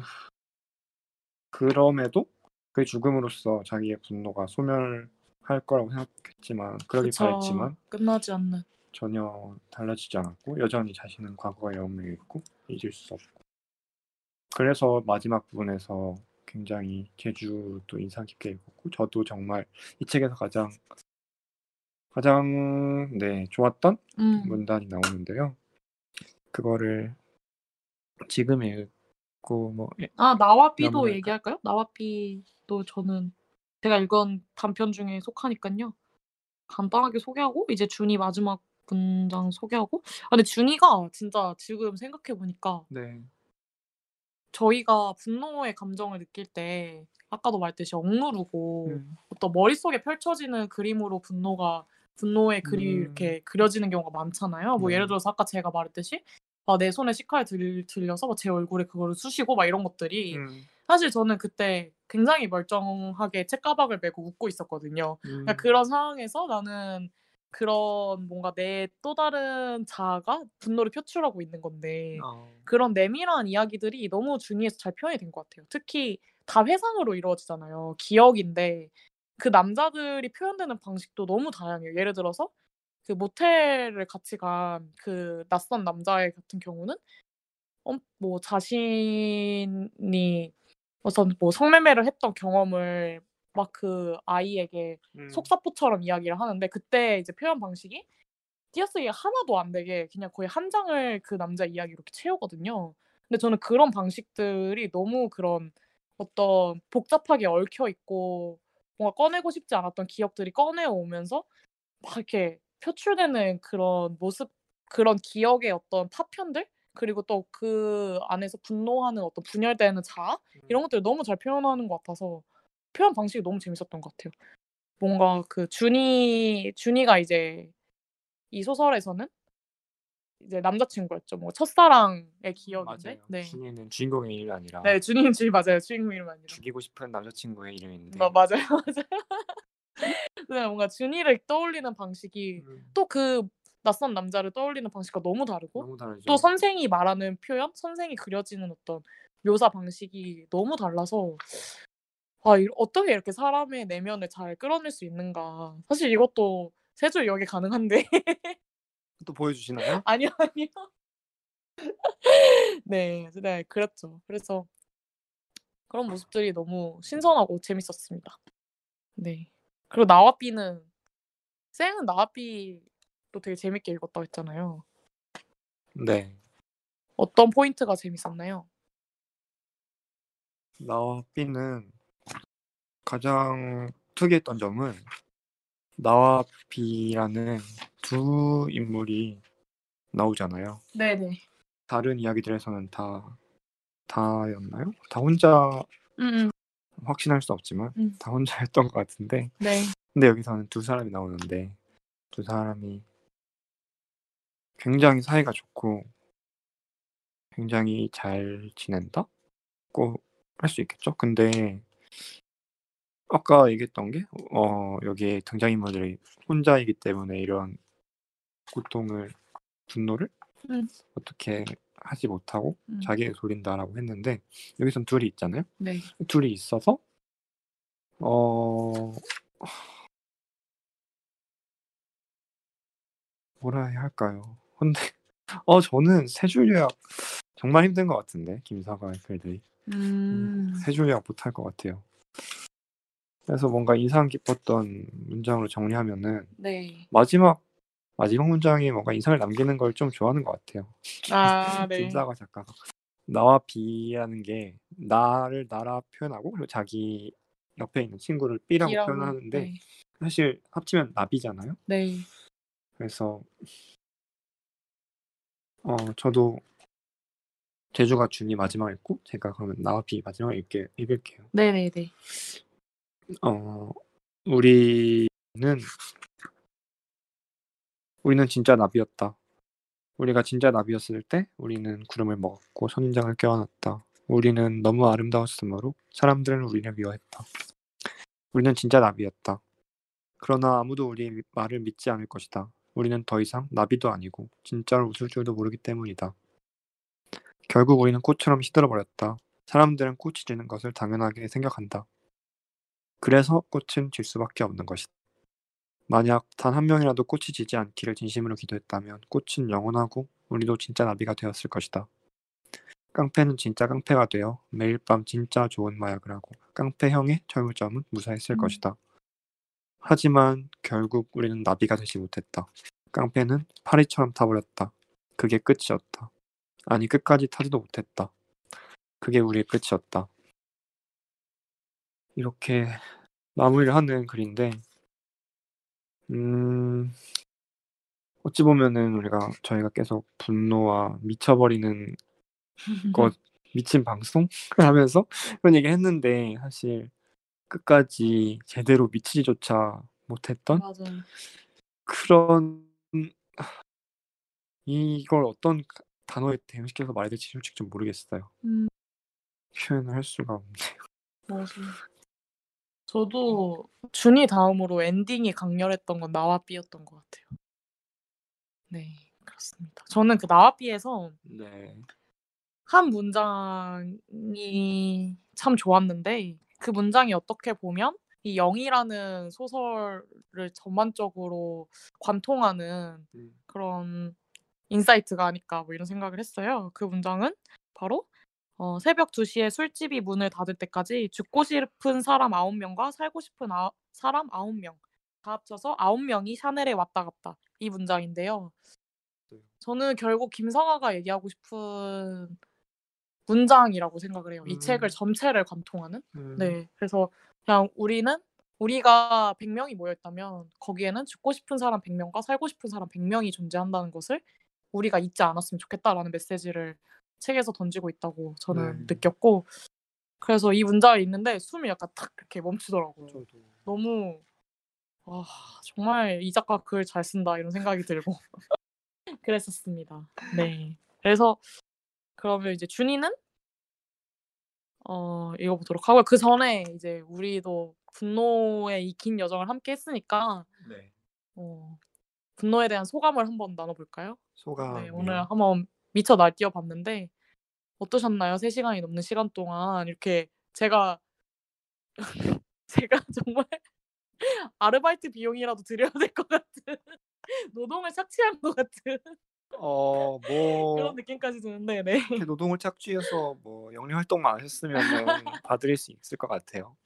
그럼에도 그 죽음으로써 자기의 분노가 소멸할 거라고 생각했지만 그러길 그쵸. 바랬지만 끝나지 않는. 전혀 달라지지 않았고 여전히 자신은 과거에 얽매여 있고 잊을 수 없고 그래서 마지막 부분에서 굉장히 제주도 인상 깊게 읽었고 저도 정말 이 책에서 가장 가장 네 좋았던 음. 문단이 나오는데요. 그거를 지금 읽고 뭐예아 나와 삐도 넘어갈까요? 얘기할까요? 나와 삐도 저는 제가 읽은 단편 중에 속하니깐요. 간단하게 소개하고 이제 준이 마지막 문장 소개하고 아 근데 준이가 진짜 지금 생각해 보니까 네. 저희가 분노의 감정을 느낄 때 아까도 말했듯이 억누르고 음. 어떤 머릿속에 펼쳐지는 그림으로 분노가 분노의 그림이 음. 이렇게 그려지는 경우가 많잖아요. 뭐 네. 예를 들어서 아까 제가 말했듯이 아 내 손에 식칼 들 들려서 막 제 얼굴에 그거를 쑤시고 막 이런 것들이 음. 사실 저는 그때 굉장히 멀쩡하게 책가방을 메고 웃고 있었거든요. 그러니까 음. 그런 상황에서 나는 그런 뭔가 내 또 다른 자아가 분노를 표출하고 있는 건데 어. 그런 내밀한 이야기들이 너무 준이에서 잘 표현이 된 것 같아요. 특히 다 회상으로 이루어지잖아요. 기억인데 그 남자들이 표현되는 방식도 너무 다양해요. 예를 들어서 그 모텔을 같이 간 그 낯선 남자애 같은 경우는 어 뭐 자신이 우선 뭐 성매매를 했던 경험을 막 그 아이에게 음. 속사포처럼 이야기를 하는데 그때 이제 표현 방식이 띄어쓰기가 하나도 안 되게 그냥 거의 한 장을 그 남자 이야기로 이렇게 채우거든요. 근데 저는 그런 방식들이 너무 그런 어떤 복잡하게 얽혀 있고 뭔가 꺼내고 싶지 않았던 기억들이 꺼내 오면서 막 이렇게 표출되는 그런 모습 그런 기억의 어떤 파편들 그리고 또 그 안에서 분노하는 어떤 분열되는 자아 이런 것들을 너무 잘 표현하는 것 같아서 표현 방식이 너무 재밌었던 것 같아요. 뭔가 그 준이 준이가 이제 이 소설에서는 이제 남자친구였죠. 뭐 첫사랑의 기억인데 맞아요. 네. 준이는 주인공의 이름이 아니라 네 준이는 주인 맞아요. 주인공 이름 아니라. 죽이고 싶은 남자친구의 이름인데 마 맞아요, 맞아요. 네 뭔가 준이를 떠올리는 방식이 음. 또그 낯선 남자를 떠올리는 방식과 너무 다르고 너무 다르죠. 또 선생이 말하는 표현, 선생이 그려지는 어떤 묘사 방식이 너무 달라서 아이 어떻게 이렇게 사람의 내면을 잘 끌어낼 수 있는가. 사실 이것도 세줄 여기 가능한데 또 보여주시나요? 아니요 아니요. 네, 네 그랬죠. 그래서 그런 모습들이 너무 신선하고 재밌었습니다. 네. 그리고 나와삐는 쌩은 나와삐도 되게 재밌게 읽었다고 했잖아요. 네. 어떤 포인트가 재밌었나요? 나와 B는 가장 특이했던 점은 나와 B라는 두 인물이 나오잖아요. 네네. 다른 이야기들에서는 다 다였나요? 다 혼자 음, 음. 확신할 수 없지만 음. 다 혼자였던 것 같은데 네. 근데 여기서는 두 사람이 나오는데 두 사람이 굉장히 사이가 좋고 굉장히 잘 지낸다고 할 수 있겠죠. 근데 아까 얘기했던 게 어, 여기에 등장인물들이 혼자이기 때문에 이런 고통을 분노를 음. 어떻게 하지 못하고 음. 자기에게 돌린다라고 했는데 여기선 둘이 있잖아요. 네. 둘이 있어서 어 뭐라 해야 할까요? 근데 어 저는 세줄 요약 정말 힘든 것 같은데 김사과의 글들이 음. 세줄 요약 못할 것 같아요. 그래서 뭔가 인상 깊었던 문장으로 정리하면은 네. 마지막 마지막 문장이 뭔가 인상을 남기는 걸 좀 좋아하는 것 같아요. 아, 네. 김사과 작가가 나와 비라는 게 나를 나라 표현하고 그리고 자기 옆에 있는 친구를 B라고 B라고, 표현하는데 네. 사실 합치면 나비잖아요. 네. 그래서 어 저도 제주가 준이 마지막 읽고 제가 그러면 나와 비 마지막 읽게 읽을게요. 네네네. 어 우리는 우리는 진짜 나비였다. 우리가 진짜 나비였을 때 우리는 구름을 먹었고 선인장을 껴안았다. 우리는 너무 아름다웠으므로 사람들은 우리를 미워했다. 우리는 진짜 나비였다. 그러나 아무도 우리 말을 믿지 않을 것이다. 우리는 더 이상 나비도 아니고 진짜로 웃을 줄도 모르기 때문이다. 결국 우리는 꽃처럼 시들어버렸다. 사람들은 꽃이 지는 것을 당연하게 생각한다. 그래서 꽃은 질 수밖에 없는 것이다. 만약 단 한 명이라도 꽃이 지지 않기를 진심으로 기도했다면 꽃은 영원하고 우리도 진짜 나비가 되었을 것이다. 깡패는 진짜 깡패가 되어 매일 밤 진짜 좋은 마약을 하고 깡패형의 철물점은 무사했을 음. 것이다. 하지만 결국 우리는 나비가 되지 못했다. 깡패는 파리처럼 타버렸다. 그게 끝이었다. 아니 끝까지 타지도 못했다. 그게 우리의 끝이었다. 이렇게 마무리를 하는 글인데 음, 어찌 보면은 우리가 저희가 계속 분노와 미쳐버리는 것 미친 방송을 하면서 그런 얘기 했는데 사실 끝까지 제대로 미치지조차 못했던 맞아요. 그런 이걸 어떤 단어에 대응시켜서 말해야 될지 솔직히 좀 모르겠어요. 음, 표현을 할 수가 없네. 맞아요. 저도 준이 다음으로 엔딩이 강렬했던 건 나와삐였던 것 같아요. 네, 그렇습니다. 저는 그 나와삐에서 네. 한 문장이 참 좋았는데 그 문장이 어떻게 보면 이 영이라는 소설을 전반적으로 관통하는 음. 그런 insight가 아닐까 뭐 이런 생각을 했어요. 그 문장은 바로 어, 새벽 2시에 술집이 문을 닫을 때까지 죽고 싶은 사람 9명과 살고 싶은 아, 사람 9명 다 합쳐서 9명이 샤넬에 왔다 갔다 이 문장인데요. 네. 저는 결국 김성아가 얘기하고 싶은 문장이라고 생각을 해요. 이 음. 책을 전체를 관통하는. 음, 네. 그래서 그냥 우리는 우리가 100명이 모여 있다면 거기에는 죽고 싶은 사람 100명과 살고 싶은 사람 100명이 존재한다는 것을 우리가 잊지 않았으면 좋겠다라는 메시지를 책에서 던지고 있다고 저는 네. 느꼈고 그래서 이 문장을 읽는데 숨이 약간 탁 이렇게 멈추더라고요. 저도 너무 와 정말 이 작가 글 잘 쓴다 이런 생각이 들고 그랬었습니다. 네. 그래서 그러면 이제 준이는 어 읽어보도록 하고요. 그 전에 이제 우리도 분노의 이 긴 여정을 함께 했으니까 네. 어 분노에 대한 소감을 한번 나눠볼까요? 소감 네, 오늘 한번 미쳐 날뛰어 봤는데 어떠셨나요? 3시간이 넘는 시간 동안 이렇게 제가 제가 정말 아르바이트 비용이라도 드려야 될 것 같은 노동을 착취한 것 같은 어, 뭐 그런 느낌까지 드는데 네. 이렇게 노동을 착취해서 뭐 영리 활동만 안 하셨으면은 봐드릴 수 있을 것 같아요.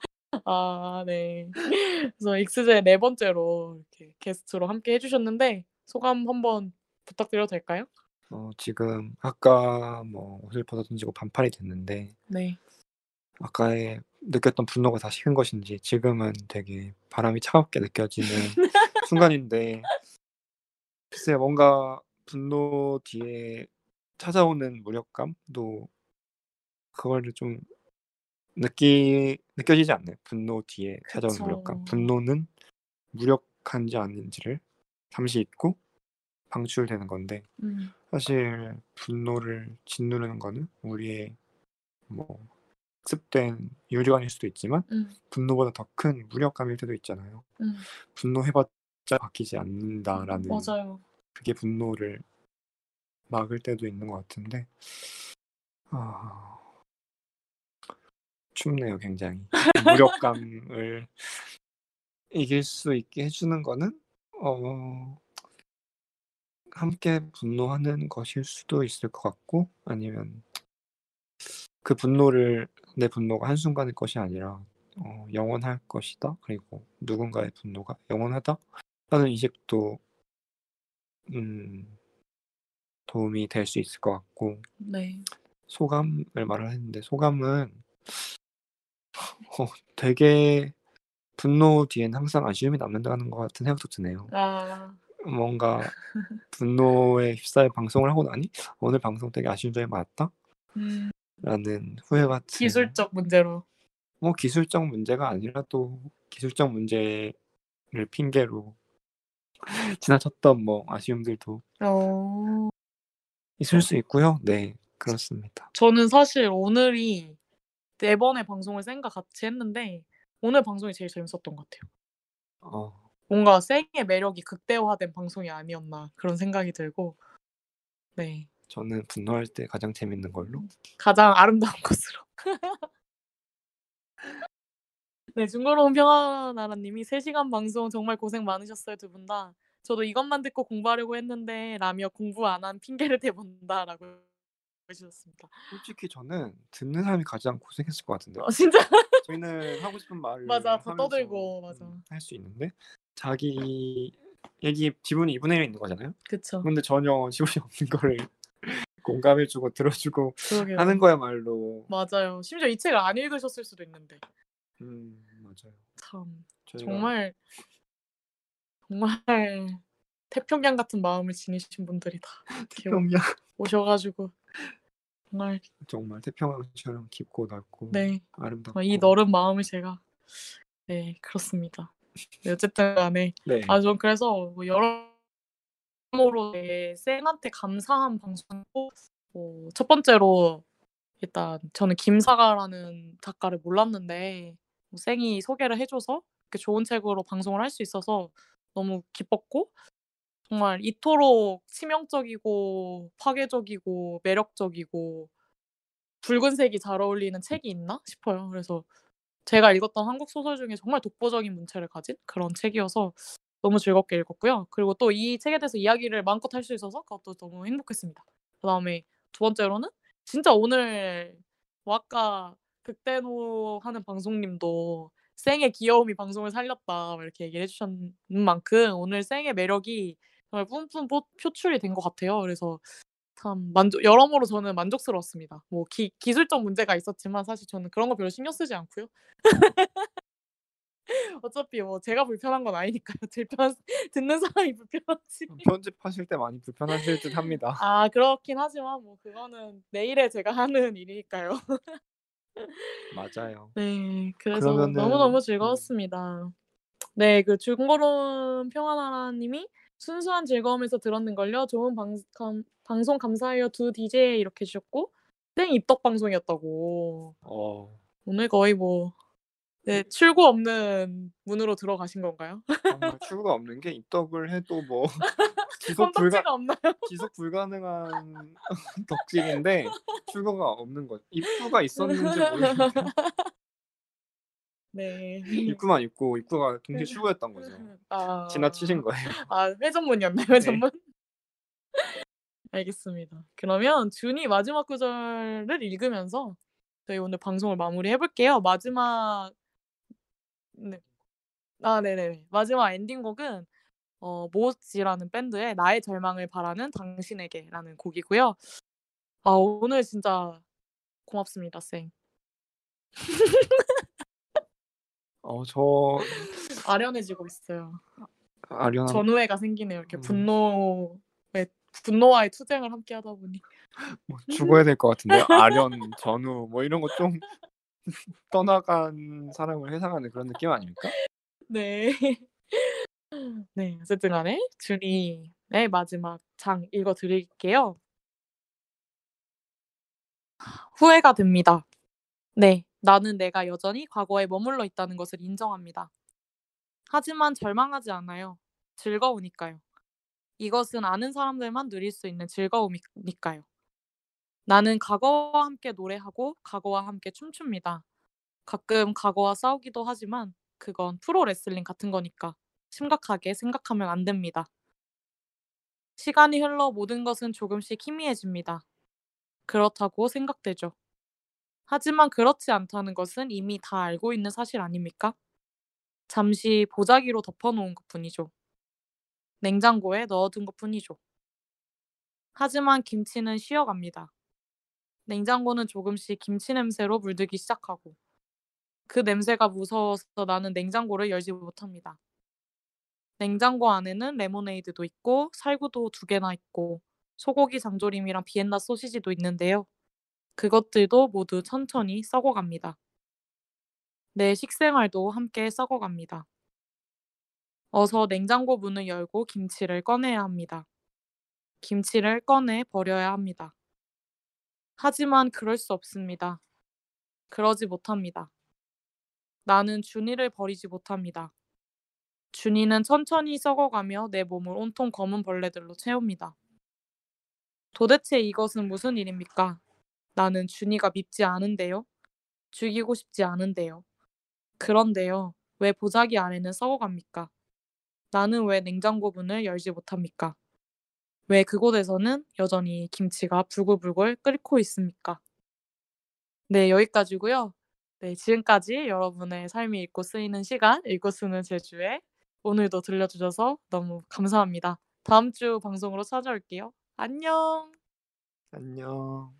아, 네. 그래서 익스제 네 번째로 이렇게 게스트로 함께 해주셨는데 소감 한번 부탁드려도 될까요? 어, 지금 아까 뭐 옷을 벗어 던지고 반팔이 됐는데 네. 아까의 느꼈던 분노가 다 식은 것인지 지금은 되게 바람이 차갑게 느껴지는 순간인데 글쎄요 뭔가 분노 뒤에 찾아오는 무력감도 그거를 좀 느끼 느껴지지 않나요? 분노 뒤에 찾아오는 그쵸. 무력감. 분노는 무력한지 아닌지를 잠시 잊고 방출되는 건데 음, 사실 분노를 짓누르는 거는 우리의 뭐 학습된 유리관일 수도 있지만 음, 분노보다 더 큰 무력감일 때도 있잖아요. 음. 분노해봤자 바뀌지 않는다라는 맞아요. 그게 분노를 막을 때도 있는 것 같은데 아 춥네요 굉장히 무력감을 이길 수 있게 해주는 거는 어 함께 분노하는 것일 수도 있을 것 같고 아니면 그 분노를 내 분노가 한순간의 것이 아니라 어, 영원할 것이다 그리고 누군가의 분노가 영원하다 라는 인식도 음, 도움이 될 수 있을 것 같고 네. 소감을 말을 했는데 소감은 어, 되게 분노 뒤엔 항상 아쉬움이 남는다는 것 같은 생각도 드네요. 아, 뭔가 분노에 휩싸여 방송을 하고 나니 오늘 방송 되게 아쉬운 점이 많았다 음, 라는 후회 같은 기술적 문제로. 뭐 기술적 문제가 아니라도 기술적 문제를 핑계로 지나쳤던 뭐 아쉬움들도 어, 있을 수 있고요. 네, 그렇습니다. 저는 사실 오늘이 네 번의 방송을 쌩과 같이 했는데 오늘 방송이 제일 재밌었던 것 같아요. 어, 뭔가 쌩의 매력이 극대화된 방송이 아니었나 그런 생각이 들고. 네. 저는 분노할 때 가장 재밌는 걸로. 가장 아름다운 것으로. 네 중고로운 평화나라님이 3시간 방송 정말 고생 많으셨어요 두 분 다. 저도 이것만 듣고 공부하려고 했는데 라며 공부 안 한 핑계를 대본다라고 해주셨습니다. 솔직히 저는 듣는 사람이 가장 고생했을 것 같은데. 어, 진짜? 저희는 하고 싶은 말을 맞아, 더 떠들고, 맞아. 음, 할수 있는데 자기 얘기 지분이 2분의 1에 있는 거잖아요. 그쵸. 근데 전혀 지분이 없는 거를 공감해주고 들어주고 그러게요. 하는 거야말로. 맞아요. 심지어 이 책을 안 읽으셨을 수도 있는데. 음 맞아요. 참. 저희가 정말 정말 태평양 같은 마음을 지니신 분들이 다 이렇게 태평양. 오셔가지고 정말 정말 태평양처럼 깊고 넓고 네. 아름답고. 이 너른 마음을 제가 네 그렇습니다. 네, 어쨌든 간에 네. 아 전 그래서 뭐 여러모로 네, 쌩한테 감사한 방송이고 뭐 첫 번째로 일단 저는 김사가라는 작가를 몰랐는데 뭐 쌩이 소개를 해줘서 이렇게 좋은 책으로 방송을 할 수 있어서 너무 기뻤고 정말 이토록 치명적이고 파괴적이고 매력적이고 붉은색이 잘 어울리는 책이 있나 싶어요. 그래서 제가 읽었던 한국 소설 중에 정말 독보적인 문체를 가진 그런 책이어서 너무 즐겁게 읽었고요. 그리고 또 이 책에 대해서 이야기를 마음껏 할 수 있어서 그것도 너무 행복했습니다. 그 다음에 두 번째로는 진짜 오늘 뭐 아까 극대노 하는 방송님도 쌩의 귀여움이 방송을 살렸다 막 이렇게 얘기를 해주셨는 만큼 오늘 쌩의 매력이 정말 뿜뿜 뽀- 표출이 된 것 같아요. 그래서 참 만족 여러모로 저는 만족스러웠습니다. 뭐 기, 기술적 문제가 있었지만 사실 저는 그런 거 별로 신경 쓰지 않고요. 어차피 뭐 제가 불편한 건 아니니까요. 불편 듣는 사람이 불편하지. 편집하실 때 많이 불편하실 듯 합니다. 아 그렇긴 하지만 뭐 그거는 내일에 제가 하는 일이니까요. 맞아요. 네, 그래서 그러면은- 너무 너무 음. 즐거웠습니다. 네, 그 중고로운 평화나라님이 순수한 즐거움에서 들었는 걸요. 좋은 방, 감, 방송 감사해요. 두 DJ 이렇게 해주셨고 땡 입덕 방송이었다고. 어, 오늘 거의 뭐 네, 출구 없는 문으로 들어가신 건가요? 정말 출구가 없는 게 입덕을 해도 뭐 지속 불가 없나요? 지속 불가능한 덕질인데 출구가 없는 거. 입구가 있었는지 모르겠는데 네. 입구만 입고 입구가 동시에 출구였던 거죠. 아. 지나치신 거예요. 아 회전문이었나요? 네. 회전문? 알겠습니다. 그러면 준이 마지막 구절을 읽으면서 저희 오늘 방송을 마무리해 볼게요. 마지막 네. 아 네네. 마지막 엔딩곡은 어 모지라는 밴드의 나의 절망을 바라는 당신에게라는 곡이고요. 아 오늘 진짜 고맙습니다, 쌤. 어, 저 아련해지고 있어요. 아련한 전우애가 생기네요. 이렇게 음. 분노의 분노와의 투쟁을 함께 하다 보니. 뭐 죽어야 될 것 같은데요. 아련, 전우 뭐 이런 거 좀 떠나간 사람을 회상하는 그런 느낌 아닙니까? 네. 네. 어쨌든 간에 준이의 마지막 장 읽어 드릴게요. 후회가 됩니다. 네. 나는 내가 여전히 과거에 머물러 있다는 것을 인정합니다. 하지만 절망하지 않아요. 즐거우니까요. 이것은 아는 사람들만 누릴 수 있는 즐거움이니까요. 나는 과거와 함께 노래하고 과거와 함께 춤춥니다. 가끔 과거와 싸우기도 하지만 그건 프로 레슬링 같은 거니까 심각하게 생각하면 안 됩니다. 시간이 흘러 모든 것은 조금씩 희미해집니다. 그렇다고 생각되죠. 하지만 그렇지 않다는 것은 이미 다 알고 있는 사실 아닙니까? 잠시 보자기로 덮어놓은 것 뿐이죠. 냉장고에 넣어둔 것 뿐이죠. 하지만 김치는 쉬어갑니다. 냉장고는 조금씩 김치 냄새로 물들기 시작하고 그 냄새가 무서워서 나는 냉장고를 열지 못합니다. 냉장고 안에는 레모네이드도 있고 살구도 두 개나 있고 소고기 장조림이랑 비엔나 소시지도 있는데요. 그것들도 모두 천천히 썩어갑니다. 내 식생활도 함께 썩어갑니다. 어서 냉장고 문을 열고 김치를 꺼내야 합니다. 김치를 꺼내 버려야 합니다. 하지만 그럴 수 없습니다. 그러지 못합니다. 나는 준이를 버리지 못합니다. 준이는 천천히 썩어가며 내 몸을 온통 검은 벌레들로 채웁니다. 도대체 이것은 무슨 일입니까? 나는 준이가 밉지 않은데요. 죽이고 싶지 않은데요. 그런데요. 왜 보자기 안에는 썩어갑니까? 나는 왜 냉장고 문을 열지 못합니까? 왜 그곳에서는 여전히 김치가 불글불글 끓고 있습니까? 네, 여기까지고요. 네, 지금까지 여러분의 삶이 읽고 쓰이는 시간, 읽고 쓰는 제주에 오늘도 들려주셔서 너무 감사합니다. 다음 주 방송으로 찾아올게요. 안녕. 안녕.